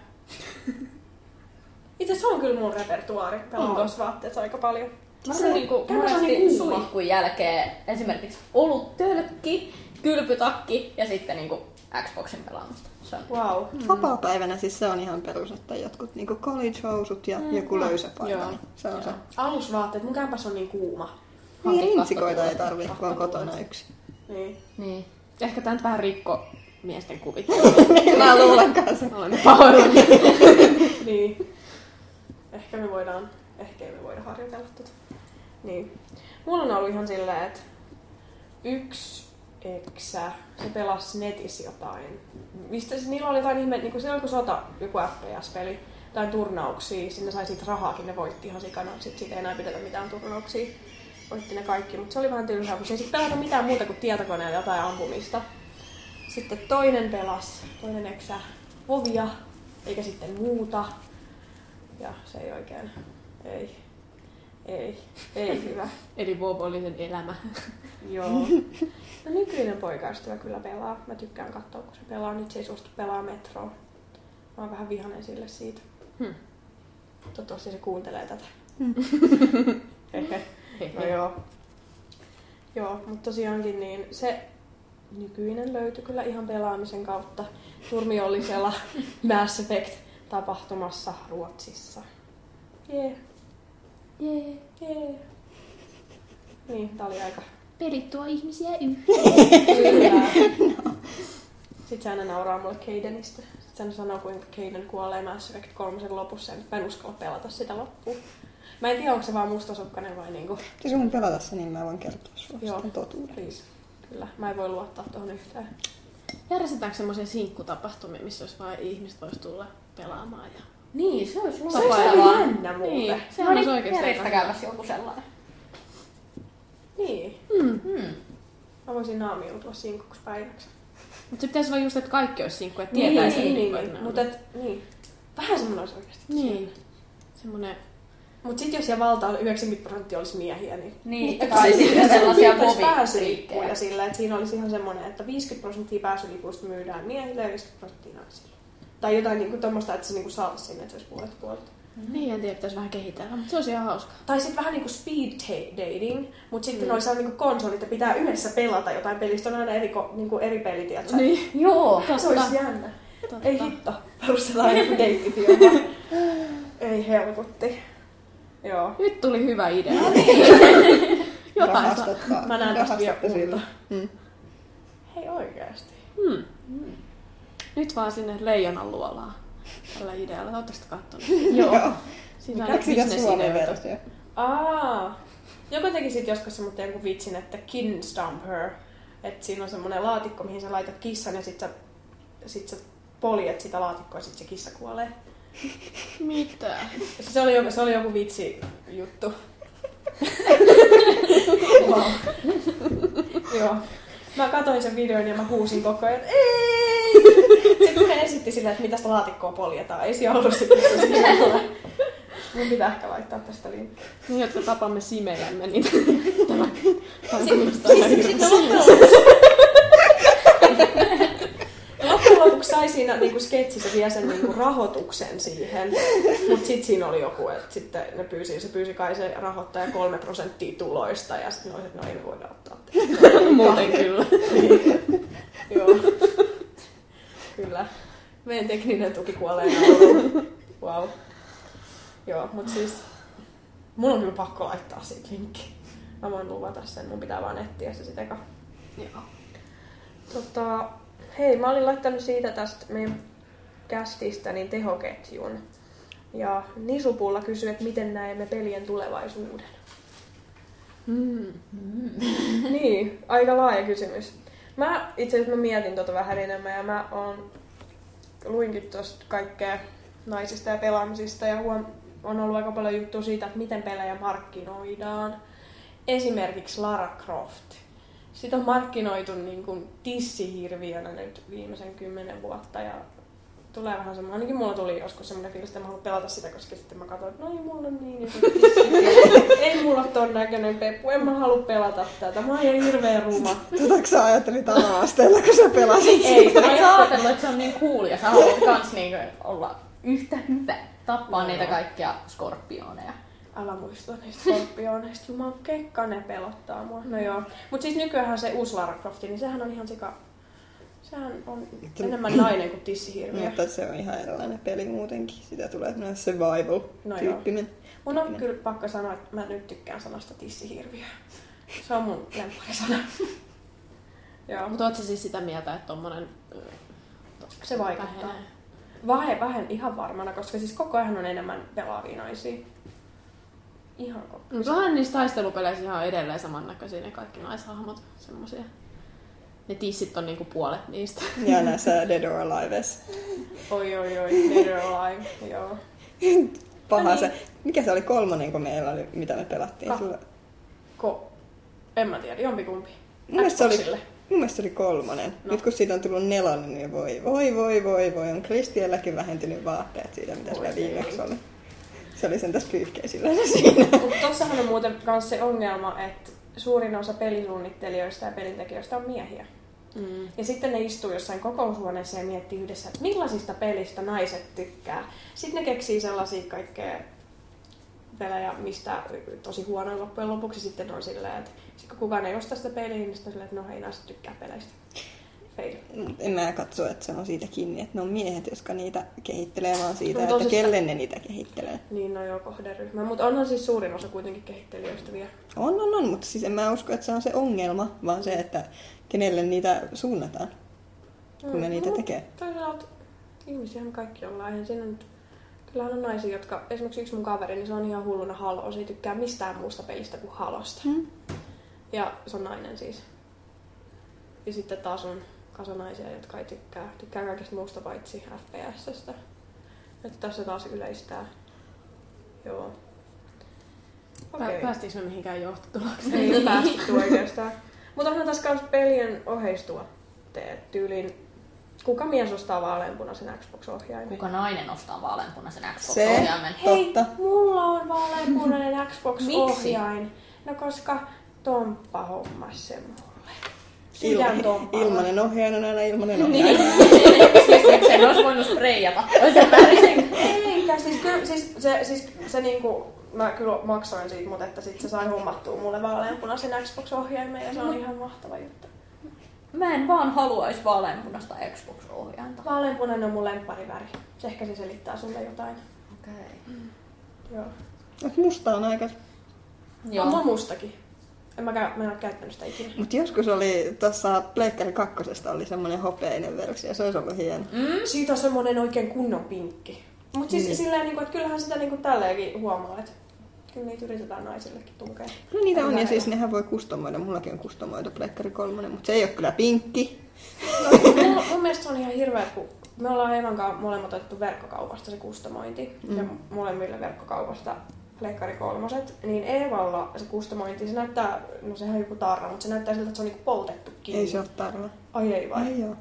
Itse asiassa se on kyllä mun repertuaari. Pelaan vaatteessa aika paljon. Mä Se- olen niinku monesti niin suihkun jälkeen esimerkiksi oluttölkki, kylpytakki ja sitten niinku Xboxin pelaamista. Se on Wow. Vapaa-päivänä siis se on ihan perus, että jotkut niinku college-housut ja Mm. joku löysä paita. Joo. niin Se on se. Alusvaatteet. Mun kämpäs on niin kuuma. Niin Hanki rintsikoita ei tarvitse, kun on kotona yksi. Niin. Niin. Ehkä tää nyt vähän rikko miesten kuvittelua. Mä luulen kanssa. Olemme pahoillani. niin. Ehkä me voidaan, ehkä ei me voida harjoitella tota. Niin. Mulla on ollut ihan silleen, että yksi eksä, se pelasi netissä jotain. Mistä se, niillä oli jotain ihme, niin kuin silloin kun sota, joku FPS-peli, tai turnauksia, sinne sai siitä rahaakin, ne voitti ihan sikana, sit siitä ei enää pidetä mitään turnauksia. Voitti ne kaikki, mutta se oli vähän tylsää, kun se ei sit pelata mitään muuta kuin tietokoneella jotain ampumista. sitten toinen pelas, toinen eksä ovia, eikä sitten muuta. Ja se ei oikein, ei, ei, ei hyvä. Eli Bob oli sen elämä. Joo. No nykyinen poikaystävä kyllä pelaa. Mä tykkään katsoa, kun se pelaa. Nyt se ei suostu pelaa metroa. Mä oon vähän vihanen sille siitä. Hmm. Toivottavasti se kuuntelee tätä. Hehe. No joo. Joo, mutta tosiaankin niin se nykyinen löytyi kyllä ihan pelaamisen kautta. Turmi oli siellä Mass Effect tapahtumassa Ruotsissa. Jee, Jee. jee. Niin, tää oli aika Pelit tuo ihmisiä yhteen. Kyllä. Sitten se aina nauraa mulle Kaidenista. Sitten se sanoo, kuinka Kaiden kuolee Mass Effect 3 lopussa. Ja nyt mä en uskalla pelata sitä loppuun. Mä en tiedä, onko se vaan mustasukkainen vai niinku... Jos mun pelata sen, niin mä voin kertoa sulle Joo. sitten totuuden. Please. Kyllä, mä en voi luottaa tuohon yhtään. Järjestetäänkö semmoisia sinkkutapahtumia, missä jos vain ihmiset vois tulla pelaamaan? Ja... Niin, se olisi Se olisi jännä muuten. Niin, Niin. sehän olisi oikeasti aika hyvä. Järjestäkääpäs joku sellainen. niin. Mm. Hmm. Mä voisin naamiutua sinkuksi päiväksi. Mutta se pitäisi vaan just, että kaikki olisi sinkku, että Niin, tietäisi, niin, että niin, niinku, niin, että on- Mutta et, niin. Vähän semmoinen olisi oikeasti. Niin. Semmoinen... Mutta sitten jos siellä valta 90 prosenttia olisi miehiä, niin Niin, tai sitten sellaisia Olisi bobi pääsylippuja sillä, että siinä olisi ihan semmoinen, että 50 prosenttia pääsylipuista myydään miehille ja 50 prosenttia naisille. Tai jotain niinku tommoista, että se niinku saataisiin sinne, että se olisi puolet puolet. Niin, en tiedä, pitäisi vähän kehitellä, mutta se olisi ihan hauska. Tai sitten vähän niinku speed dating, mutta sitten Mm. noissa on niinku konsolit ja pitää yhdessä pelata jotain pelistä. On aina eri, niinku eri pelit, tiedätkö? Niin, Joo. Se olisi jännä. totta. Ei hitto, perustellaan joku deittifirma. Ei helkutti. Joo. Nyt tuli hyvä idea. No Jotain saa. Mä näen tästä vielä. Mm. Hei oikeasti. Hmm. Nyt vaan sinne leijonan luolaan tällä idealla. Oletteko kattonut? Joo. Siinä on bisnesideoita. versio? Aa. Joku teki sit joskus semmoinen jonkun vitsin, että kitten stomp her. Että siinä on semmoinen laatikko, mihin sä laitat kissan ja sit sä, sit sä poljet sitä laatikkoa ja sit se kissa kuolee. Mitä? Se oli joku, se oli joku vitsi juttu. wow. Joo. Mä katsoin sen videon ja mä huusin koko ajan, että ei! Sitten kun ne esitti sillä, että mitä sitä laatikkoa poljetaan, ei siellä ollut sitä se sisällä. Mun pitää ehkä laittaa tästä linkki. Niin, jotka tapamme simejämme, niin tämä, Sitten kuulostaa ihan loppujen lopuksi... sai siinä niinku sketsissä vielä sen niinku rahoituksen siihen. Mutta sitten siinä oli joku, että sitten ne pyysi, se pyysi kai se rahoittaja kolme prosenttia tuloista ja sitten ne oli, että no ei me voida ottaa. Muuten kyllä. Joo. Kyllä. Meidän tekninen tuki kuolee. Wow. Joo, mutta siis mun on kyllä pakko laittaa siitä linkki. Mä voin luvata sen, mun pitää vaan etsiä se sitten eka. Joo. Tota, hei, mä olin laittanut siitä tästä meidän kästistä niin tehoketjun. Ja Nisupulla kysyi, että miten näemme pelien tulevaisuuden. Mm. niin, aika laaja kysymys. Mä itse asiassa mä mietin tota vähän enemmän ja mä on, luinkin tuosta kaikkea naisista ja pelaamisista ja huom, on ollut aika paljon juttua siitä, että miten pelejä markkinoidaan. Esimerkiksi Lara Croft. Sitä on markkinoitu niin kuin tissihirviönä nyt viimeisen kymmenen vuotta ja tulee vähän semmoinen, ainakin mulla tuli joskus semmoinen fiilis, että mä haluan pelata sitä, koska sitten mä katsoin, että no ei mulla on niin ei mulla ole ton näköinen peppu, en mä halua pelata tätä, mä oon ihan hirveän ruma. Tota sä ajattelit ala-asteella, kun sä pelasit Ei, Mä mä oon ajatellut, että se on niin cool ja sä haluat kans niinku olla yhtä hyvä. Tappaa niitä kaikkia skorpioneja. Älä muista niistä skorpioneista, juman kekka, ne pelottaa mua. No joo. Mut siis nykyään se uusi Lara Croft, niin sehän on ihan sika... Sehän on enemmän nainen kuin tissihirviö. Mutta se on ihan erilainen peli muutenkin. Sitä tulee No survival-tyyppinen. Mun on kyllä pakko sanoa, että mä nyt tykkään sanasta tissihirviö. Se on mun lempparisana. joo, Mutta ootko siis sitä mieltä, että tommonen se vaikuttaa. vähenee? Vähen, vähen ihan varmana, koska siis koko ajan on enemmän pelaavia naisia. Ihan koko Mutta onhan niissä taistelupeleissä ihan edelleen samannäköisiä ne kaikki naishahmot, semmosia. Ne tissit on niinku puolet niistä. Ja näissä Dead or Alives. Oi, oi, oi, Dead or Alive, joo. Paha No niin. se. Mikä se oli kolmonen, kun meillä oli, mitä me pelattiin? Ka- Sulla... Ko... En mä tiedä, jompikumpi. Mun mielestä se oli. Mun mielestä se oli kolmonen. No. Nyt kun siitä on tullut nelonen, niin voi, voi, voi, voi, voi. On Kristielläkin vähentynyt vaatteet siitä, mitä sillä viimeksi oli. Se oli sen tässä pyyhkeisillä se siinä. Mutta tossahan on muuten myös se ongelma, että suurin osa pelisuunnittelijoista ja pelintekijöistä on miehiä. Mm. Ja sitten ne istuu jossain kokoushuoneessa ja miettii yhdessä, että millaisista pelistä naiset tykkää. Sitten ne keksii sellaisia kaikkea pelejä, mistä tosi huono loppujen lopuksi sitten on silleen, että sit kun kukaan ei osta sitä peliä, niin sitten on silleen, että no ei naiset tykkää peleistä. Mut En mä katso, että se on siitä kiinni, että ne on miehet, jotka niitä kehittelee, vaan siitä, No että tosista- kelle ne niitä kehittelee. Niin, no joo, kohderyhmä. Mutta onhan siis suurin osa kuitenkin kehittelijöistä vielä. On, on, on, mutta siis en mä usko, että se on se ongelma, vaan se, että kenelle niitä suunnataan, kun ne niitä No, tekee. Toisaalta ihmisiähän kaikki ollaan. Eihän siinä nyt... Kyllähän on naisia, jotka... Esimerkiksi yksi mun kaveri, niin se on ihan hulluna Halo. Se ei tykkää mistään muusta pelistä kuin Halosta. Hmm. Ja se on nainen siis. Ja sitten taas on kasa naisia, jotka ei tykkää, tykkää kaikesta muusta paitsi FPSstä. Että tässä taas yleistää. Joo. Okay. Okei. Päästiinkö me mihinkään johtotulokseen? Ei ole päästetty oikeastaan. Mutta onhan tässä myös pelien oheistuotteet. Tyylin, kuka mies ostaa vaaleanpunaisen Xbox-ohjaimen? Kuka nainen ostaa vaaleanpunaisen Se. Xbox-ohjaimen? Hei, Totta. mulla on vaaleanpunainen Miksi? Xbox-ohjain. No koska Tomppa hommas sen mulle. Il- Sydän ilmanen ohjaaja on aina ilmanen ohjaaja. Siis sen olisi voinut spreijata. Eikä, siis, kyllä, siis se, siis se niinku, mä kyllä maksoin siitä, mutta että sit se sai hommattua mulle vaaleanpunaisen Xbox-ohjaimen ja se on ihan mahtava juttu. Mä en vaan haluaisi vaaleanpunaista Xbox-ohjainta. Vaaleanpunainen on mun lemppariväri. Se ehkä se selittää sulle jotain. Okei. Joo. Mut musta on aika... Joo. On Joo. mustakin. En mä, käy, mä en ole käyttänyt sitä ikinä. Mutta joskus oli tuossa Pleikkari kakkosesta oli semmoinen hopeinen versio, se olisi ollut hieno. Mm? Siitä on semmonen oikein kunnon pinkki. Mutta siis Niin. silleen, niinku, että kyllähän sitä niinku tälleenkin huomaa, että kyllä niitä yritetään naisillekin tunkea. No niitä on, ja siis nehän voi kustomoida. Mullakin on kustomoitu Pleikkari kolmonen, mutta se ei ole kyllä pinkki. No, mun, mun mielestä se on ihan hirveä, kun me ollaan Evan kanssa molemmat otettu verkkokaupasta se kustomointi. Mm. Ja molemmille verkkokaupasta Pleikkari kolmoset. Niin Eevalla se kustomointi, se näyttää, no sehän on joku tarra, mutta se näyttää siltä, että se on niinku poltettu kiinni. Ei se ole tarve. Ai ei vai? Ei oo.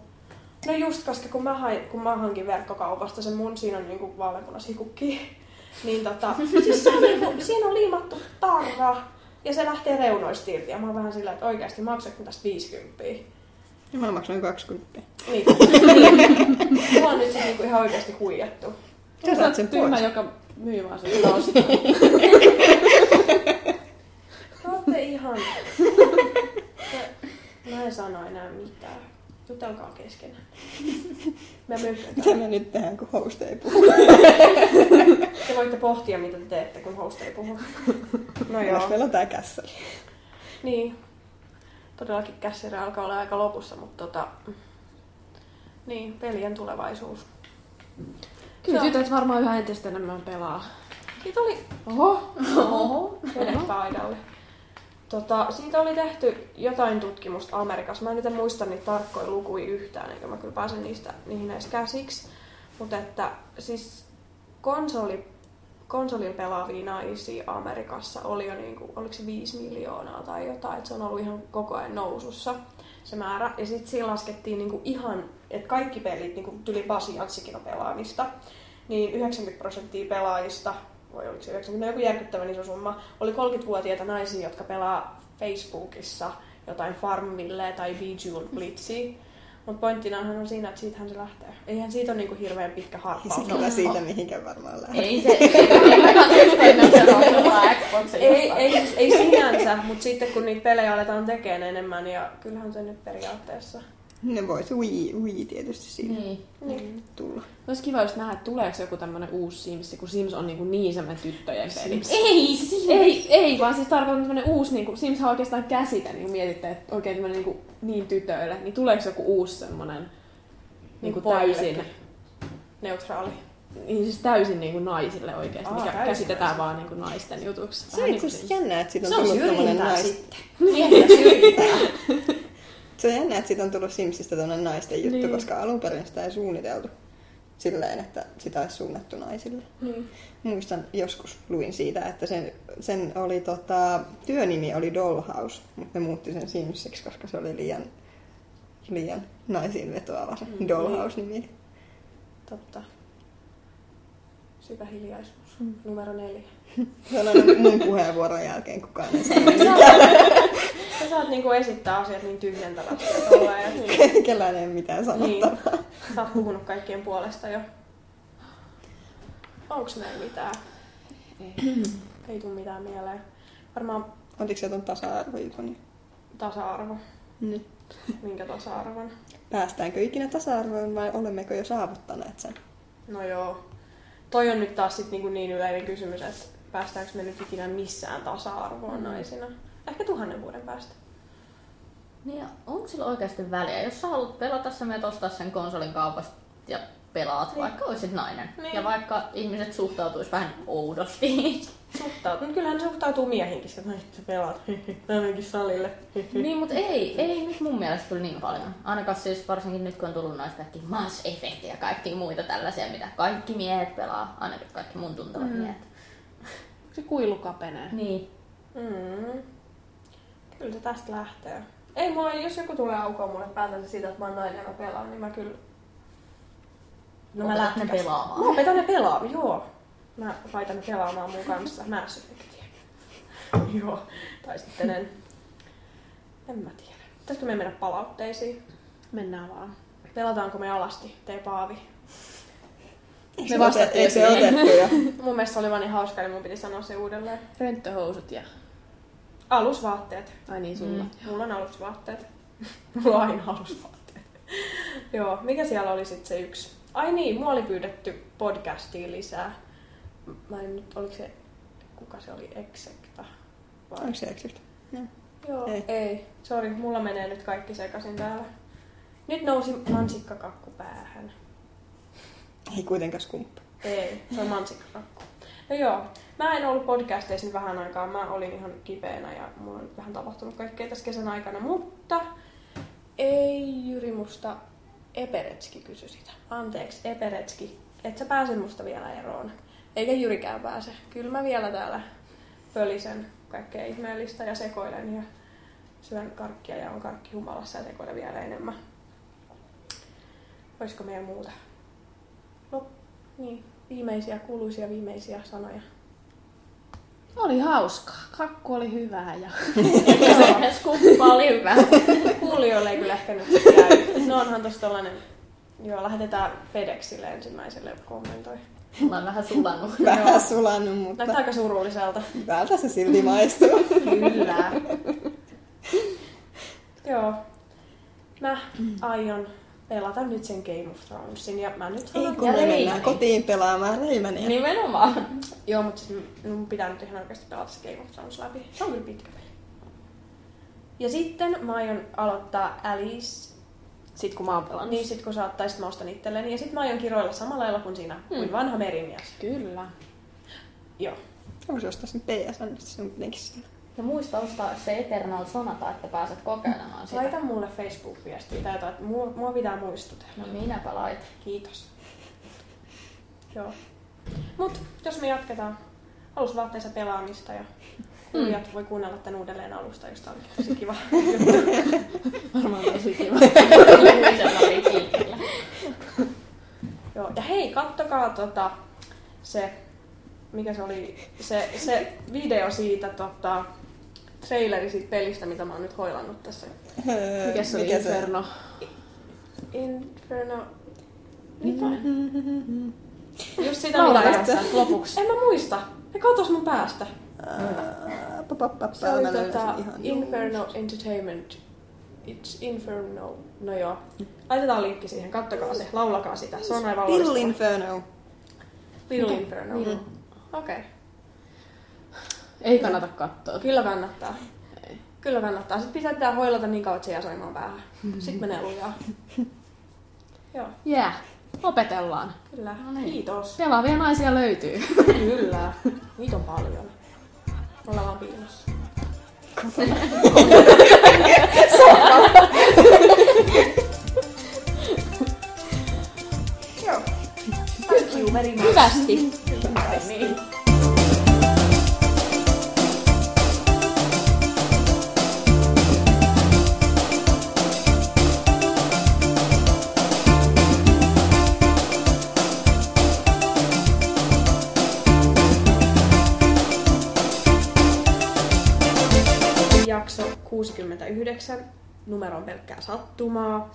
No just, koska kun mä, hain, kun mä hankin verkkokaupasta sen mun, siinä on niinku vaaleanpunashikukki, niin tota, siis se on niinku, siinä on liimattu tarra ja se lähtee reunoista irti. Ja mä oon vähän sillä, että oikeasti maksatko tästä 50? Ja mä maksoin 20. Niin. Mua on nyt siis niinku ihan oikeasti huijattu. Sä saat sen tyhmä, joka myy vaan sen ostaa. Te ootte ihan... Mä en sano enää mitään. Jutelkaa keskenään. Mä Mitä mökötän. me nyt tehdään, kun host ei puhu? Te voitte pohtia, mitä te teette, kun host ei puhu. No joo. meillä on tää kässä. Niin. Todellakin kässirä alkaa olla aika lopussa, mutta tota... Niin, pelien tulevaisuus. Kyllä tytöt varmaan yhä entistä enemmän pelaa. Siitä oli Oho! Oho. Paidalle. Tota, siitä oli tehty jotain tutkimusta Amerikassa. Mä en nyt muista niitä tarkkoja lukuja yhtään, eikä mä kyllä pääse niistä, niihin edes käsiksi. Mutta että siis konsoli, konsolin pelaavia naisia Amerikassa oli jo niinku, oliko se 5 miljoonaa tai jotain, että se on ollut ihan koko ajan nousussa se määrä. Ja sitten siinä laskettiin niinku ihan, että kaikki pelit, niinku Pasianssikin on pelaamista, niin 90 prosenttia pelaajista, voi oliko se 90, no joku järkyttävän iso summa, oli 30-vuotiaita naisia, jotka pelaa Facebookissa jotain Farmville tai Bejeweled Blitzia. Mutta pointtinahan on siinä, että siitähän se lähtee. Eihän siitä ole niinku hirveän pitkä harppaus. sitten kyllä siitä mihinkään varmaan lähtee. Ei se, ei se Ei, ei, ei sinänsä, mutta sitten kun niitä pelejä aletaan tekemään enemmän, ja kyllähän se nyt periaatteessa. Ne voisi Wii, Wii tietysti siinä Niin. Niin. tulla. Olisi kiva just nähdä, että tuleeko joku tämmönen uusi Sims, kun Sims on niin, niin semmoinen tyttöjen peli. Ei siis. Ei, ei, vaan siis tarkoitan tämmönen uusi, niin kuin, Sims on oikeastaan käsite, niin mietitte, että oikein tämmönen niin, kuin, niin tytöille, niin tuleeko joku uusi semmonen niin kuin täysin, Neutraali. niin siis täysin niin kuin naisille oikeasti, Aa, mikä täysin käsitetään vaan niin kuin naisten jutuksi. Se on niin kuin jännä, että siitä on tullut tommonen syrjintää nais... sitten. Syrjintää. Se on jännä, että siitä on tullut Simsistä tämmöinen naisten juttu, Niin. koska alun perin sitä ei suunniteltu silleen, että sitä olisi suunnattu naisille. Niin. Muistan joskus luin siitä, että sen, sen oli tota, työnimi oli Dollhouse, mutta ne muutti sen Simsiksi, koska se oli liian liian naisiin vetoava se Mm, Dollhouse-nimi. Totta. Syvä hiljaisuus. Numero neljä. Se on aina mun puheenvuoron jälkeen kukaan ei sano Sä saat niinku esittää asiat niin tyhjentävästi mitään. Kellään ei mitään Niin. sanottavaa. Sä oot puhunut kaikkien puolesta jo. Onks meillä mitään? Ei. Ei tuu mitään mieleen. Varmaan Otitko se ton tasa-arvojutun? tasa-arvo. Niin. Minkä tasa-arvon? Päästäänkö ikinä tasa-arvoon vai olemmeko jo saavuttaneet sen? No joo. Toi on nyt taas sit niinku niin yleinen kysymys, että päästäänkö me nyt ikinä missään tasa-arvoon naisina. Ehkä tuhannen vuoden päästä. Niin, onko sillä oikeasti väliä? Jos sä haluat pelata, sä menet ostaa sen konsolin kaupasta ja pelaat, Niin. vaikka olisit nainen. Niin. Ja vaikka ihmiset suhtautuis vähän oudosti. Suhtautuu. Kyllähän suhtautuu miehinkin, että "Ai, sä pelaat. Mä menenkin salille. niin, mutta ei, ei nyt mun mielestä kyllä niin paljon. Ainakaan siis varsinkin nyt kun on tullut noista kaikki Mass Effect ja kaikki muita tällaisia, mitä kaikki miehet pelaa. Ainakin kaikki mun tuntevat mm. miehet. Se kuilu kapenee. Niin. Mm. Kyllä se tästä lähtee. Ei mua, jos joku tulee aukoon mulle päätänsä siitä, että mä oon nainen ja mä pelaan, niin mä kyllä... No mä lähden pelaamaan. Mä opetan ne pelaamaan, joo. Mä laitan ne pelaamaan mun kanssa Mass Effectia. joo. Tai sitten en... En mä tiedä. Pitäisikö me mennä palautteisiin? Mennään vaan. Pelataanko me alasti, tee Paavi? Me se vastattiin jo se otettu jo? Mun mielestä se oli vaan niin hauska, niin mun piti sanoa se uudelleen. Rönttöhousut ja... Alusvaatteet. Ai niin, sulla. Mm. Mulla on alusvaatteet. Mulla on aina alusvaatteet. Joo, mikä siellä oli sitten se yksi? Ai niin, mua oli pyydetty podcastiin lisää. Mä en nyt, oliko se, kuka se oli, Exekta? Vai? Onko se eksyt? Joo, Ei. ei. ei. Sori, mulla menee nyt kaikki sekaisin täällä. Nyt nousi mansikkakakku päähän. Ei kuitenkaan skumppa. Ei, se on mansikkakakku. No joo, mä en ollut podcasteissa nyt vähän aikaa. Mä olin ihan kipeänä ja mulla on vähän tapahtunut kaikkea tässä kesän aikana, mutta ei Jyri musta Eperetski kysy sitä. Anteeksi, Eperetski, et sä pääse musta vielä eroon. Eikä Jyrikään pääse. Kyllä mä vielä täällä pölisen kaikkea ihmeellistä ja sekoilen ja syön karkkia ja on karkki humalassa ja sekoilen vielä enemmän. Olisiko meillä muuta? Niin. Viimeisiä, kuuluisia viimeisiä sanoja. Oli hauskaa. Kakku oli hyvää ja... Se skuppa oli hyvä. Kuulijoille ei kyllä ehkä nyt käy. No onhan tossa tollanen, joo, lähetetään FedExille ensimmäiselle kommentoi. Ollaan vähän sulannut. Vähän sulannut, mutta Näyttää aika surulliselta. täältä se silti maistuu. Kyllä. joo. Mä aion pelata nyt sen Game of Thronesin ja mä nyt Ei sanon... kun me mennään Reimani. kotiin pelaamaan Reimania. Nimenomaan. Joo, mutta siis mun pitää nyt ihan oikeasti pelata se Game of Thrones läpi. Se on kyllä pitkä peli. Ja sitten mä aion aloittaa Alice Sit kun mä oon pelannut. Niin sit kun sä oot, tai sit mä ostan itselleni. Ja sit mä aion kiroilla samalla lailla kuin siinä, Hmm. kuin vanha merimies. Kyllä. Joo. Onko se ostaa sen PSN, se on kuitenkin siellä. Ja muista ostaa se Eternal Sonata, että pääset kokeilemaan sitä. Laita mulle Facebook-viestiä tai jotain, että mua, mua pitää muistutella. No minäpä lait. Kiitos. Joo. Mut jos me jatketaan alusvaatteessa pelaamista ja kuulijat voi kuunnella tän uudelleen alusta, josta oli tosi kiva. Varmaan tosi kiva. Joo. Ja hei, kattokaa tota, se, mikä se oli, se, se video siitä tota, traileri siitä pelistä, mitä mä oon nyt hoilannut tässä. Öö, Mikä se oli Inferno? Inferno... Mitä? Just sitä mitä tässä lopuksi. En mä muista. Ne katos mun päästä. Ää, pa, pa, pa, Se oli tota Inferno Entertainment. It's Inferno. No joo. Laitetaan linkki siihen. Kattokaa se. Laulakaa sitä. Se on aivan Little loistava. Inferno. Little Inferno. Okei. Okay. Ei kannata katsoa. Kyllä kannattaa. Ei. Kyllä kannattaa. Sitten pitää hoilata niin kauan, että se jää soimaan päähän. Sitten menee lujaa. Joo, Jää. Yeah. Opetellaan. kyllä. No niin. Kiitos. Pelaavia naisia löytyy. Kyllä. Niitä on paljon. Ollaan vaan piilossa. Joo. Thank you very much. Hyvästi. Niin. jakso 69. Numero on pelkkää sattumaa.